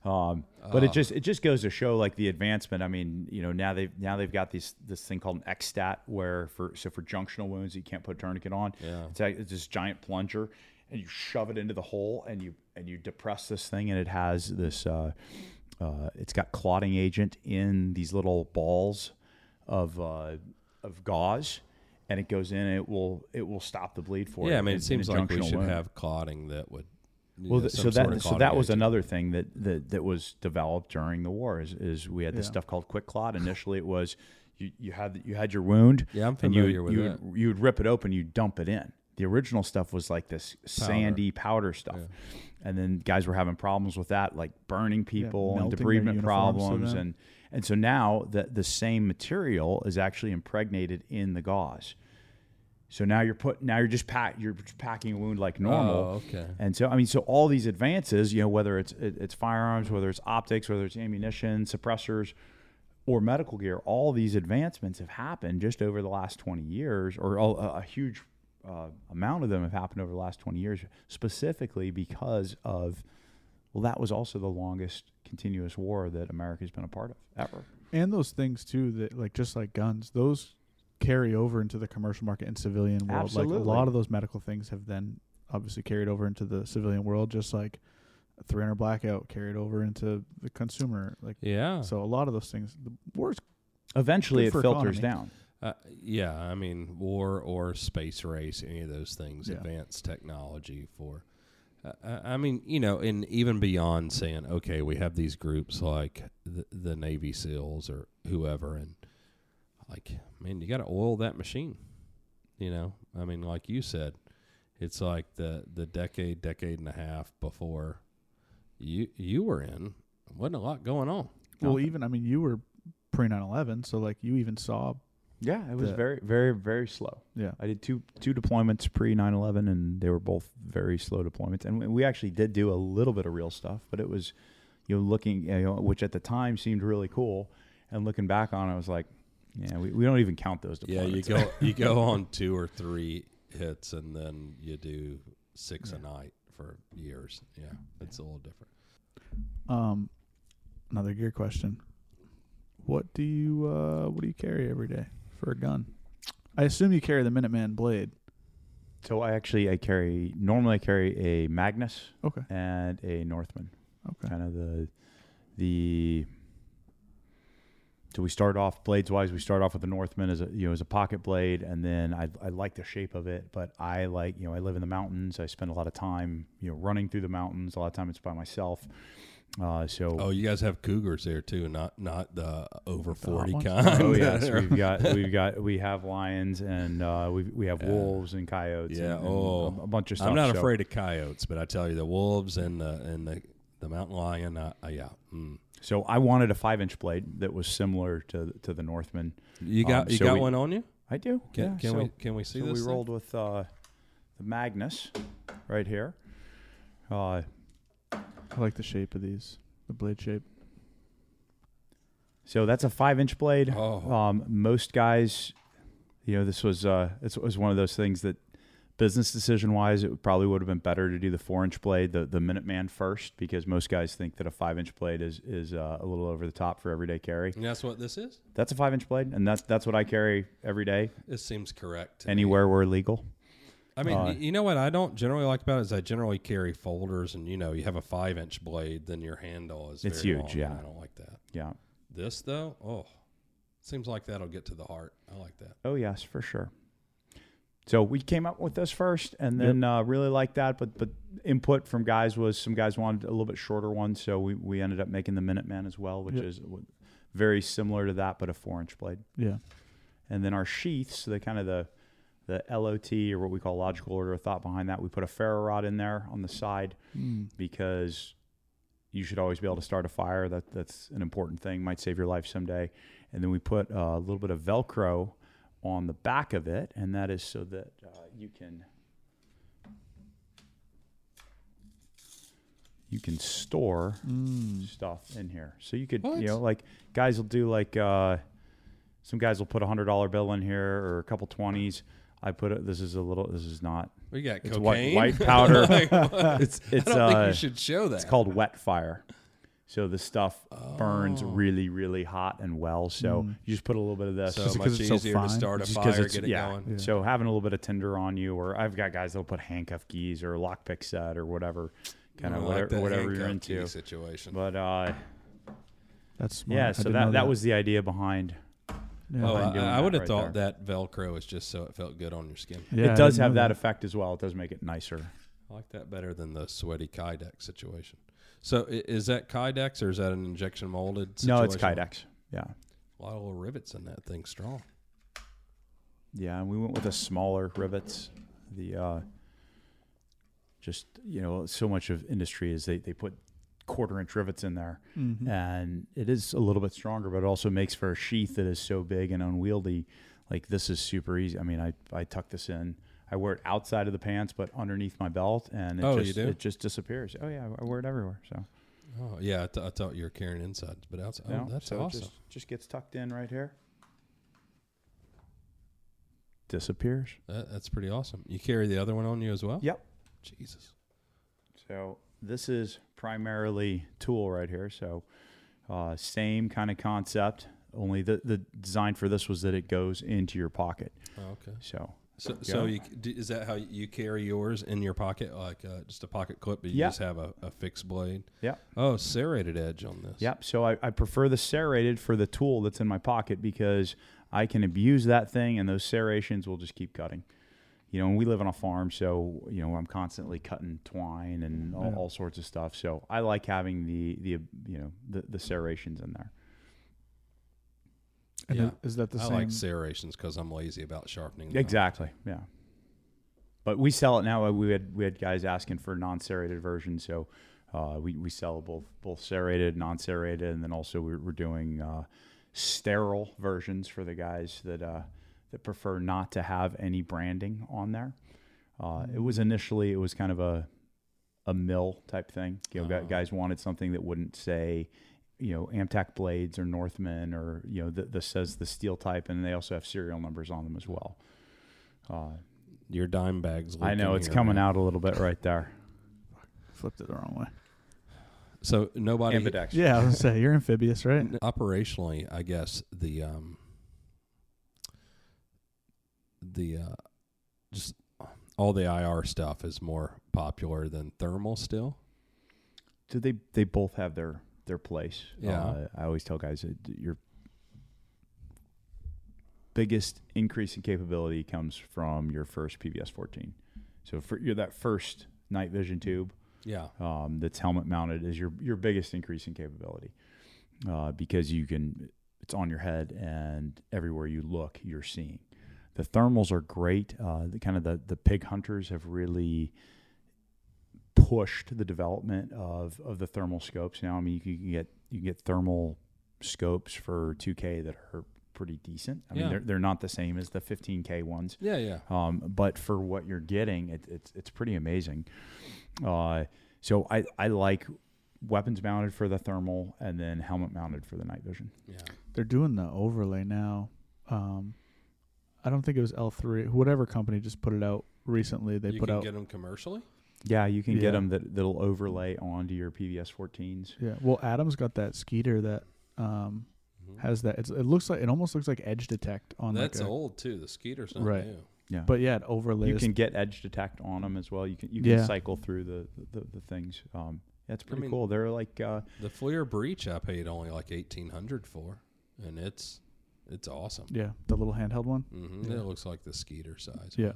Um, but it Ah. just it just goes to show like the advancement. I mean, you know, now they've now they've got these this thing called an XSTAT where for so for junctional wounds you can't put a tourniquet on. Yeah. It's, like, it's this giant plunger, and you shove it into the hole, and you and you depress this thing, and it has this. Uh, uh, it's got clotting agent in these little balls of uh, of gauze, and it goes in. And it will it will stop the bleed for you. Yeah, I mean, in- it seems like we junctional should wound. have clotting that would. Well, know, so that so that was agent. another thing that, that that was developed during the war. Is, is we had this Yeah. stuff called QuikClot. Initially, it was you, you had you had your wound. Yeah, I'm and you familiar would- with you that. Would, you would rip it open, you dump it in. The original stuff was like this sandy powder stuff, and then guys were having problems with that, like burning people and debridement problems, them. and and so now the the same material is actually impregnated in the gauze. So now you're put now you're just pack you're just packing a wound like normal. Oh, okay. And so, I mean, so all these advances, you know, whether it's it, it's firearms, whether it's optics, whether it's ammunition, suppressors, or medical gear, all these advancements have happened just over the last 20 years, or a, a huge uh, amount of them have happened over the last 20 years, specifically because of, well, that was also the longest continuous war that America's been a part of ever. And those things too that like just like guns, those carry over into the commercial market and civilian world. Like a lot of those medical things have then obviously carried over into the civilian world, just like a 300 blackout carried over into the consumer. Like Yeah. so, a lot of those things. The war's Eventually, it filters economy. down. Uh, yeah, I mean, war or space race, any of those things, Yeah. advanced technology for. Uh, I I mean, you know, and even beyond saying, okay, we have these groups like the, the Navy SEALs or whoever, and like, man, you got to oil that machine. You know, I mean, like you said, it's like the the decade, decade and a half before you you were in, wasn't a lot going on. well, even I mean, you were pre 9/11, so like you even saw, Yeah, it was The- very, very, very slow. yeah, I did two two deployments pre 9/11 and they were both very slow deployments. And we- we actually did do a little bit of real stuff, but it was you know looking you know which at the time seemed really cool and looking back on it I was like yeah, we, we don't even count those deployments. Yeah, you go you go on two or three hits, and then you do six a night for years. Yeah, it's a little different. Um, another gear question. What do you uh what do you carry every day for a gun? I assume you carry the Minuteman blade. So I actually I carry normally I carry a Magnus Okay. and a Northman. Okay. Kind of the the so we start off blades wise. We start off with the Northman as a you know as a pocket blade, and then I I like the shape of it, but I like you know I live in the mountains. I spend a lot of time you know running through the mountains. A lot of time it's by myself. Uh, so Oh, you guys have cougars there too, not not the over forty kind. Oh yes, we've got we've got we have lions and uh, we we have Yeah. wolves and coyotes. Yeah, and, and oh. a, a bunch of stuff. I'm not so- afraid of coyotes, but I tell you, the wolves and the and the the mountain lion. Uh, uh, yeah, mm. So I wanted a five inch blade that was similar to to the Northman. you got Um, you so got we- one on you. I do. Can, yeah, can so, we can we see so this? we thing? rolled with uh, the Magnus right here. Uh, I like the shape of these, the blade shape. so that's a five inch blade. Oh. Um, most guys, you know, this was uh, this was one of those things that business decision wise, it probably would have been better to do the four inch blade, the the Minuteman first, because most guys think that a five inch blade is is uh, a little over the top for everyday carry. And that's what this is. That's a five inch blade, and that's that's what I carry every day, It seems correct. to me. anywhere we're legal. I mean, Uh, you know what I don't generally like about it is I generally carry folders, and you know, you have a five inch blade, then your handle is It's very huge, long, yeah. and I don't like that. Yeah. This though, oh, seems like that'll get to the heart. I like that. Oh yes, for sure. So we came up with this first, and then uh, really liked that. But but input from guys was some guys wanted a little bit shorter one, so we, we ended up making the Minuteman as well, which Yep. is very similar to that, but a four inch blade. Yeah. And then our sheaths, the kind of the the LOT or what we call logical order of thought behind that, we put a ferro rod in there on the side Mm. because you should always be able to start a fire. That that's an important thing. Might save your life someday. And then we put uh, a little bit of Velcro on the back of it, and that is so that uh, you can you can store Mm. stuff in here. So you could, What? you know, like guys will do like uh, some guys will put a hundred dollar bill in here or a couple twenties. I put it. This is a little. This is not. We got It's white, cocaine. white powder. Like, it's it's I don't think uh, you should show that. it's called wet fire. So the stuff burns Oh. really, really hot and well. So Mm. you just put a little bit of this. so Just much because it's so easier to start a just 'cause fire, it's get it yeah. going. Yeah. So having a little bit of tinder on you, or I've got guys that'll put handcuff keys or lockpick set or whatever, kind of like whatever, that whatever you're handcuff key into. situation. But uh, That's smart. yeah, I so didn't that, that was the idea behind. Yeah. oh, I, I would have right thought that Velcro is just so it felt good on your skin. Yeah, it does have know that effect as well. It does make it nicer. I like that better than the sweaty Kydex situation. So is that Kydex or is that an injection molded? Situation? No, it's Kydex. Yeah, A lot of little rivets in that thing. Strong. yeah. And we went with the smaller rivets. The uh, just you know, so much of industry is they they put quarter inch rivets in there. Mhm. and it is a little bit stronger, but it also makes for a sheath that is so big and unwieldy. Like this is super easy. I mean, I, I tuck this in. I wear it outside of the pants, but underneath my belt, and it Oh, you just do? it just disappears. Oh yeah, I wear it everywhere. So Oh yeah, I, th- I thought you were carrying inside, but outside. you Oh, that's so it awesome. Just, just gets tucked in right here. Disappears. That, that's pretty awesome. You carry the other one on you as well? Yep. Jesus. So this is primarily tool right here. So uh, same kind of concept. Only the the design for this was that it goes into your pocket. Oh, okay. So So, Yeah. so you, is that how you carry yours in your pocket, like uh, just a pocket clip, but you Yeah. just have a, a fixed blade? yeah. Oh, serrated edge on this. Yep. So I, I prefer the serrated for the tool that's in my pocket because I can abuse that thing and those serrations will just keep cutting. You know, and we live on a farm, so you know I'm constantly cutting twine and all, Yeah. all sorts of stuff. So I like having the the you know the the serrations in there. And Yeah. is- is that the I same? I like serrations because I'm lazy about sharpening. them. Exactly. Yeah. But we sell it now. We had we had guys asking for non-serrated versions, so uh, we we sell both both serrated, non-serrated, and then also we're, we're doing uh, sterile versions for the guys that uh, that prefer not to have any branding on there. Uh, It was initially it was kind of a a mill type thing. You know, gu- Oh. guys wanted something that wouldn't say, you know, Amtac blades or Northman or you know that that says the steel type, and they also have serial numbers on them as well. Uh, Your dime bags. I know it's here, coming man. out a little bit right there. Flipped it the wrong way. So nobody. Ambidex. Yeah, I was gonna say you're amphibious, right? Operationally, I guess the um the uh just all the IR stuff is more popular than thermal still. Do they? They both have their their place. Yeah. Uh, I always tell guys your biggest increase in capability comes from your first PVS 14. So for you're that first night vision tube Yeah. um, that's helmet mounted is your your biggest increase in capability uh, because you can it's on your head and everywhere you look you're seeing. The thermals are great. Uh, the kind of the the pig hunters have really pushed the development of of the thermal scopes. Now, I mean, you can get you can get thermal scopes for 2K that are pretty decent. I Yeah. mean, they're they're not the same as the 15K ones. Yeah, yeah. Um, but for what you're getting, it, it's it's pretty amazing. Uh, so I I like weapons mounted for the thermal and then helmet mounted for the night vision. Yeah. They're doing the overlay now. Um, I don't think it was L3. Whatever company just put it out recently. They put out. you put can out. get them commercially? Yeah, you can get them that that'll overlay onto your PVS 14s. yeah. Well, Adam's got that Skeeter that um, Mhm. has that. It's, it looks like it almost looks like Edge Detect on That's like a, old too. The Skeeter's not Right. new. Yeah, But yeah, it overlays. you can get edge detect on them as well. You can you can Yeah. cycle through the the, the things. Um, that's pretty mean- cool. They're like uh, The FLIR Breach I paid only like eighteen hundred for, and it's it's awesome. yeah, the little handheld one. hmm Yeah. It looks like the Skeeter size. Yeah.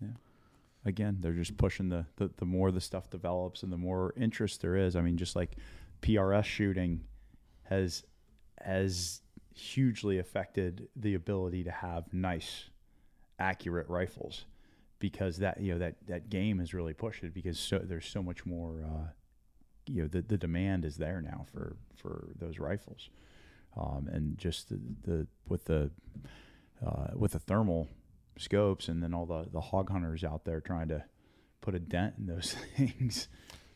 Yeah. Again, they're just pushing the, the the more the stuff develops and the more interest there is. I mean, just like PRS shooting has has hugely affected the ability to have nice, accurate rifles because that you know that that game has really pushed it because so there's so much more. Uh, you know the, the demand is there now for for those rifles, um, and just the, the with the uh, with the thermal scopes, and then all the the hog hunters out there trying to put a dent in those things.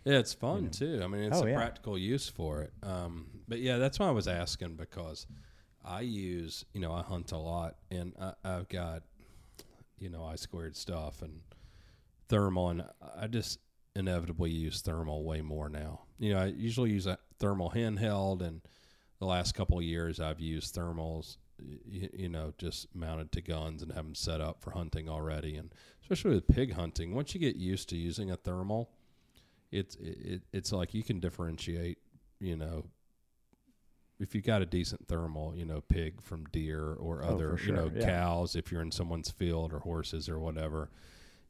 Yeah, it's fun know. too. I mean, it's Oh, a yeah. practical use for it. Um, but yeah, that's why I was asking because I use, you know, I hunt a lot, and I, I've got, you know, I squared stuff and thermal, and I just inevitably use thermal way more now. You know, I usually use a thermal handheld, and the last couple of years I've used thermals. You, you know, just mounted to guns and have them set up for hunting already, and especially with pig hunting. Once you get used to using a thermal, it's it, it's like you can differentiate you know if you got a decent thermal you know pig from deer or Oh, other you know yeah. cows if you're in someone's field or horses or whatever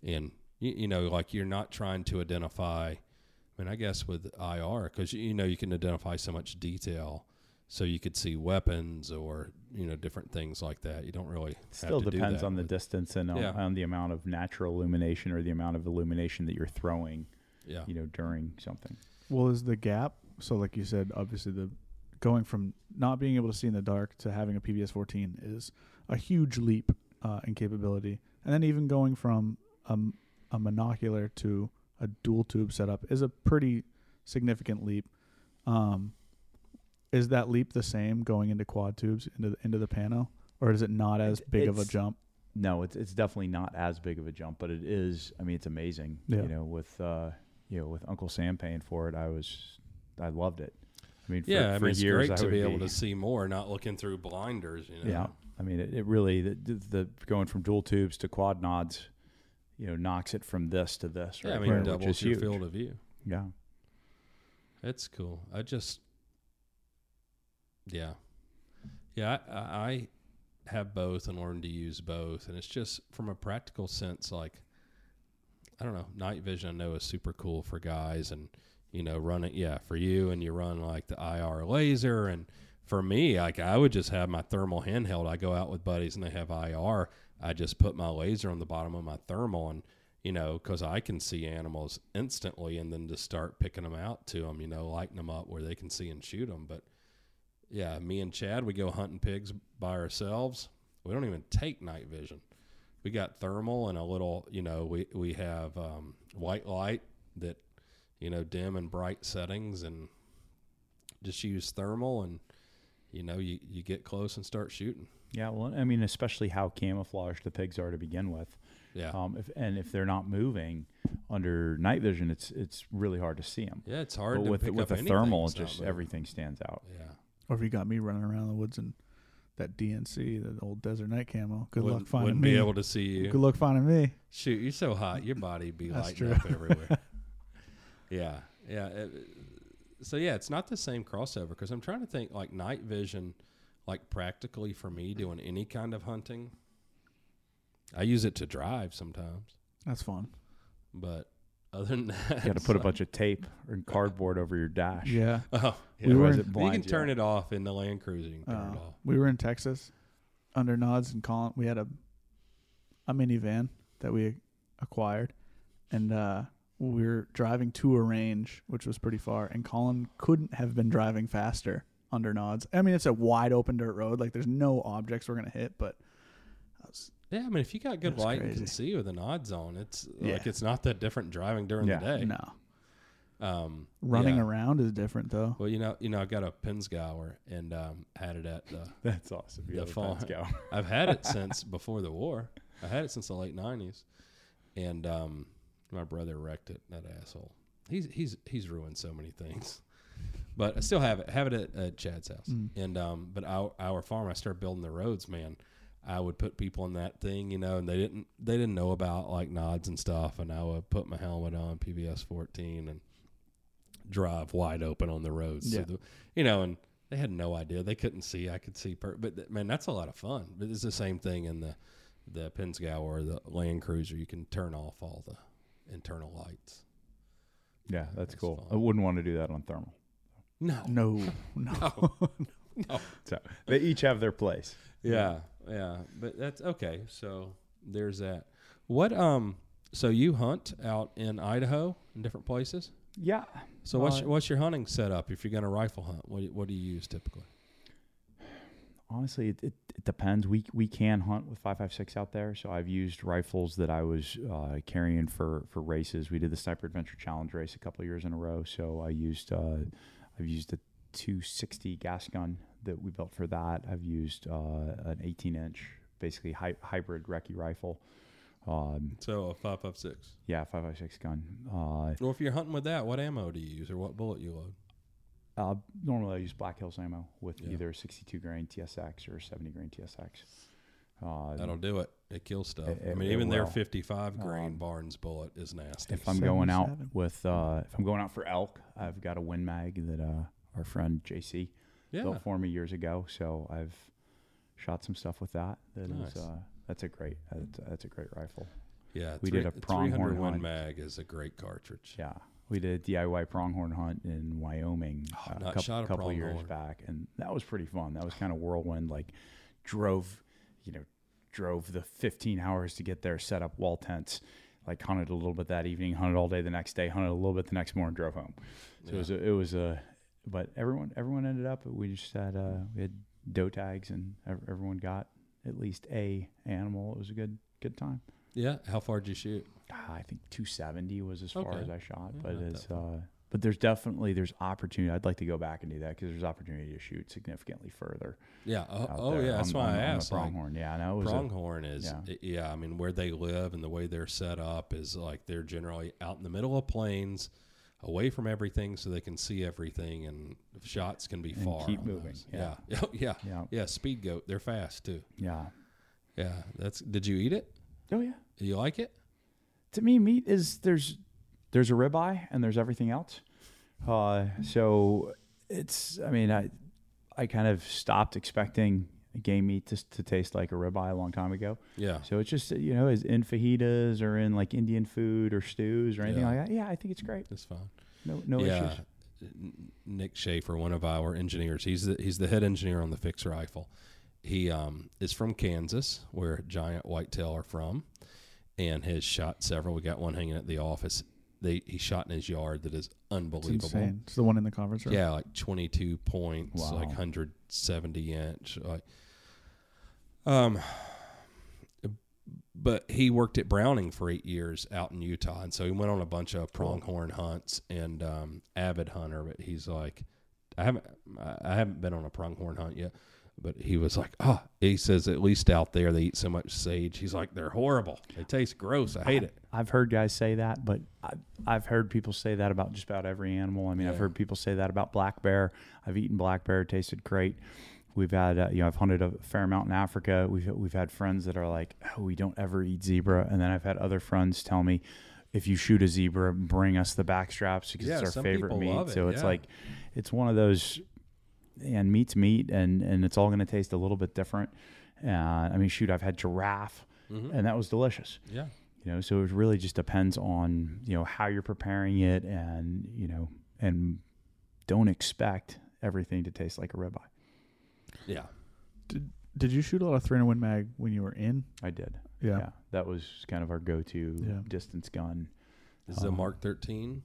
and you, you know like you're not trying to identify i mean i guess with ir because you know you can identify so much detail so you could see weapons or you know different things like that you don't really It have still to do depends that on the with- distance and on, Yeah. on the amount of natural illumination or the amount of illumination that you're throwing, yeah you know, during something. Well, is the gap so like you said, obviously the going from not being able to see in the dark to having a PVS 14 is a huge leap uh, in capability, and then even going from um, a monocular to a dual tube setup is a pretty significant leap. Um, is that leap the same going into quad tubes into the, into the pano, or is it not as It- big of a jump? No, it's it's definitely not as big of a jump, but it is. I mean, it's amazing. Yeah. You know, with uh, you know, with Uncle Sam paying for it, I was, I loved it. I mean, for, yeah i mean it's years great I to would be able to see more not looking through blinders you know Yeah, I mean, it, it really the, the, the going from dual tubes to quad nods, you know, knocks it from this to this. yeah right i mean there, which doubles your huge. field of view Yeah, That's cool. I just, yeah, yeah. I, I have both and learned to use both, and it's just from a practical sense, like I don't know, night vision. I know is super cool for guys, and you know, running. Yeah, for you, and you run like the IR laser, and for me, like I would just have my thermal handheld. I go out with buddies, and they have IR. I just put my laser on the bottom of my thermal, and you know, because I can see animals instantly and then just start picking them out to them, you know, lighting them up where they can see and shoot them. But yeah, me and Chad, we go hunting pigs by ourselves. We don't even take night vision. We got thermal and a little, you know, we, we have um, white light that, you know, dim and bright settings and just use thermal and, you know, you, you get close and start shooting. yeah. Well, I mean, especially how camouflaged the pigs are to begin with. Yeah. Um, if and if they're not moving under night vision, it's it's really hard to see them. yeah, it's hard But to with with up the thermal, just everything stands out. Yeah. Or if you got me running around the woods and that DNC, the old desert night camo, good wouldn't, luck finding wouldn't me. be able to see you. Good luck finding me. Shoot, you're so hot, your body be That's lighting true. up everywhere. yeah, yeah. it- so yeah, it's not the same crossover because I'm trying to think like night vision, like practically for me doing any kind of hunting. I use it to drive sometimes, That's fun. but other than that, You got to it's put a bunch of tape and cardboard over your dash. Yeah. Oh, We were in- it you can turn out. it off in the Land Cruiser. You can turn it Uh, off. we were in Texas under Nods and Colin. We had a a minivan that we acquired, and uh, we were driving to a range, which was pretty far. And Colin couldn't have been driving faster under Nods. I mean, it's a wide open dirt road. Like there's no objects we're gonna hit, but I was, Yeah, I mean, if you got good That's light and can see with an odd zone, it's Yeah. like it's not that different driving during Yeah. the day. no Um, running yeah. around is different though. Well, you know, you know, I got a Pinzgauer and um, had it at the. That's awesome. The You a fall- I've had it since before the war. I had it since the late '90s, and um, my brother wrecked it. That asshole. He's he's he's ruined so many things, but I still have it. Have it at, at Chad's house. Mm. And um, but our our farm, I started building the roads. Man, I would put people in that thing, you know, and they didn't they didn't know about like nods and stuff, and I would put my helmet on PVS 14 and drive wide open on the roads. Yeah. the, you know, and they had no idea. They couldn't see. I could see. Per- but th- man, that's a lot of fun. But it's the same thing in the the Pinzgauer or the Land Cruiser. You can turn off all the internal lights. Yeah, that's, That's cool. fun. I wouldn't want to do that on thermal. No, No, no. no. So they each have their place. Yeah, yeah. But that's okay. So there's that. What um? So you hunt out in Idaho in different places. Yeah. So what's Uh, what's your hunting setup if you're going to rifle hunt? What do- what do you use typically? honestly, it, it, it depends. We we can hunt with five five six out there, so I've used rifles that I was uh, carrying for for races. We did the Sniper Adventure Challenge race a couple years in a row, so I used uh, I've used a 260 gas gun that we built for that. I've used uh, an 18 inch, basically hy- hybrid recce rifle. Um, So a five five six. yeah, five five six gun. Uh, Well, if you're hunting with that, what ammo do you use, or what bullet you load? Uh, normally, I use Black Hills ammo with Yeah. either 62 grain TSX or 70 grain TSX. Uh, That'll do it. It kills stuff. It- I mean, it even their 55 grain Um, Barnes bullet is nasty. if I'm going out with, uh, if I'm going out for elk, I've got a Win Mag that uh, our friend JC yeah, built for me years ago. So I've shot some stuff with that. That is, Nice. uh, that's a great, that's, that's a great rifle. yeah. we did a pronghorn hunt. mag is a great cartridge. Yeah, we did a DIY pronghorn hunt in Wyoming Oh, uh, a couple, shot a couple years back, and that was pretty fun. That was kind of whirlwind. Like, drove, you know, drove the 15 hours to get there, set up wall tents, like hunted a little bit that evening, hunted all day the next day, hunted a little bit the next morning, drove home. So it was a, it was a, but everyone everyone ended up. We just had uh, we had doe tags, and everyone got at least a animal. It was a good good time. Yeah. How far did you shoot? Ah, I think 270 was as far Okay. as I shot, Yeah, but it's uh, but there's definitely there's opportunity. I'd like to go back and do that because there's opportunity to shoot significantly further. Yeah. Oh, oh yeah. That's on- why on- I asked. Like, pronghorn. yeah, no, was a, pronghorn is yeah. yeah. I mean, where they live and the way they're set up is like they're generally out in the middle of plains, away from everything, so they can see everything, and shots can be And far. keep moving, yeah. Yeah. yeah. yeah, Yeah. Speed goat. They're fast too. yeah. Yeah. That's. Did you eat it? Oh yeah. Do you like it? To me, meat is there's there's a ribeye and there's everything else. Uh, so it's I mean I I kind of stopped expecting game meat to, to taste like a ribeye a long time ago. Yeah. So it's just you know, is in fajitas or in like Indian food or stews or anything Yeah. like that. Yeah, I think it's great. It's fine. No, no yeah. issues. Nick Schaefer, one of our engineers, he's the, he's the head engineer on the fixed rifle. He um, is from Kansas, where Giant Whitetail are from, and has shot several. We got one hanging at the office. They he shot in his yard that is unbelievable. insane. It's the one in the conference room. Yeah, like twenty two points, Wow. like hundred seventy inch, like um. But he worked at Browning for eight years out in Utah, and so he went on a bunch of pronghorn hunts and um, avid hunter. But he's like, I haven't, I haven't been on a pronghorn hunt yet. But he was like, oh, he says at least out there they eat so much sage. He's like, they're horrible. They taste gross. I hate it. I've heard guys say that, but I've, I've heard people say that about just about every animal. I mean, I've heard people say that about black bear. I've eaten black bear; it tasted great. We've had, uh, you know, I've hunted a fair amount in Africa. We've we've had friends that are like, oh, we don't ever eat zebra, and then I've had other friends tell me, if you shoot a zebra, bring us the back straps because Yeah, it's our favorite meat. it, so it's yeah. like, it's one of those, and meat's meat, and and it's all going to taste a little bit different. Uh, I mean, shoot, I've had giraffe, Mhm. and that was delicious Yeah. you know so it really just depends on you know how you're preparing it and you know and don't expect everything to taste like a ribeye Yeah. Did Did you shoot a lot of 300 Win Mag when you were in? i did Yeah. that was kind of our go-to Yeah. distance gun Is it a Um, Mark 13?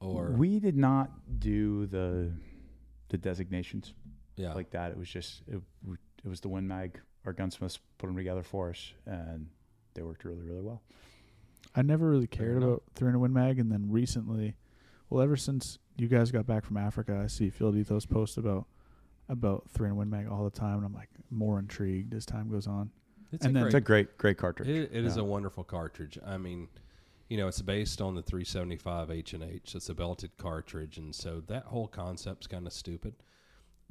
Or, we did not do the the designations yeah. like that it was just it, it was the win mag our gunsmiths put them together for us and they worked really really well I never really cared enough. about 300 Win Mag, and then recently, well, ever since you guys got back from Africa, I see Field Ethos post about about 300 Win Mag all the time, and I'm like more intrigued as time goes on. It's and a then- it's a great great cartridge It, it is Yeah. a wonderful cartridge. I mean, you know, it's based on the 375 H and H. It's a belted cartridge, and so that whole concept's kind of stupid.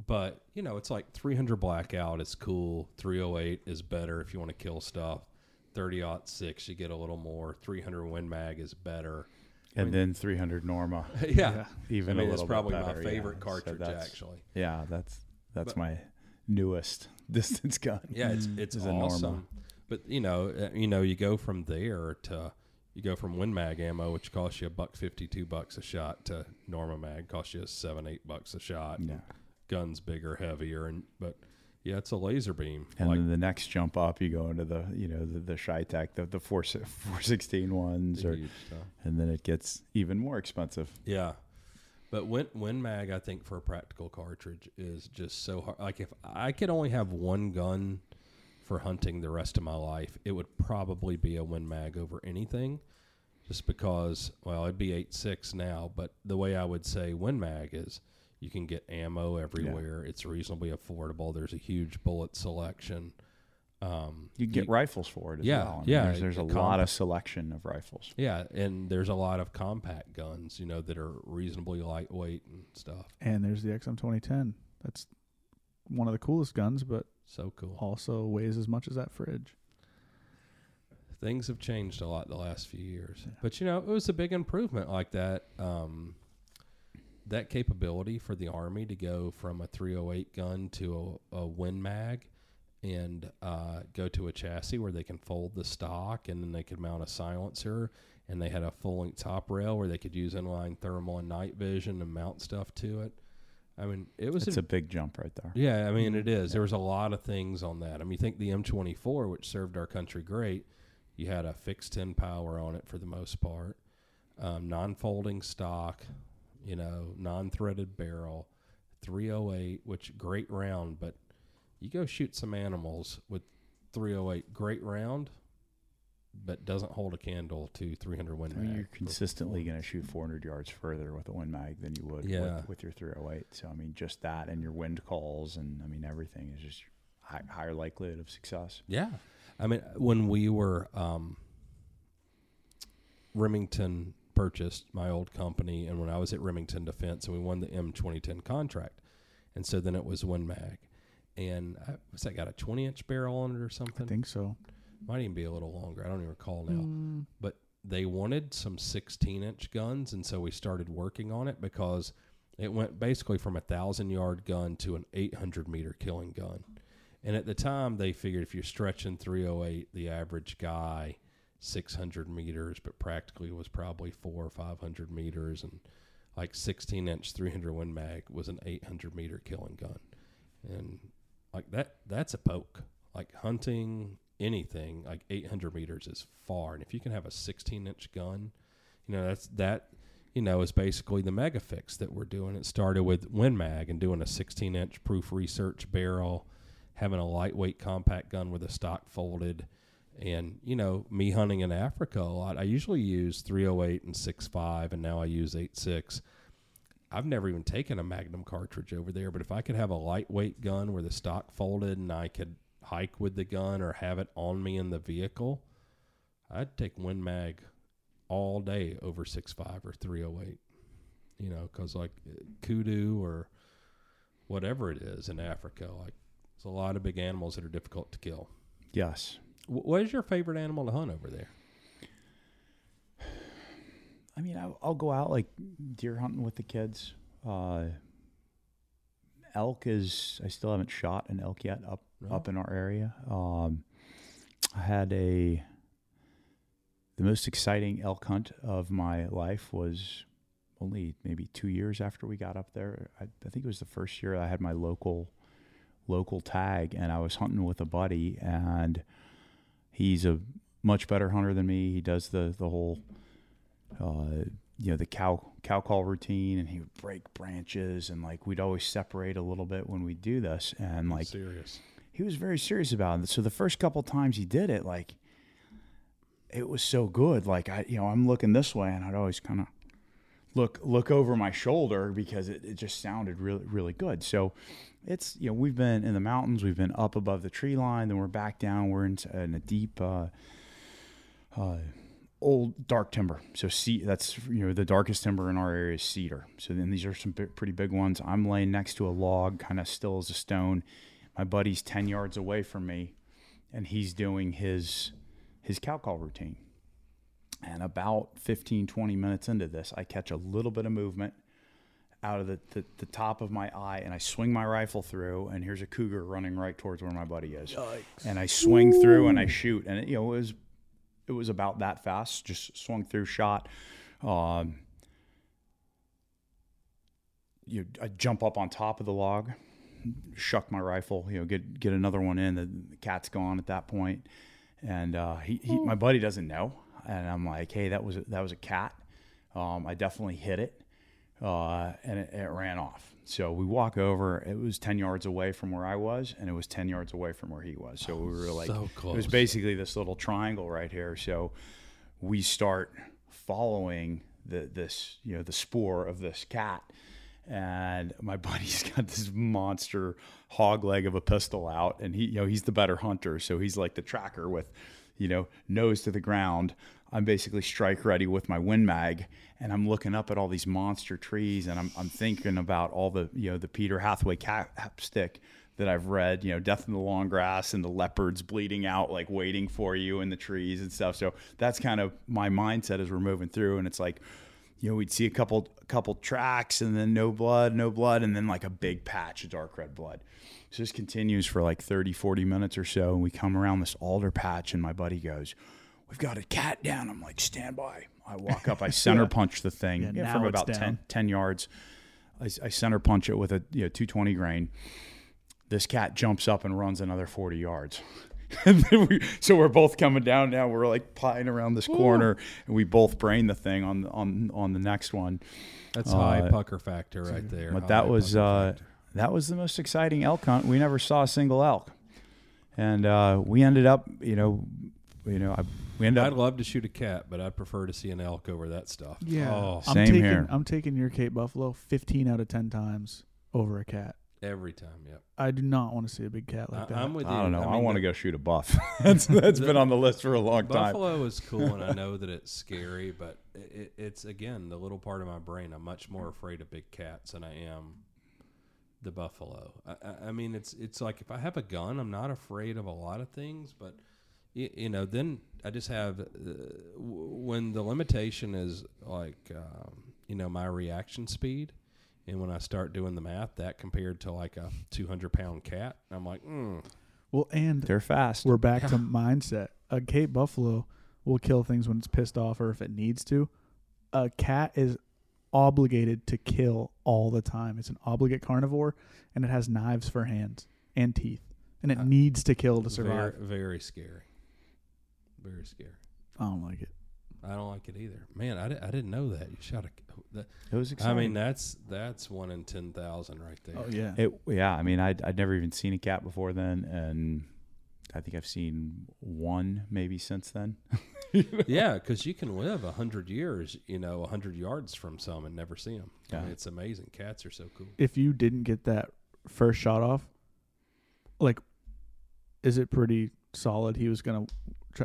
But you know, it's like 300 blackout is cool. 308 is better if you want to kill stuff. 30 six, you get a little more. 300 Win Mag is better. and then 300 norma yeah, even I mean, a it's probably bit my better, yeah. favorite So cartridge that's- actually. Yeah, that's that's But- my newest distance gun. Yeah, it's it's Is a Norma. awesome. But you know, uh, you know, you go from there to you go from Win Mag ammo, which costs you a buck fifty, two bucks a shot, to Norma Mag costs you seven, eight bucks a shot. Yeah. Guns bigger, heavier, and but yeah, it's a laser beam. And like then the next jump up, you go into the you know the the Cheytac, the the four four sixteen ones, or and then it gets even more expensive. Yeah. But Win Mag, I think for a practical cartridge is just so hard. Like if I could only have one gun for hunting the rest of my life, it would probably be a Win Mag over anything. Just because, well, it'd be eight six now, but the way I would say Win Mag is, you can get ammo everywhere. It's reasonably affordable. There's a huge bullet selection. Um, You can get rifles for it as Yeah, well. Yeah, There's, there's a lot of selection of rifles. Yeah, and there's a lot of compact guns, you know, that are reasonably lightweight and stuff. And there's the XM 2010. That's one of the coolest guns, but So cool. also weighs as much as that fridge. Things have changed a lot the last few years, but you know, it was a big improvement like that. Um, that capability for the army to go from a 308 gun to a, a Win Mag and uh, go to a chassis where they can fold the stock and then they could mount a silencer and they had a full length top rail where they could use inline thermal and night vision and mount stuff to it. I mean, it was It's a a big jump right there. yeah, I mean it is. There was a lot of things on that. I mean, think the M24, which served our country great, you had a fixed 10 power on it for the most part, um, non-folding stock, you know, non-threaded barrel, 308, which great round, but you go shoot some animals with 308, great round, but doesn't hold a candle to 300 Win I mean, Mag you're consistently going to shoot 400 yards further with a Win Mag than you would Yeah. with, with your 308. So I mean, just that and your wind calls and I mean everything is just high, higher likelihood of success. Yeah. I mean, when we were um, Remington purchased my old company, and when I was at Remington Defense, and we won the M twenty ten contract, and so then it was Win Mag, and I, was that got a twenty inch barrel on it or something? I think so. Might even be a little longer. I don't even recall now. Mm, But they wanted some sixteen inch guns, and so we started working on it because it went basically from a thousand yard gun to an eight hundred meter killing gun. And at the time, they figured if you're stretching 308, the average guy 600 meters, but practically was probably four or 500 meters, and like 16 inch 300 Win Mag was an 800 meter killing gun, and like that that's a poke. Like hunting anything, like 800 meters is far, and if you can have a 16 inch gun, you know that's that. You know, is basically the mega fix that we're doing. It started with Win Mag and doing a 16 inch proof research barrel, having a lightweight compact gun with a stock folded, and you know me hunting in Africa a lot. I usually use 308 and 6.5, and now I use 8.6. I've never even taken a Magnum cartridge over there, but if I could have a lightweight gun where the stock folded and I could hike with the gun or have it on me in the vehicle, I'd take Win Mag all day over 6.5 or 308. You know, because like kudu or whatever it is in Africa, like there's a lot of big animals that are difficult to kill. Yes. Wh- What is your favorite animal to hunt over there? I mean, I'll, I'll go out like deer hunting with the kids. Uh, elk is, I still haven't shot an elk yet up, No? up in our area. Um, I had a, the most exciting elk hunt of my life was only maybe two years after we got up there. I, I think it was the first year I had my local, local tag and I was hunting with a buddy and he's a much better hunter than me. He does the, the whole, uh, you know, the cow cow call routine, and he would break branches, and like we'd always separate a little bit when we do this, and like serious. he was very serious about it. So the first couple times he did it, like it was so good. Like I, you know, I'm looking this way, and I'd always kind of look look over my shoulder because it, it just sounded really really good. So it's you know we've been in the mountains, we've been up above the tree line, then we're back down. We're in, in a deep. Uh, uh, old dark timber. So see, that's you know the darkest timber in our area is cedar. So then these are some bi- pretty big ones. I'm laying next to a log, kind of still as a stone. My buddy's ten yards away from me, and he's doing his his cow call routine. And about 15, 20 minutes into this, I catch a little bit of movement out of the, the, the top of my eye, and I swing my rifle through, and here's a cougar running right towards where my buddy is. And I swing through and I shoot, and it, you know it was it was about that fast. Just swung through, shot. Um, you, I jump up on top of the log, shuck my rifle. You know, get get another one in. The, the cat's gone at that point, and uh, he, he my buddy doesn't know, and I'm like, hey, that was a, that was a cat. Um, I definitely hit it. uh, and it, it ran off. So we walk over. It was ten yards away from where I was, and it was ten yards away from where he was. So we were like, so it was basically this little triangle right here. So we start following the this you know the spoor of this cat and my buddy's got this monster hog leg of a pistol out and he you know he's the better hunter so he's like the tracker with you know nose to the ground i'm basically strike ready with my win mag and i'm looking up at all these monster trees and i'm, I'm thinking about all the you know the peter hathaway cat stick that I've read, you know, Death in the Long Grass and the leopards bleeding out, like waiting for you in the trees and stuff. So that's kind of my mindset as we're moving through. And it's like, you know, we'd see a couple, a couple tracks and then no blood, no blood, and then like a big patch of dark red blood. So this continues for like 30, 40 minutes or so. And we come around this alder patch and my buddy goes, We've got a cat down. I'm like, stand by. I walk up, I center punch the thing Yeah, yeah, from about 10, down. 10 yards. I, I center punch it with a you know 220 grain. This cat jumps up and runs another 40 yards. And then we, so we're both coming down now. We're like plying around this corner, and we both brain the thing on on on the next one. That's high Uh, pucker factor right there. But high that was uh, that was the most exciting elk hunt. We never saw a single elk, and uh, we ended up, you know, you know, I, we ended I'd love to shoot a cat, but I'd prefer to see an elk over that stuff. Yeah. Oh, I'm Same taking here. I'm taking your Cape Buffalo 15 out of 10 times over a cat. every time. Yep. I do not want to see a big cat like I, that. I'm with you. I don't know. I, mean, want to the- go shoot a buff. that's that's been on the list for a long time. Buffalo is cool, and I know that it's scary, but it, it's again the little part of my brain. I'm much more afraid of big cats than I am the buffalo. I, I, I mean, it's it's like if I have a gun, I'm not afraid of a lot of things, but you, you know, then I just have uh, w- when the limitation is like um, you know my reaction speed. And when I start doing the math, that compared to like a 200 pound cat, I'm like, mm, well, and They're fast. we're back to mindset. A Cape Buffalo will kill things when it's pissed off or if it needs to. A cat is obligated to kill all the time. It's an obligate carnivore and it has knives for hands and teeth. And it Uh, needs to kill to very, survive. very scary. Very scary. I don't like it. I don't like it either. Man, I, di- I didn't know that. You shot a. That, it was I exciting. mean, that's that's one in ten thousand right there. Oh yeah. It, yeah, I mean, I'd, I'd never even seen a cat before then, and I think I've seen one maybe since then. yeah, because you can live a hundred years, you know, a hundred yards from some and never see them. Yeah. it's amazing. Cats are so cool. if you didn't get that first shot off, like, is it pretty solid? He was gonna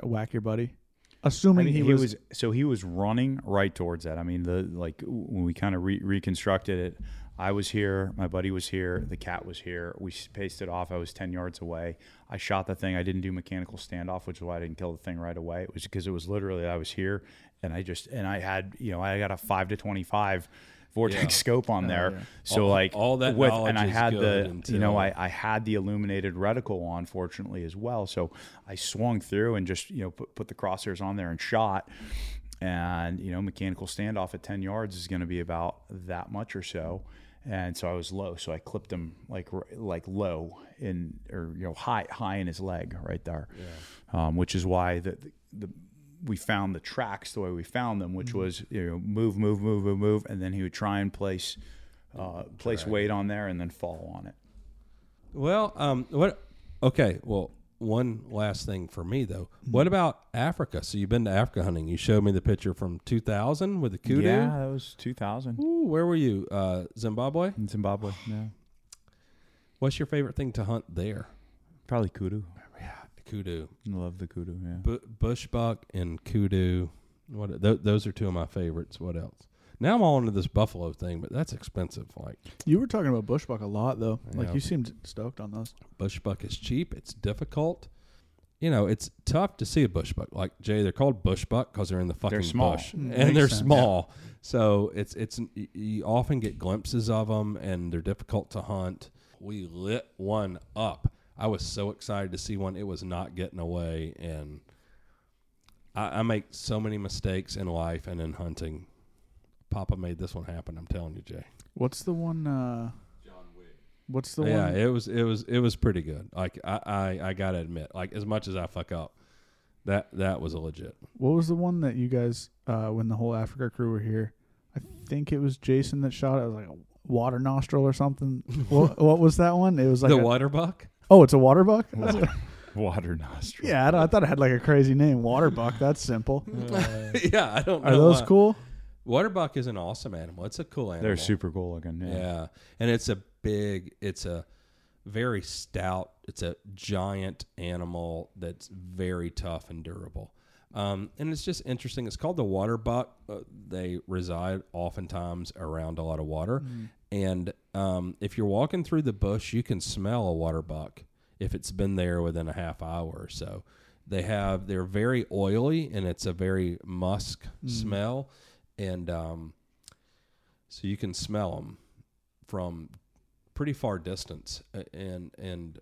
try, whack your buddy, assuming I mean, he, he, was, was, so he was running right towards that. I mean, the like when we kind of re- reconstructed it, I was here, my buddy was here, the cat was here. We spaced it off. I was ten yards away. I shot the thing. I didn't do mechanical standoff, which is why I didn't kill the thing right away. It was because it was literally I was here, and I just and I had you know I got a five to twenty five. Vortex Yeah. scope on Oh, there, yeah. so All- like all that with, and I had good the you know I, I had the illuminated reticle on, fortunately as well. So I swung through and just you know put, put the crosshairs on there and shot. And you know, mechanical standoff at ten yards is going to be about that much or so. And so I was low, so I clipped him like like low in or you know high high in his leg right there, um, which is why the, the the we found the tracks the way we found them, which was you know move move move move move, and then he would try and place uh, place weight on there and then fall on it. Well, um, what? Okay, well, one last thing for me though. What about Africa? So you've been to Africa hunting. You showed me the picture from 2000 with the kudu. Yeah, that was 2000 Ooh, where were you? Uh, Zimbabwe. in Zimbabwe. Yeah, What's your favorite thing to hunt there? probably kudu. Yeah, kudu. Love the kudu. Yeah. Bu bushbuck and kudu. What? Th- those are two of my favorites. What else? Now I'm all into this buffalo thing, but that's expensive. Like You were talking about bushbuck a lot though. Like you seemed stoked on those. bushbuck is cheap. It's difficult. You know, it's tough to see a bushbuck. Like Jay, they're called bushbuck because they're in the fucking small. bush, Mm, and they're sense. small. So it's it's you often get glimpses of them, and they're difficult to hunt. We lit one up. I was so excited to see one. It was not getting away, and I, I make so many mistakes in life and in hunting. Papa made this one happen. I'm telling you, Jay. What's the one? uh What's the yeah, one? Yeah, it was it was it was pretty good. Like I, I I gotta admit, like as much as I fuck up, that that was a legit. What was the one that you guys, uh when the whole Africa crew were here? I think it was Jason that shot it. It was like a water nostril or something. what, what was that one? It was like the a- water buck. Oh, it's a water buck. Water nostril. yeah, I, don't- I thought it had like a crazy name. Water buck. That's simple. yeah, I don't know. Are those why. cool? Water buck is an awesome animal. It's a cool animal. They're super cool looking. Yeah. Yeah. and it's a big. It's a very stout. It's a giant animal that's very tough and durable. Um, and it's just interesting. It's called the water buck. Uh, they reside oftentimes around a lot of water. And um, if you're walking through the bush, you can smell a water buck if it's been there within a half hour or so. They have they're very oily and it's a very musk smell, and um, so you can smell them from pretty far distance, and and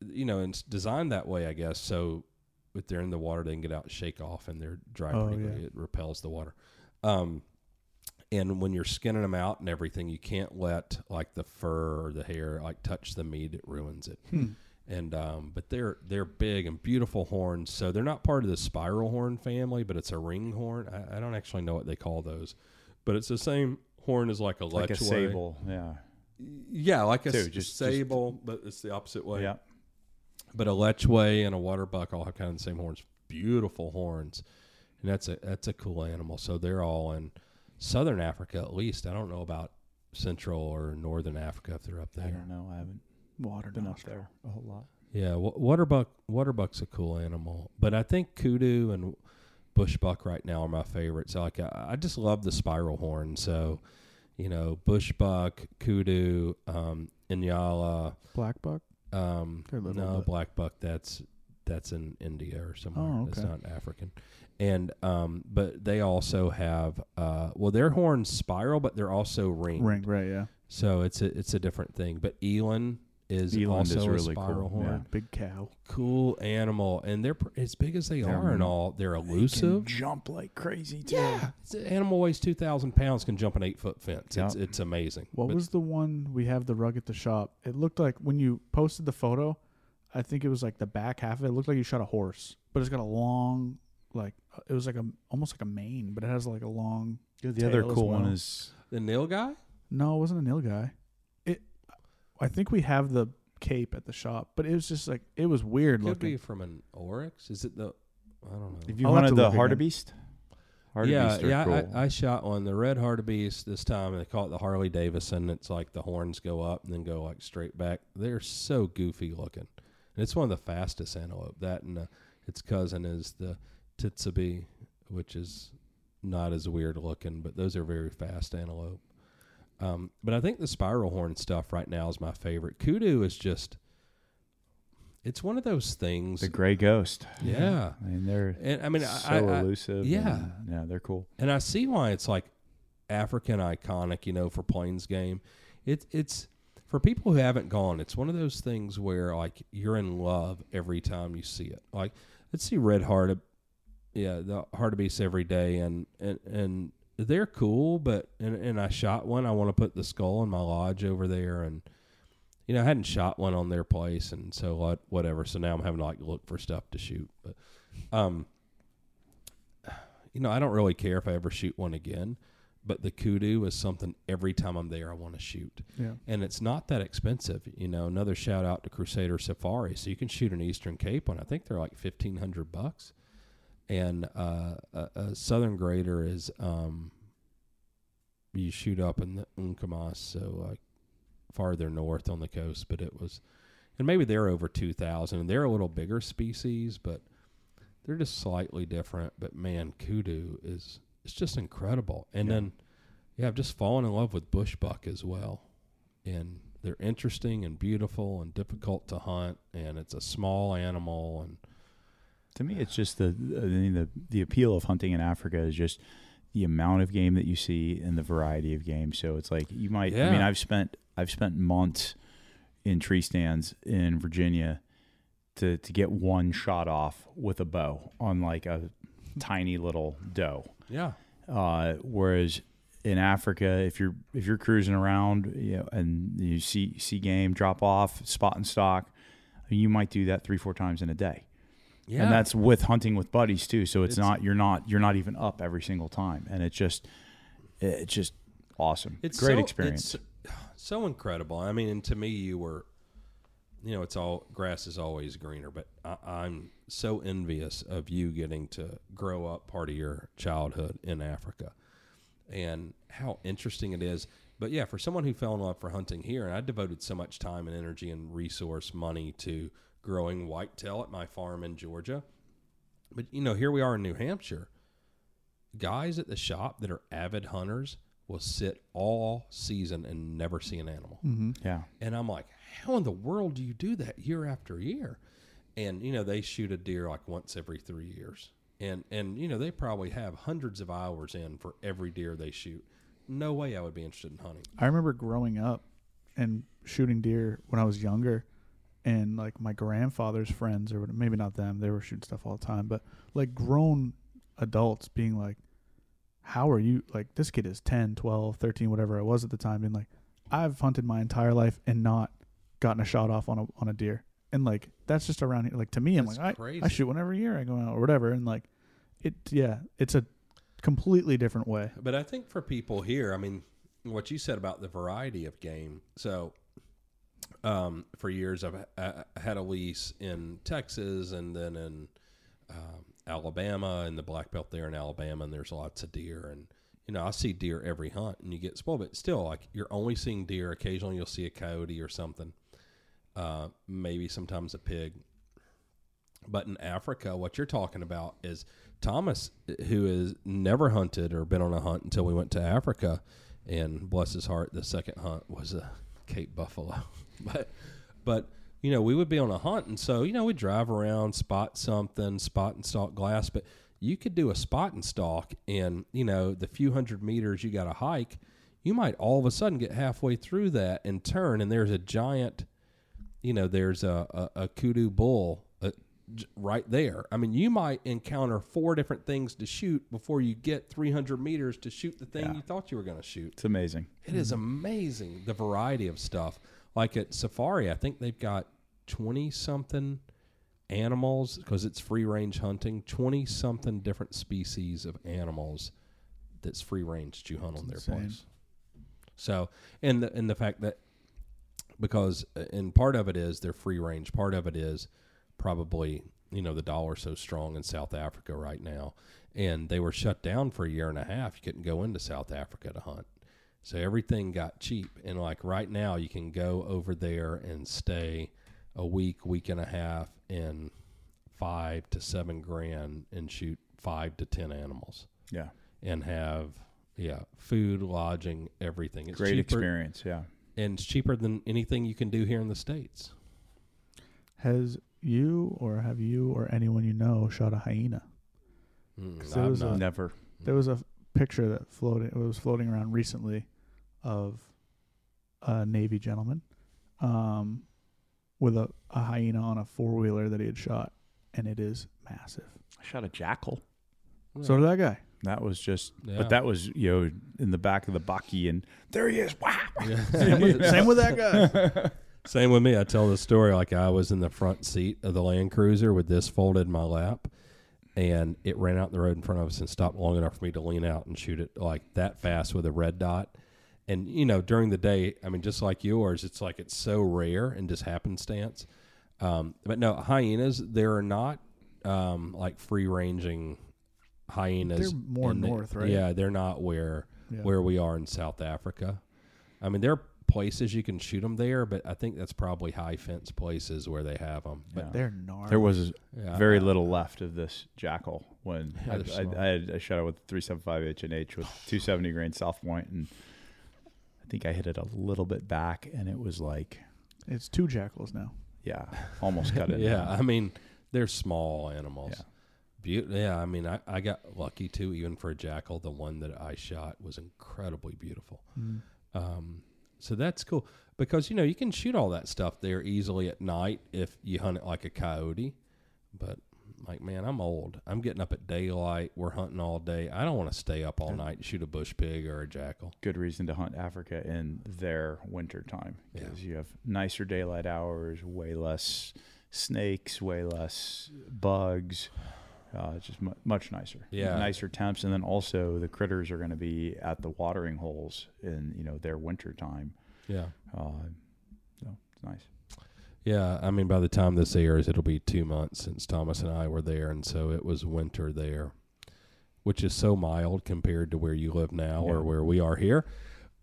you know, it's designed that way, I guess. So if they're in the water, they can get out, shake off, and they're dry Oh, pretty yeah. It repels the water. Um, and when you're skinning them out and everything, you can't let like the fur or the hair like touch the meat; it ruins it. Hmm. And um, but they're they're big and beautiful horns. So they're not part of the spiral horn family, but it's a ring horn. I, I don't actually know what they call those, but it's the same horn as like a Like a lechwe. sable. Yeah. Yeah, like a Too, just- just- sable, but it's the opposite way. Yeah. But a lechwe and a water buck all have kind of the same horns. Beautiful horns, and that's a that's a cool animal. So they're all in southern Africa, at least. I don't know about central or northern Africa if they're up there. I don't know. I haven't Water been up there a whole lot. Yeah, wa- water buck water buck's a cool animal, but I think kudu and bush buck right now are my favorites. Like I, I just love the spiral horn. So, you know, bush buck, kudu, um, inyala. Black buck. Um, no, but- black buck. That's that's in India or somewhere. Oh, That's not African. And um, but they also have uh, well, their horns spiral, but they're also ringed. Ring. Right. Yeah. So it's a it's a different thing. But eland is is also really a spiral cool, horn. Big cow. Cool animal, and they're pr- as big as they They're are and all. They're elusive. jump like crazy too. Yeah, it's an animal weighs two thousand pounds, can jump an eight foot fence. It's Yep. it's amazing. What But was the one we have the rug at the shop? It looked like when you posted the photo, I think it was like the back half of it, it looked like you shot a horse, but it's got a long, like it was like a almost like a mane, but it has like a long. The other tail as cool one is the nilgai? No, it wasn't a nilgai. It, I think we have the cape at the shop, but it was just like it was weird looking. Could looking. be from an oryx. Is it the? I don't know. if you I'll have wanted to the look again. hartebeest. yeah, Hartebeest are yeah. cool. I, I shot one, the red hartebeest this time. They call it the Harley Davidson. It's like the horns go up and then go like straight back. They're so goofy looking, and it's one of the fastest antelope. That and uh, its cousin is the Tsessebe, which is not as weird looking, but those are very fast antelope. Um, but I think the spiral horn stuff right now is my favorite. Kudu is just. It's one of those things. the gray ghost. yeah. I mean they're And I mean, so I, I, elusive. yeah. and, yeah, they're cool. and I see why it's like African iconic, you know, for Plains game. It's it's for people who haven't gone. It's one of those things where like you're in love every time you see it. Like let's see Red Heart, yeah, the Hartebeest every day, and and and they're cool. But and and I shot one. I want to put the skull in my lodge over there, and you know I hadn't shot one on their place, and so what whatever. So now I'm having to like look for stuff to shoot, but um you know, I don't really care if I ever shoot one again, but the kudu is something every time I'm there I want to shoot. yeah. And it's not that expensive. You know, another shout out to Crusader Safari. So you can shoot an Eastern Cape one. I think they're like fifteen hundred bucks. And uh, a, a Southern Grader is um, you shoot up in the Unkamas, so like farther north on the coast, but it was and maybe they're over two thousand and they're a little bigger species, but they're just slightly different. But man, kudu is it's just incredible. And Yeah. then yeah, I've just fallen in love with bushbuck as well. And they're interesting and beautiful and difficult to hunt and it's a small animal and To me, it's just the I mean, the the appeal of hunting in Africa is just the amount of game that you see and the variety of game. So it's like you might. I mean, I've spent I've spent months in tree stands in Virginia to to get one shot off with a bow on like a tiny little doe. yeah. Uh, whereas in Africa, if you're if you're cruising around, you know, and you see see game drop off, spot and stock, you might do that three four times in a day Yeah. and that's with hunting with buddies too. So it's, It's- not you're not you're not even up every single time, and it's just It's just awesome. It's great so, experience. It's so incredible. I mean, and to me, you were, you know, it's all grass is always greener. But I, I'm so envious of you getting to grow up part of your childhood in Africa, and how interesting it is. But yeah, for someone who fell in love for hunting here, and I devoted so much time and energy and resource money to growing whitetail at my farm in Georgia. But you know, here we are in New Hampshire. Guys at the shop that are avid hunters will sit all season and never see an animal. Mm-hmm. yeah. And I'm like, how in the world do you do that year after year? And you know, they shoot a deer like once every three years. And and you know, they probably have hundreds of hours in for every deer they shoot. No way I would be interested in hunting. I remember growing up and shooting deer when I was younger, and like my grandfather's friends, or maybe not them, they were shooting stuff all the time, but like grown adults being like, How are you? Like, this kid is 10, 12, 13, whatever I was at the time, being like, I've hunted my entire life and not gotten a shot off on a, on a deer. And like, that's just around here. Like, to me, I'm That's like, I. I shoot one every year I go out or whatever. And like, it, yeah, it's a completely different way. But I think for people here, I mean, what you said about the variety of game. So, um, for years I've had a lease in Texas and then in um, Alabama and the black belt there in Alabama, and there's lots of deer. And you know, I see deer every hunt, and you get spoiled. But still, like you're only seeing deer. Occasionally, you'll see a coyote or something. Uh, maybe sometimes a pig. But in Africa, what you're talking about is Thomas, who has never hunted or been on a hunt until we went to Africa, and bless his heart, the second hunt was a Cape buffalo. but, but you know, we would be on a hunt, and so you know, we would drive around, spot something, spot and stalk glass. But you could do a spot and stalk, and you know, the few hundred meters you got to hike, you might all of a sudden get halfway through that and turn, and there's a giant you know, there's a, a, a kudu bull uh, j- right there. I mean, you might encounter four different things to shoot before you get 300 meters to shoot the thing Yeah. you thought you were going to shoot. It's amazing. It is amazing the variety of stuff. Like at Safari, I think they've got 20 something animals because it's free range hunting, 20 something different species of animals that's free range you hunt on their insane. place. So, and the, and the fact that because uh, and part of it is they're free range, part of it is probably you know the dollar so strong in South Africa right now, and they were shut down for a year and a half. You couldn't go into South Africa to hunt, so everything got cheap. And like right now, you can go over there and stay a week, week and a half, in five to seven grand and shoot five to ten animals Yeah. and have yeah food, lodging, everything. It's Great cheaper, experience. Yeah. and it's cheaper than anything you can do here in the states. Has you or have you or anyone you know shot a hyena? Mm, 'Cause there I'm was a- Never. There was a picture that floated it was floating around recently of a Navy gentleman um, with a, a hyena on a four wheeler that he had shot, and it is massive. I shot a jackal. So did that guy. That was just, Yeah. but that was you know in the back of the bucky, and there he is. Wow. Same with, same with that guy. Same with me. I tell the story like I was in the front seat of the Land Cruiser with this folded in my lap, and it ran out in the road in front of us and stopped long enough for me to lean out and shoot it like that fast with a red dot. And you know, during the day, I mean, just like yours, it's like it's so rare and just happenstance. Um, but no, hyenas, there are not um, like free ranging hyenas. They're more in the- north, right? Yeah, they're not where Yeah. where we are in South Africa. I mean, there are places you can shoot them there, but I think that's probably high fence places where they have them. But Yeah. They're gnarly. There was yeah, very I- little left of this jackal when Yeah, I, I. I, had, I shot it with 375 H and H with 270 grain soft point, and I think I hit it a little bit back, and it was like, It's two jackals now. yeah, almost cut it. yeah, I mean, they're small animals. Yeah. Beau- yeah, I mean, I, I got lucky too. Even for a jackal, the one that I shot was incredibly beautiful. Um, so that's cool because you know you can shoot all that stuff there easily at night if you hunt it like a coyote. But like, man, I'm old. I'm getting up at daylight. We're hunting all day. I don't want to stay up all night and shoot a bush pig or a jackal. Good reason to hunt Africa in their winter time Yeah. because you have nicer daylight hours, way less snakes, way less bugs. Uh, it's just mu- much nicer. Yeah. nicer temps, and then also the critters are going to be at the watering holes in you know their winter time. Yeah. Uh, so it's nice. Yeah, I mean, by the time this airs, it'll be two months since Thomas and I were there, and so it was winter there, which is so mild compared to where you live now Yeah. or where we are here.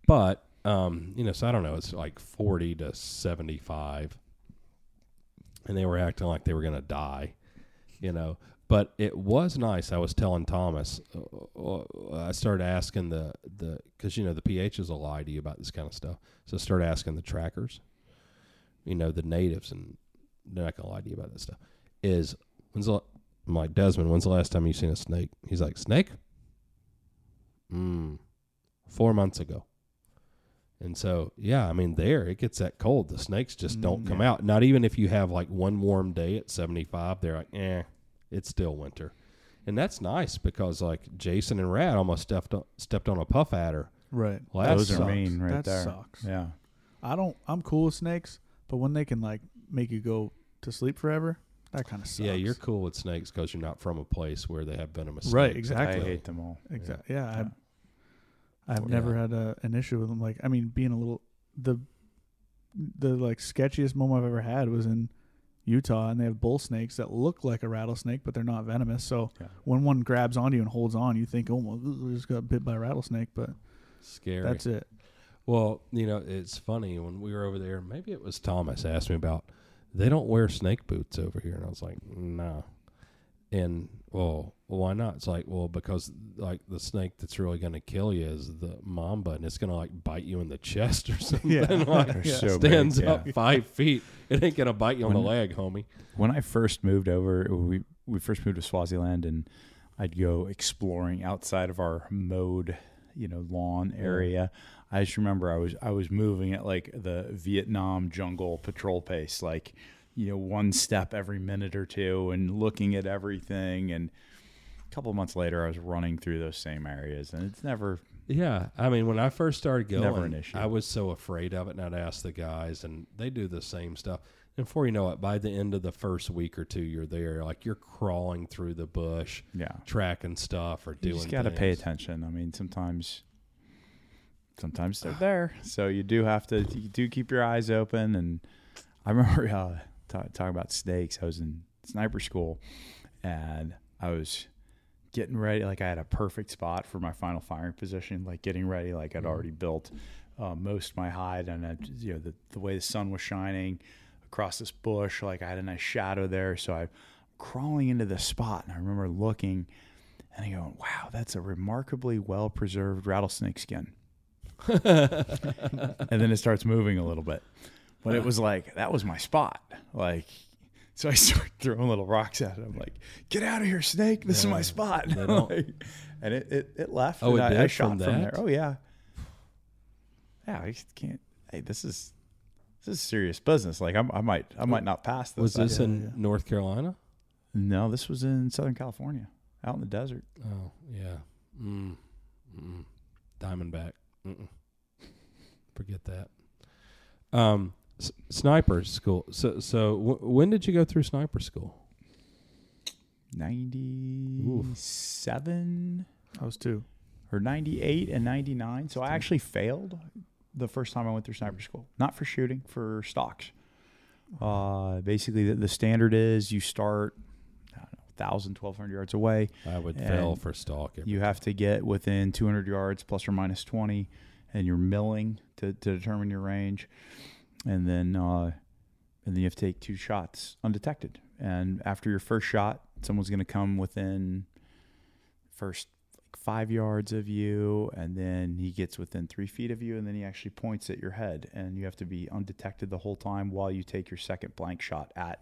But um, you know, so I don't know. It's like forty to seventy-five, and they were acting like they were going to die, you know. But it was nice. I was telling Thomas. Uh, uh, I started asking the the because you know the PHs will lie to you about this kind of stuff. So I started asking the trackers you know, the natives, and they're not gonna lie to you about that stuff. Is when's the I'm like Desmond? When's the last time you seen a snake? He's like snake. Mm, four months ago. And so, yeah, I mean, there it gets that cold. The snakes just don't Mm, come yeah. out. Not even if you have like one warm day at 75, they're like, eh, it's still winter. And that's nice because like Jason and Rad almost stepped on, stepped on a puff adder. Right. Well, that Those sucks. are mean right that there. sucks. Yeah. I don't. I'm cool with snakes, but when they can like make you go to sleep forever, that kind of sucks. Yeah, you're cool with snakes because you're not from a place where they have venomous Right, snakes. exactly. I hate them all. Exactly. Yeah, Yeah. I, I've Yeah. never had a, an issue with them. Like, I mean, being a little the the like sketchiest moment I've ever had was in Utah, and they have bull snakes that look like a rattlesnake, but they're not venomous. So Yeah. when one grabs onto you and holds on, you think, "Oh, well, I just got bit by a rattlesnake," but Scary. that's it. Well, you know, it's funny when we were over there. Maybe it was Thomas asked me about. They don't wear snake boots over here, and I was like, no. And well, why not? It's like, well, because like the snake that's really going to kill you is the mamba, and it's going to like bite you in the chest or something. Yeah. like Yeah. so big, stands yeah. up five feet. It ain't going to bite you on the leg, homie. When I first moved over, we we first moved to Swaziland, and I'd go exploring outside of our mowed, you know, lawn Yeah. area. I just remember I was I was moving at like the Vietnam jungle patrol pace, like you know, one step every minute or two, and looking at everything. And a couple of months later, I was running through those same areas, and it's never Yeah, I mean, when I first started going, Never an issue. I was so afraid of it, and I'd ask the guys, and they do the same stuff. And before you know it, by the end of the first week or two, you're there, like you're crawling through the bush, yeah. tracking stuff or You doing. just got to pay attention. I mean, sometimes, sometimes they're there, so you do have to. You do keep your eyes open. And I remember uh, ta- talking about snakes. I was in sniper school, and I was getting ready. Like I had a perfect spot for my final firing position. Like getting ready. Like I'd Mhm. already built uh, most of my hide, and I, you know the the way the sun was shining across this bush. Like I had a nice shadow there, so I'm Crawling into the spot, and I remember looking, and I go, wow, that's a remarkably well preserved rattlesnake skin. and then it starts moving a little bit. But it was like, that was my spot. Like, so I start throwing little rocks at it. I'm like, get out of here, snake. This is my spot. Like, and it, it, it left. Oh, and it I, did I from shot from, there. that? Oh, yeah. Yeah, I just can't. Hey, this is. This is serious business. Like I, I might, I might not pass this. Was this Yeah, in yeah. North Carolina? No, this was in Southern California, out in the desert. Oh yeah, mm. Mm. Diamondback. Mm-mm. Forget that. Um, s- sniper school. So, so w- when did you go through sniper school? 97 I was two. or 98 and 99. So I actually failed the first time I went through sniper school. Not for shooting, for stocks. Uh, basically, the, the standard is you start, I don't know, 1,000, 1,200 yards away. I would fail for stalk. every You have to get within 200 yards plus or minus 20, and you're milling to, to determine your range. And then, uh, and then you have to take two shots undetected. And after your first shot, someone's going to come within first like five yards of you, and then he gets within three feet of you, and then he actually points at your head, and you have to be undetected the whole time while you take your second blank shot at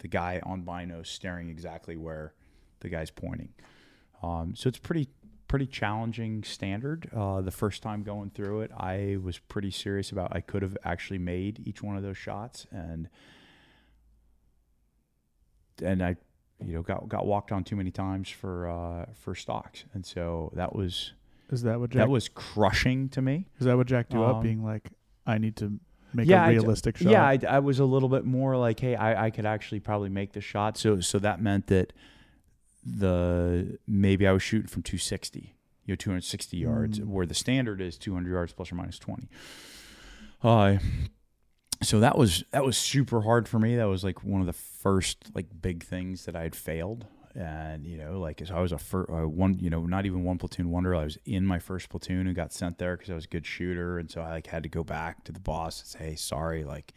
the guy on binos, staring exactly where the guy's pointing. Um, so it's pretty pretty challenging standard. Uh, the first time going through it, I was pretty serious about I could have actually made each one of those shots, and and I, you know, got got walked on too many times for uh, for stocks, and so that was Is that what Jack? that was crushing to me. is that what jacked you um, up? Being like, I need to make Yeah, a I realistic shot. Yeah, I, I was a little bit more like, hey, I, I could actually probably make the shot. So so that meant that the maybe I was shooting from 260, you know, 260 yards, Mm. where the standard is 200 yards plus or minus 20. Uh, so that was that was super hard for me. That was like one of the first like big things that I had failed, and you know, like so I was a fir- uh, one, you know, not even one platoon wonder. I was in my first platoon and got sent there because I was a good shooter, and so I like had to go back to the boss and say, "Hey, sorry, like."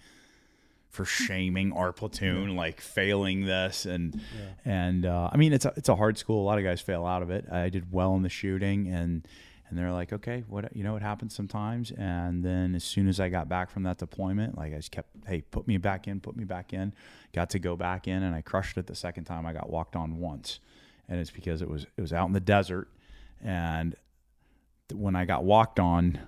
For shaming our platoon, like failing this, and and uh, I mean it's a it's a hard school. A lot of guys fail out of it. I did well in the shooting, and and they're like, okay, what you know, it happens sometimes. And then as soon as I got back from that deployment, like I just kept, hey, put me back in, put me back in. Got to go back in, and I crushed it the second time. I got walked on once, and it's because it was it was out in the desert, and when I got walked on,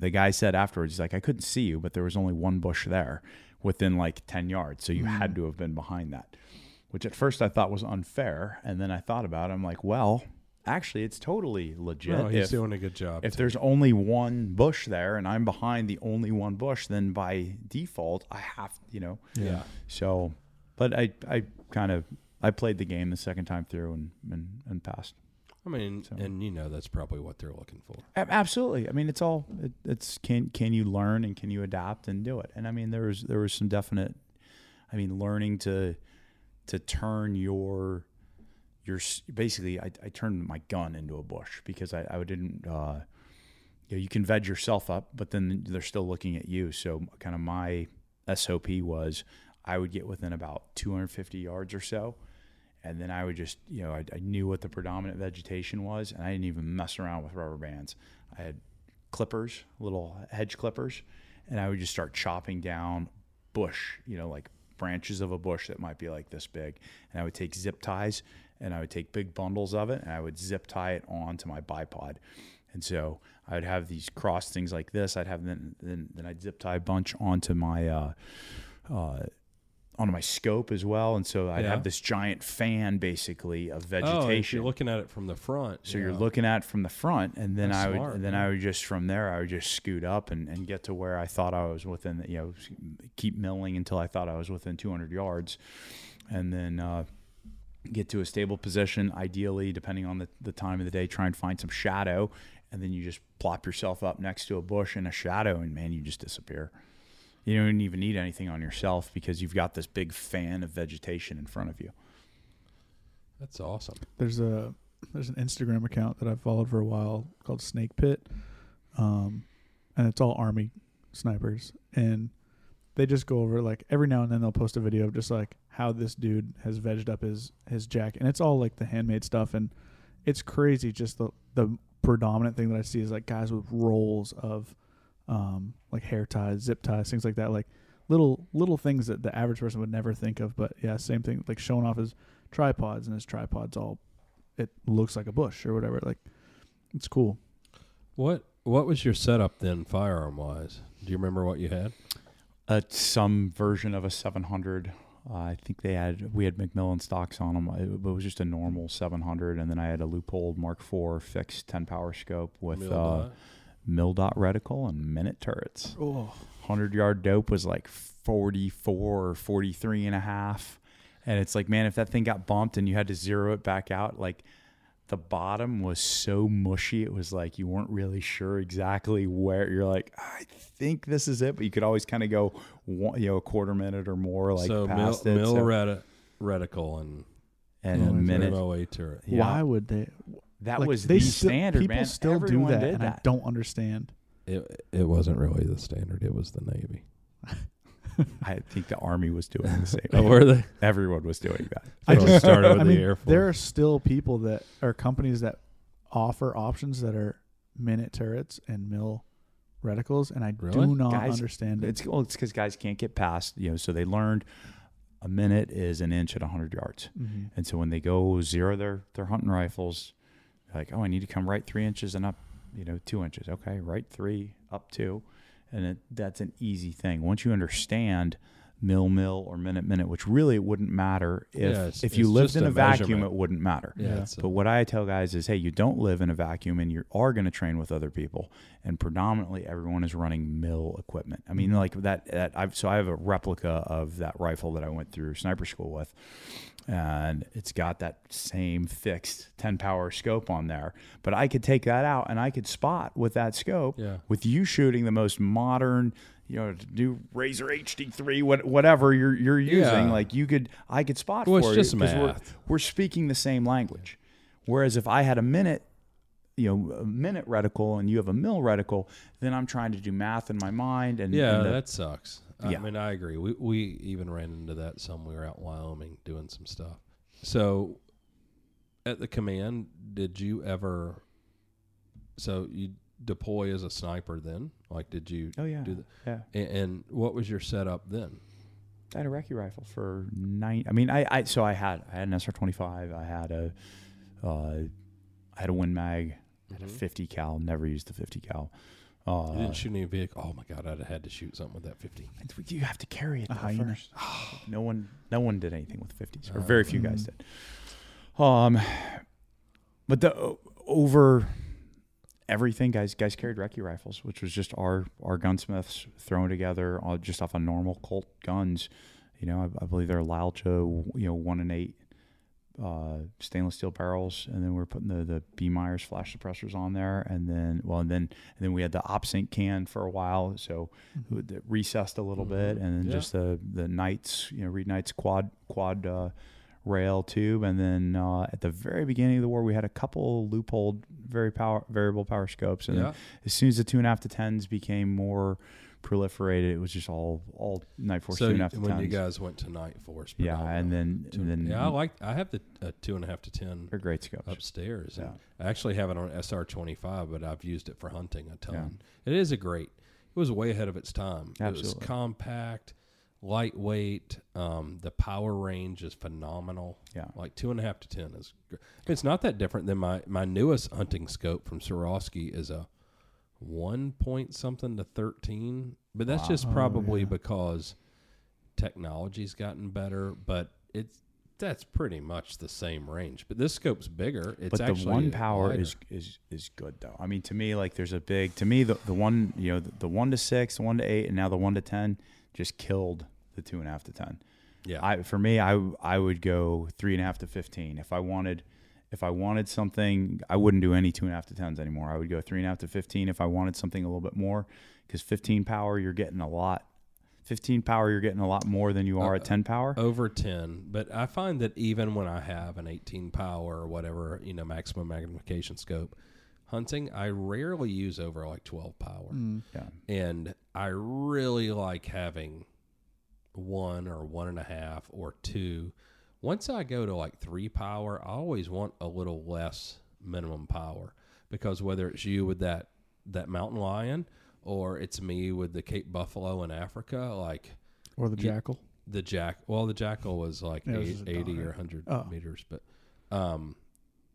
the guy said afterwards, he's like, I couldn't see you, but there was only one bush there within like 10 yards. So you had mm. to have been behind that, which at first I thought was unfair. And then I thought about it. I'm like, well, actually, it's totally legit. No, he's if, doing a good job. if too. there's only one bush there and I'm behind the only one bush, then by default, I have, you know. yeah. So, but I, I kind of, I played the game the second time through and, and, and passed. I mean, So- and you know that's probably what they're looking for. A- Absolutely. I mean, it's all it, it's can can you learn and can you adapt and do it? And I mean, there was there was some definite. I mean, learning to to turn your your s- basically, I, I turned my gun into a bush because I I didn't. Uh, you know, you can veg yourself up, but then they're still looking at you. So, kind of my SOP was I would get within about 250 yards or so, and then I would just, you know, I, I knew what the predominant vegetation was, and I didn't even mess around with rubber bands. I had clippers, little hedge clippers, and I would just start chopping down bush, you know, like branches of a bush that might be like this big, and I would take zip ties, and I would take big bundles of it, and I would zip tie it onto my bipod. And so I'd have these cross things like this. I'd have then then, then I'd zip tie a bunch onto my uh, uh, onto my scope as well. And so I'd Yeah. have this giant fan basically of Oh, vegetation. you're looking at it from the front. so yeah. you're looking at it from the front, and then That's I would smart, and then man. I would just from there I would just scoot up and, and get to where I thought I was within. The, you know, keep milling until I thought I was within 200 yards, and then. Uh, get to a stable position ideally depending on the, the time of the day try and find some shadow and then you just plop yourself up next to a bush in a shadow and man you just disappear you don't even need anything on yourself because you've got this big fan of vegetation in front of you That's awesome. There's a there's an Instagram account that I've followed for a while called Snake Pit, um, and it's all army snipers, and they just go over like every now and then they'll post a video of just like how this dude has vegged up his his jacket, and it's all like the handmade stuff, and it's crazy. Just the the predominant thing that I see is like guys with rolls of um, like hair ties, zip ties, things like that, like little little things that the average person would never think of. But yeah, same thing, like showing off his tripods, and his tripods all it looks like a bush or whatever. Like it's cool. What What was your setup then, firearm wise? Do you remember what you had? Uh, some version of a 700 uh, i think they had we had mcmillan stocks on them it, it was just a normal 700 and then i had a Leupold mark iv fixed 10 power scope with Mil uh, dot? mil dot reticle and minute turrets. Oh, 100 yard dope was like 44 or 43 and a half. And it's like man if that thing got bumped and you had to zero it back out like the bottom was so mushy it was like you weren't really sure exactly where you're like i think this is it but you could always kind of go one, you know a quarter minute or more like so mil, it mil so- reti- reticle and and Oh, a minute MOA turret. yeah, why would they? that like, was they the still, standard People man still Everyone do that, did and I don't understand. It it wasn't really the standard. It was the Navy. i think the army was doing the same Oh, were they? everyone was doing that I So it just started with I the mean, Air Force. there are still people that are companies that offer options that are minute turrets and mill reticles, and I Really? do not Guys, understand it. It's well, it's because guys can't get past, you know. So they learned a minute is an inch at 100 yards, Mhm. and so when they go zero their their hunting rifles, they're like, oh, I need to come right three inches and up, you know, two inches. Okay, right three, up two, and it, that's an easy thing. Once you understand mill mill or minute minute, which really it wouldn't matter if Yeah, it's- if you lived in a a vacuum, it wouldn't matter. Yeah. Yeah. it's a- But what I tell guys is, hey, you don't live in a vacuum, and you are going to train with other people. And predominantly, everyone is running mill equipment. I mean, mm-hmm. like that. That I've so I have a replica of that rifle that I went through sniper school with, and it's got that same fixed 10 power scope on there. But I could take that out and I could spot with that scope Yeah. with you shooting the most modern, you know, new Razor HD3, what, whatever you're you're using. Yeah. Like you could, I could spot Well, for it's you just 'cause we're, math. we're speaking the same language. Whereas if I had a minute, you know, a minute reticle and you have a mill reticle, then I'm trying to do math in my mind and Yeah, and the- that sucks. I mean, I agree. We we even ran into that some. We were out in Wyoming doing some stuff. So, at the command, did you ever? So you deploy as a sniper then? Like, did you? oh yeah, do the, yeah. and, and what was your setup then? I had a recce rifle for nine. I mean, I, I so I had I had an SR twenty five. I had a uh, I had a Win Mag, I had a Mhm. fifty cal. Never used the fifty cal. Uh, You didn't shoot any vehicle. Oh my god, I'd have had to shoot something with that fifty. you have to carry it A though first. no one, no one did anything with fifties, or Oh. very few guys Mm. did. Um, but the o- over everything, guys, guys carried recce rifles, which was just our our gunsmiths throwing together uh, just off of normal Colt guns. You know, I, I believe they're Lalcha, you know, one and eight uh, stainless steel barrels, and then we are putting the the B Myers flash suppressors on there, and then well, and then and then we had the OPS Inc can for a while, so it recessed a little bit, and then Yeah. just the the Knights, you know, Reed Knights quad quad uh, rail tube, and then uh, at the very beginning of the war, we had a couple Leupold very power variable power scopes, and Yeah. then as soon as the two and a half to tens became more proliferated, it was just all all Nightforce so two and a half when you guys went to Nightforce, yeah, and then Two- and then yeah, I like. I have the uh, two and a half to ten they're great scopes. upstairs. and Yeah. I actually have it on SR twenty five, but I've used it for hunting a ton. It is a great. It was way ahead of its time. It was compact, lightweight. Um, the power range is phenomenal. Yeah. like two and a half to ten is. It's not that different than my my newest hunting scope from Swarovski is a one point something to thirteen, but that's Wow. just Oh, probably yeah. because technology's gotten better. But it's that's pretty much the same range. But this scope's bigger. It's but the actually one power wider. is is is good though. I mean, to me, like there's a big to me the the one you know the, the one to six, the one to eight, and now the one to ten just killed the two and a half to ten. yeah. I for me, I I would go three and a half to fifteen if I wanted. If I wanted something, I wouldn't do any two and a half to tens anymore. I would go three and a half to fifteen if I wanted something a little bit more, because fifteen power you're getting a lot. Fifteen power you're getting a lot more than you are Uh, at ten power. over 10 but i find that even when i have an 18 power or whatever you know maximum magnification scope hunting i rarely use over like 12 power Mm. yeah, and i really like having one or one and a half or two once i go to like three power i always want a little less minimum power because whether it's you with that that mountain lion or it's me with the cape buffalo in africa like Or the jackal. the jack well the jackal was like Yeah, it was eight, just a 80 or? 100 Oh. meters but um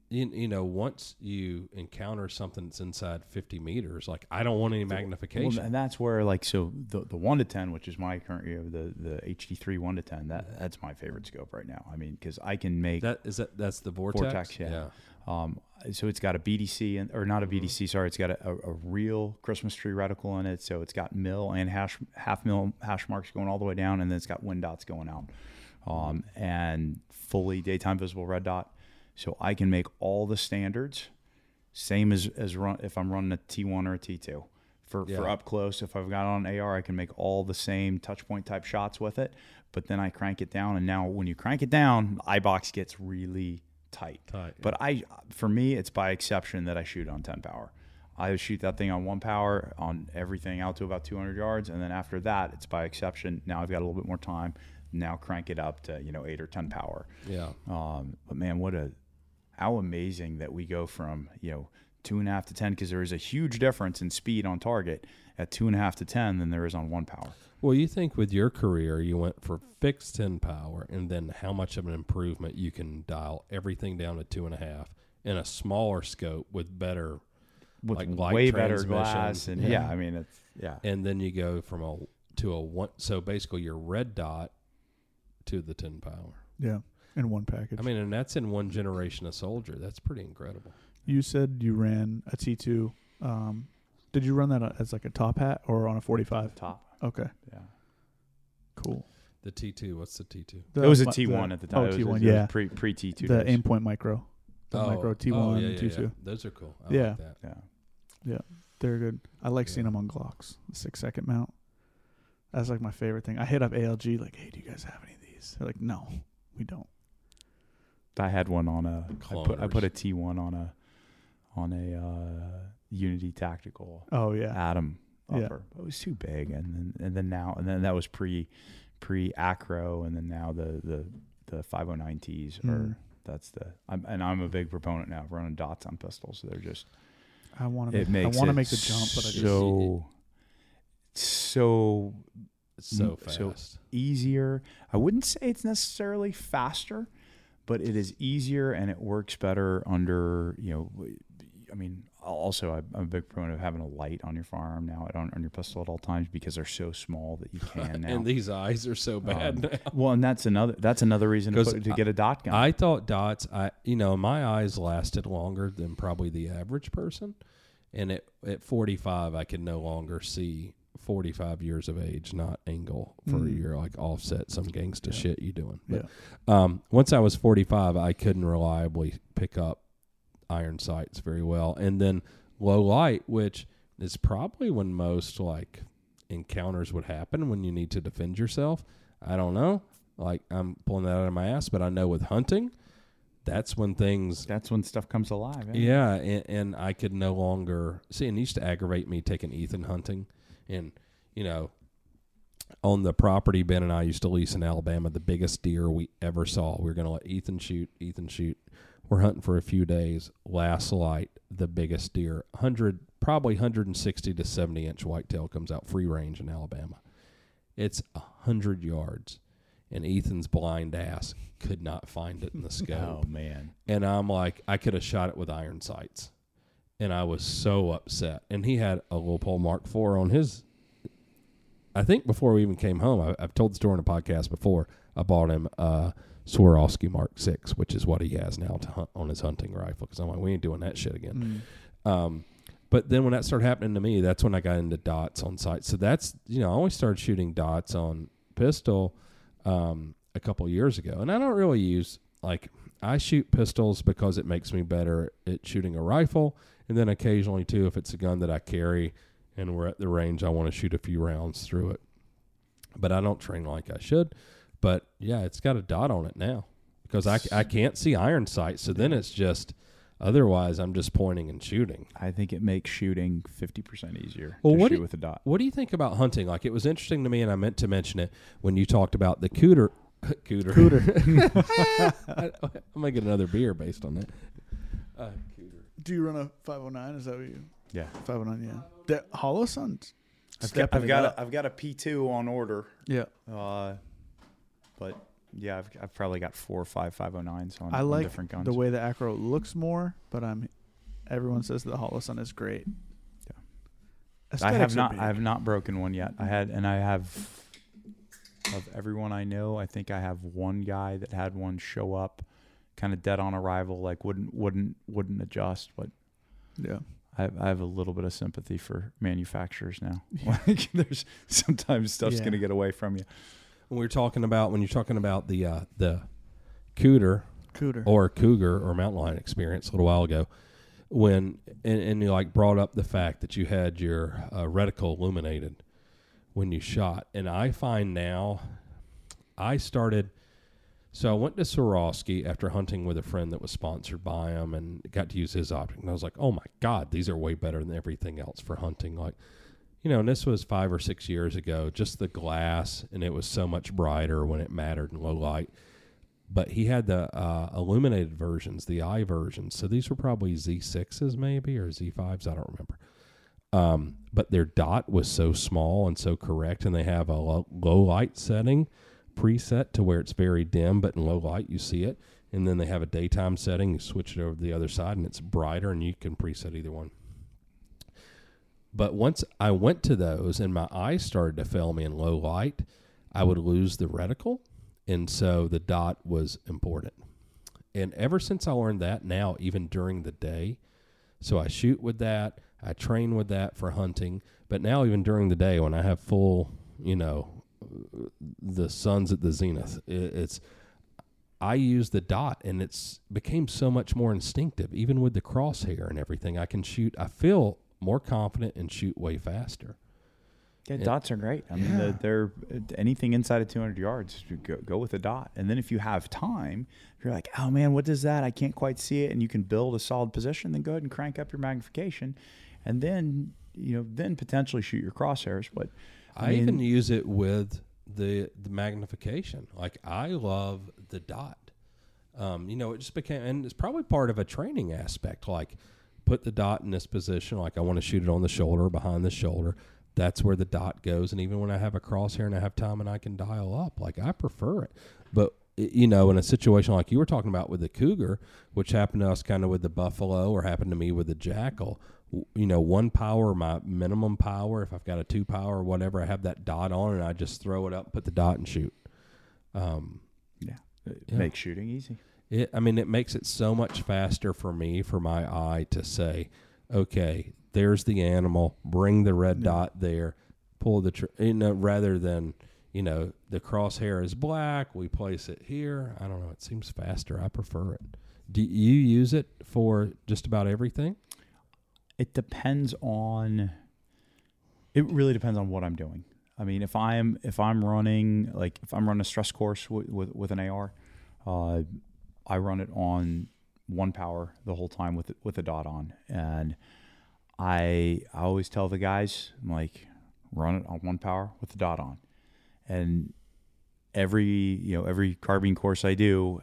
you, you know once you encounter something that's inside 50 meters like i don't want any magnification Well, and that's where like so the the one to ten, which is my current you know, the the HD three one to ten. That that's my favorite scope right now. I mean, because I can make that is that that's the vortex, Vortex, yeah. um, so it's got a BDC and or not a Mm-hmm. BDC. Sorry, it's got a, a, a real Christmas tree reticle in it. So it's got mill and hash half mill hash marks going all the way down, and then it's got wind dots going out, um, and fully daytime visible red dot. So I can make all the standards, same as as run if I'm running a T1 or a T2. For, for up close, if I've got on AR, I can make all the same touch point type shots with it. But then I crank it down, and now when you crank it down, eye box gets really tight. Tight, But I, for me, it's by exception that I shoot on 10 power. I shoot that thing on one power on everything out to about 200 yards, and then after that, it's by exception. Now I've got a little bit more time. Now crank it up to you know eight or 10 power. yeah Um, but man, what a how amazing that we go from you know two and a half to ten because there is a huge difference in speed on target at two and a half to ten than there is on one power. well you think with your career you went for fixed 10 power and then how much of an improvement you can dial everything down to two and a half in a smaller scope with better With Like light way better glass and Yeah. yeah. I mean it's yeah. and then you go from a to a one so basically your red dot to the 10 power Yeah. In one package. i mean and that's in one generation of soldier that's pretty incredible you said you ran a T2. Um, did you run that as like a top hat or on a 45? Top. Okay. Yeah. Cool. The T two. What's the T two? It was a the- T1 at the time. Oh, It was- T1, it was yeah. Pre pre T2. the days. Aimpoint Micro, the Micro T1 oh, yeah, and yeah, T2. yeah. Those are cool. I Yeah. like that. Yeah. They're good. I like Yeah. seeing them on Glocks. The six second mount. That's like my favorite thing. I hit up ALG like, hey, do you guys have any of these? They're like, no, we don't. I had one on a. I put I put a T1 on a on a uh, Unity Tactical Oh yeah, Atom Yeah. It was too big, and then and then now and then that was pre pre acro, and then now the the the 509Ts are Mm. that's the I'm, and I'm a big proponent now of running dots on pistols. They're just I want to. it Make, I makes want to it make the jump, but I just so so so Mm, so- fast. easier. I wouldn't say it's necessarily faster, but it is easier and it works better under, you know, I mean, also I'm I'm a big proponent of having a light on your firearm now, on, on your pistol at all times because they're so small that you can now. and these eyes are so bad. Um, well, and that's another that's another reason to, put, to get a dot gun. I thought dots. I you know my eyes lasted longer than probably the average person, and at at forty five I could no longer see forty five years of age, not angle for Mm. your like offset some gangsta Yeah. shit you doing. Yeah. But, um, once I was forty five, I couldn't reliably pick up iron sights very well, and then low light, which is probably when most like encounters would happen when you need to defend yourself. I don't know. Like I'm pulling that out of my ass, but I know with hunting, that's when things. that's when stuff comes alive. eh? Yeah, and, and I could no longer see. And it used to aggravate me taking Ethan hunting, and you know, on the property Ben and I used to lease in Alabama, the biggest deer we ever saw. We were going to let Ethan shoot. Ethan shoot. We're hunting for a few days. Last light, the biggest deer, hundred, probably hundred and sixty to seventy inch whitetail comes out free range in Alabama. It's a hundred yards, and Ethan's blind ass could not find it in the oh, scope Oh man. and I'm like, I could have shot it with iron sights, and I was so upset. And he had a Leupold Mark IV on his. I think before we even came home, I, I've told the story in a podcast before. I bought him a Swarovski Mark Six, which is what he has now to hunt on his hunting rifle. Because I'm like, we ain't doing that shit again. Mm. Um, but then when that started happening to me, that's when I got into dots on sight. So that's you know I only started shooting dots on pistol um, a couple years ago, and I don't really use like I shoot pistols because it makes me better at shooting a rifle, and then occasionally too if it's a gun that I carry and we're at the range, I want to shoot a few rounds through it. But I don't train like I should. But yeah, it's got a dot on it now because I, I can't see iron sights. So then it's just otherwise I'm just pointing and shooting. I think it makes shooting fifty percent easier Well, to what shoot do- with a dot. What do you think about hunting? Like it was interesting to me, and I meant to mention it when you talked about the cooter. cooter. Cooter. I, I'm gonna get another beer based on that. Uh. Do you run a 509? Is that what you? Yeah. 509, yeah. The Hollow Sun. I've got, I've got a, I've got a P two on order. Yeah. Uh, but yeah, I've, I've probably got four or five 509s on, I on like different guns. the way the Acro looks more, but I'm. Everyone says the Holosun is great. Yeah. I have not big. I have not broken one yet. I had and I have of everyone I know, I think I have one guy that had one show up kind of dead on arrival, like wouldn't wouldn't wouldn't adjust, but Yeah. I have, I have a little bit of sympathy for manufacturers now. Like there's sometimes stuff's Yeah. gonna get away from you. When we were talking about when you're talking about the uh, the cooter Cooter. or cougar or mountain lion experience a little while ago, when and, and you like brought up the fact that you had your uh, reticle illuminated when you shot, and I find now, I started. So I went to Swarovski after hunting with a friend that was sponsored by him and got to use his optic. And I was like, oh my God, these are way better than everything else for hunting. Like, you know, and this was five or six years ago, just the glass, and it was so much brighter when it mattered in low light. But he had the uh, illuminated versions, the eye versions. So these were probably Z6s, maybe, or Z5s. I don't remember. Um, but their dot was so small and so correct, and they have a low, low light setting preset to where it's very dim, but in low light you see it. And then they have a daytime setting. You switch it over to the other side, and it's brighter, and you can preset either one. But once I went to those, and my eyes started to fail me in low light, I would lose the reticle, and so the dot was important. And ever since I learned that, now even during the day, so I shoot with that, I train with that for hunting. But now even during the day, when I have full, you know, the sun's at the zenith. It, it's I use the dot, and it's became so much more instinctive. Even with the crosshair and everything, I can shoot. I feel more confident and shoot way faster. Yeah, Yeah. dots are great. I mean, they're, they're anything inside of 200 yards, you go, go with a dot. And then if you have time, you're like, oh man, what is that? I can't quite see it, and you can build a solid position. Then go ahead and crank up your magnification, and then you know, then potentially shoot your crosshairs. But I, I mean- even use it with the the magnification. Like I love the dot. Um, you know, it just became, and it's probably part of a training aspect. Like, put the dot in this position. Like, I want to shoot it on the shoulder, or behind the shoulder. That's where the dot goes. And even when I have a crosshair and I have time and I can dial up, like I prefer it. But you know, in a situation like you were talking about with the cougar, which happened to us kind of with the buffalo, or happened to me with the jackal. You know, one power, my minimum power. If I've got a two power or whatever, I have that dot on, and I just throw it up, put the dot, and shoot. Um, yeah, it Yeah. makes shooting easy. it, I mean, it makes it so much faster for me, for my eye to say, okay, there's the animal, bring the red dot there, pull the, tr- you know, rather than, you know, the crosshair is black, we place it here. I don't know. It seems faster. I prefer it. Do you use it for just about everything? It depends on. It really depends on what I'm doing. I mean, if I'm if I'm running like if I'm running a stress course with with, an AR, uh, I run it on one power the whole time with with a dot on, and I I always tell the guys I'm like run it on one power with the dot on, and every you know every carbine course I do,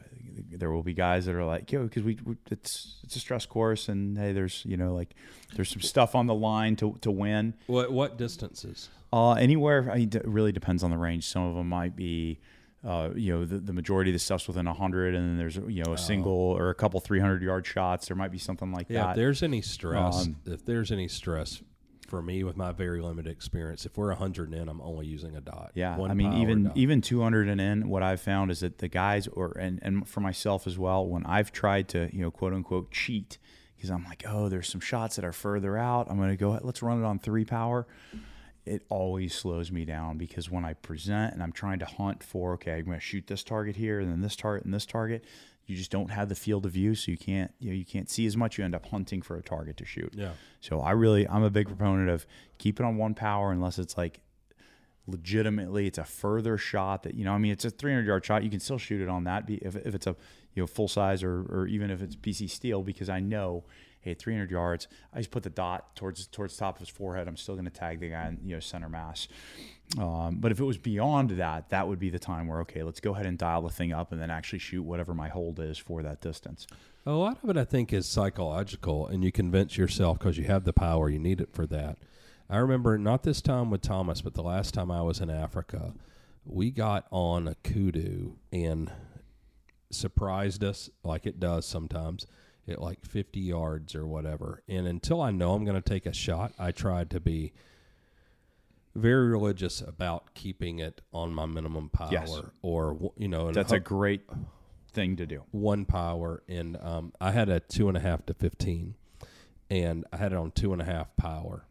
there will be guys that are like, yo, because we, we it's it's a stress course, and hey, there's you know like there's some stuff on the line to to win. What what distances? Uh, anywhere, I mean, it really depends on the range. Some of them might be, uh, you know, the, the majority of the stuff's within 100, and then there's, you know, a single or a couple 300 yard shots. There might be something like that. Yeah, if there's any stress, Um, if there's any stress for me with my very limited experience, if we're 100 in, I'm only using a dot. Yeah, One I mean, even even 200 and in, what I've found is that the guys, or and and for myself as well, when I've tried to, you know, quote unquote cheat, because I'm like, oh, there's some shots that are further out. I'm going to go. Let's run it on three power. It always slows me down because when I present and I'm trying to hunt for, okay, I'm going to shoot this target here and then this target and this target. You just don't have the field of view, so you can't you know you can't see as much. You end up hunting for a target to shoot. Yeah. So I really I'm a big proponent of keep it on one power unless it's like legitimately it's a further shot that you know I mean it's a 300 yard shot you can still shoot it on that if, if it's a you know full size or, or even if it's PC steel because I know hey 300 yards. I just put the dot towards towards top of his forehead. I'm still going to tag the guy in you know center mass. Um, but if it was beyond that that would be the time where okay let's go ahead and dial the thing up and then actually shoot whatever my hold is for that distance. A lot of it, I think, is psychological, and you convince yourself because you have the power, you need it for that. I remember not this time with Thomas, but the last time I was in Africa, we got on a kudu and surprised us like it does sometimes at like 50 yards or whatever. And until I know I'm going to take a shot, I tried to be very religious about keeping it on my minimum power Yes. or, you know, that's a great thing to do one power and um, I had a two and a half to fifteen, and I had it on two and a half power,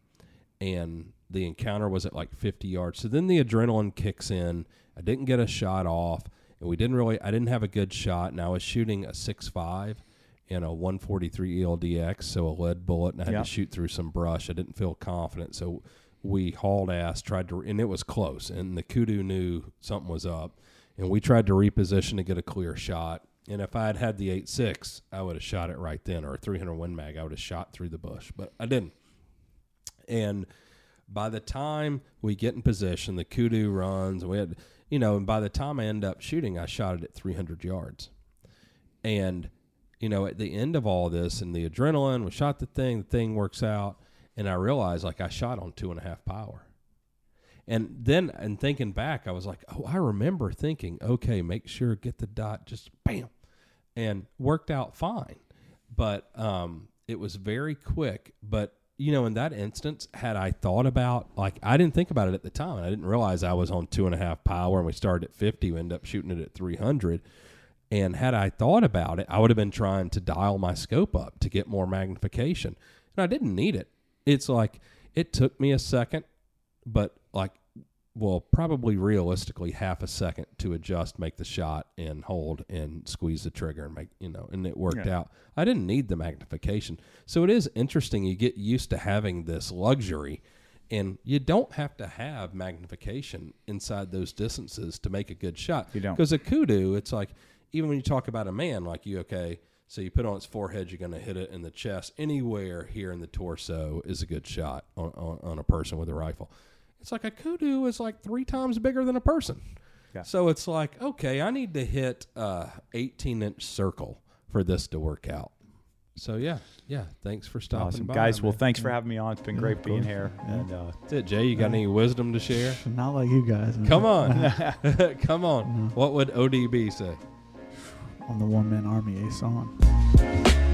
and the encounter was at like fifty yards. So then the adrenaline kicks in. I didn't get a shot off, and we didn't really. I didn't have a good shot, and I was shooting a six five and a one forty three ELDX, so a lead bullet, and I had Yeah. to shoot through some brush. I didn't feel confident, so we hauled ass, tried to, and it was close, and the kudu knew something was up and we tried to reposition to get a clear shot. And if I had had the 8.6, I would have shot it right then, or a 300 Win Mag, I would have shot through the bush, but I didn't. And by the time we get in position, the kudu runs, we had, you know, and by the time I end up shooting, I shot it at 300 yards. And, you know, at the end of all this and the adrenaline, we shot the thing, the thing works out, and I realized like I shot on two and a half power. And then, and thinking back, I was like, oh, I remember thinking, okay, make sure get the dot, just bam, and worked out fine. But um, it was very quick. But you know, in that instance, had I thought about like I didn't think about it at the time, I didn't realize I was on two and a half power, and we started at fifty, we ended up shooting it at three hundred. And had I thought about it, I would have been trying to dial my scope up to get more magnification, and I didn't need it. It's like it took me a second, but like well, probably realistically half a second to adjust, make the shot, and hold and squeeze the trigger and make you know, and it worked Yeah. out. I didn't need the magnification, so it is interesting. You get used to having this luxury, and you don't have to have magnification inside those distances to make a good shot. You don't. because a kudu, it's like even when you talk about a man, like you, okay. So you put it on its forehead, you're going to hit it in the chest. Anywhere here in the torso is a good shot on, on, on a person with a rifle. It's like a kudu is like three times bigger than a person. Yeah. So it's like, okay, I need to hit a 18 inch circle for this to work out. So yeah, yeah. Thanks for stopping Awesome, by, guys. Well, thanks for having me on. It's been Yeah, great being course. here. Yeah. And uh, That's it, Jay. You got any wisdom to share? Not like you guys. man. Come on, come on. What would ODB say? I'm the one man army ace on.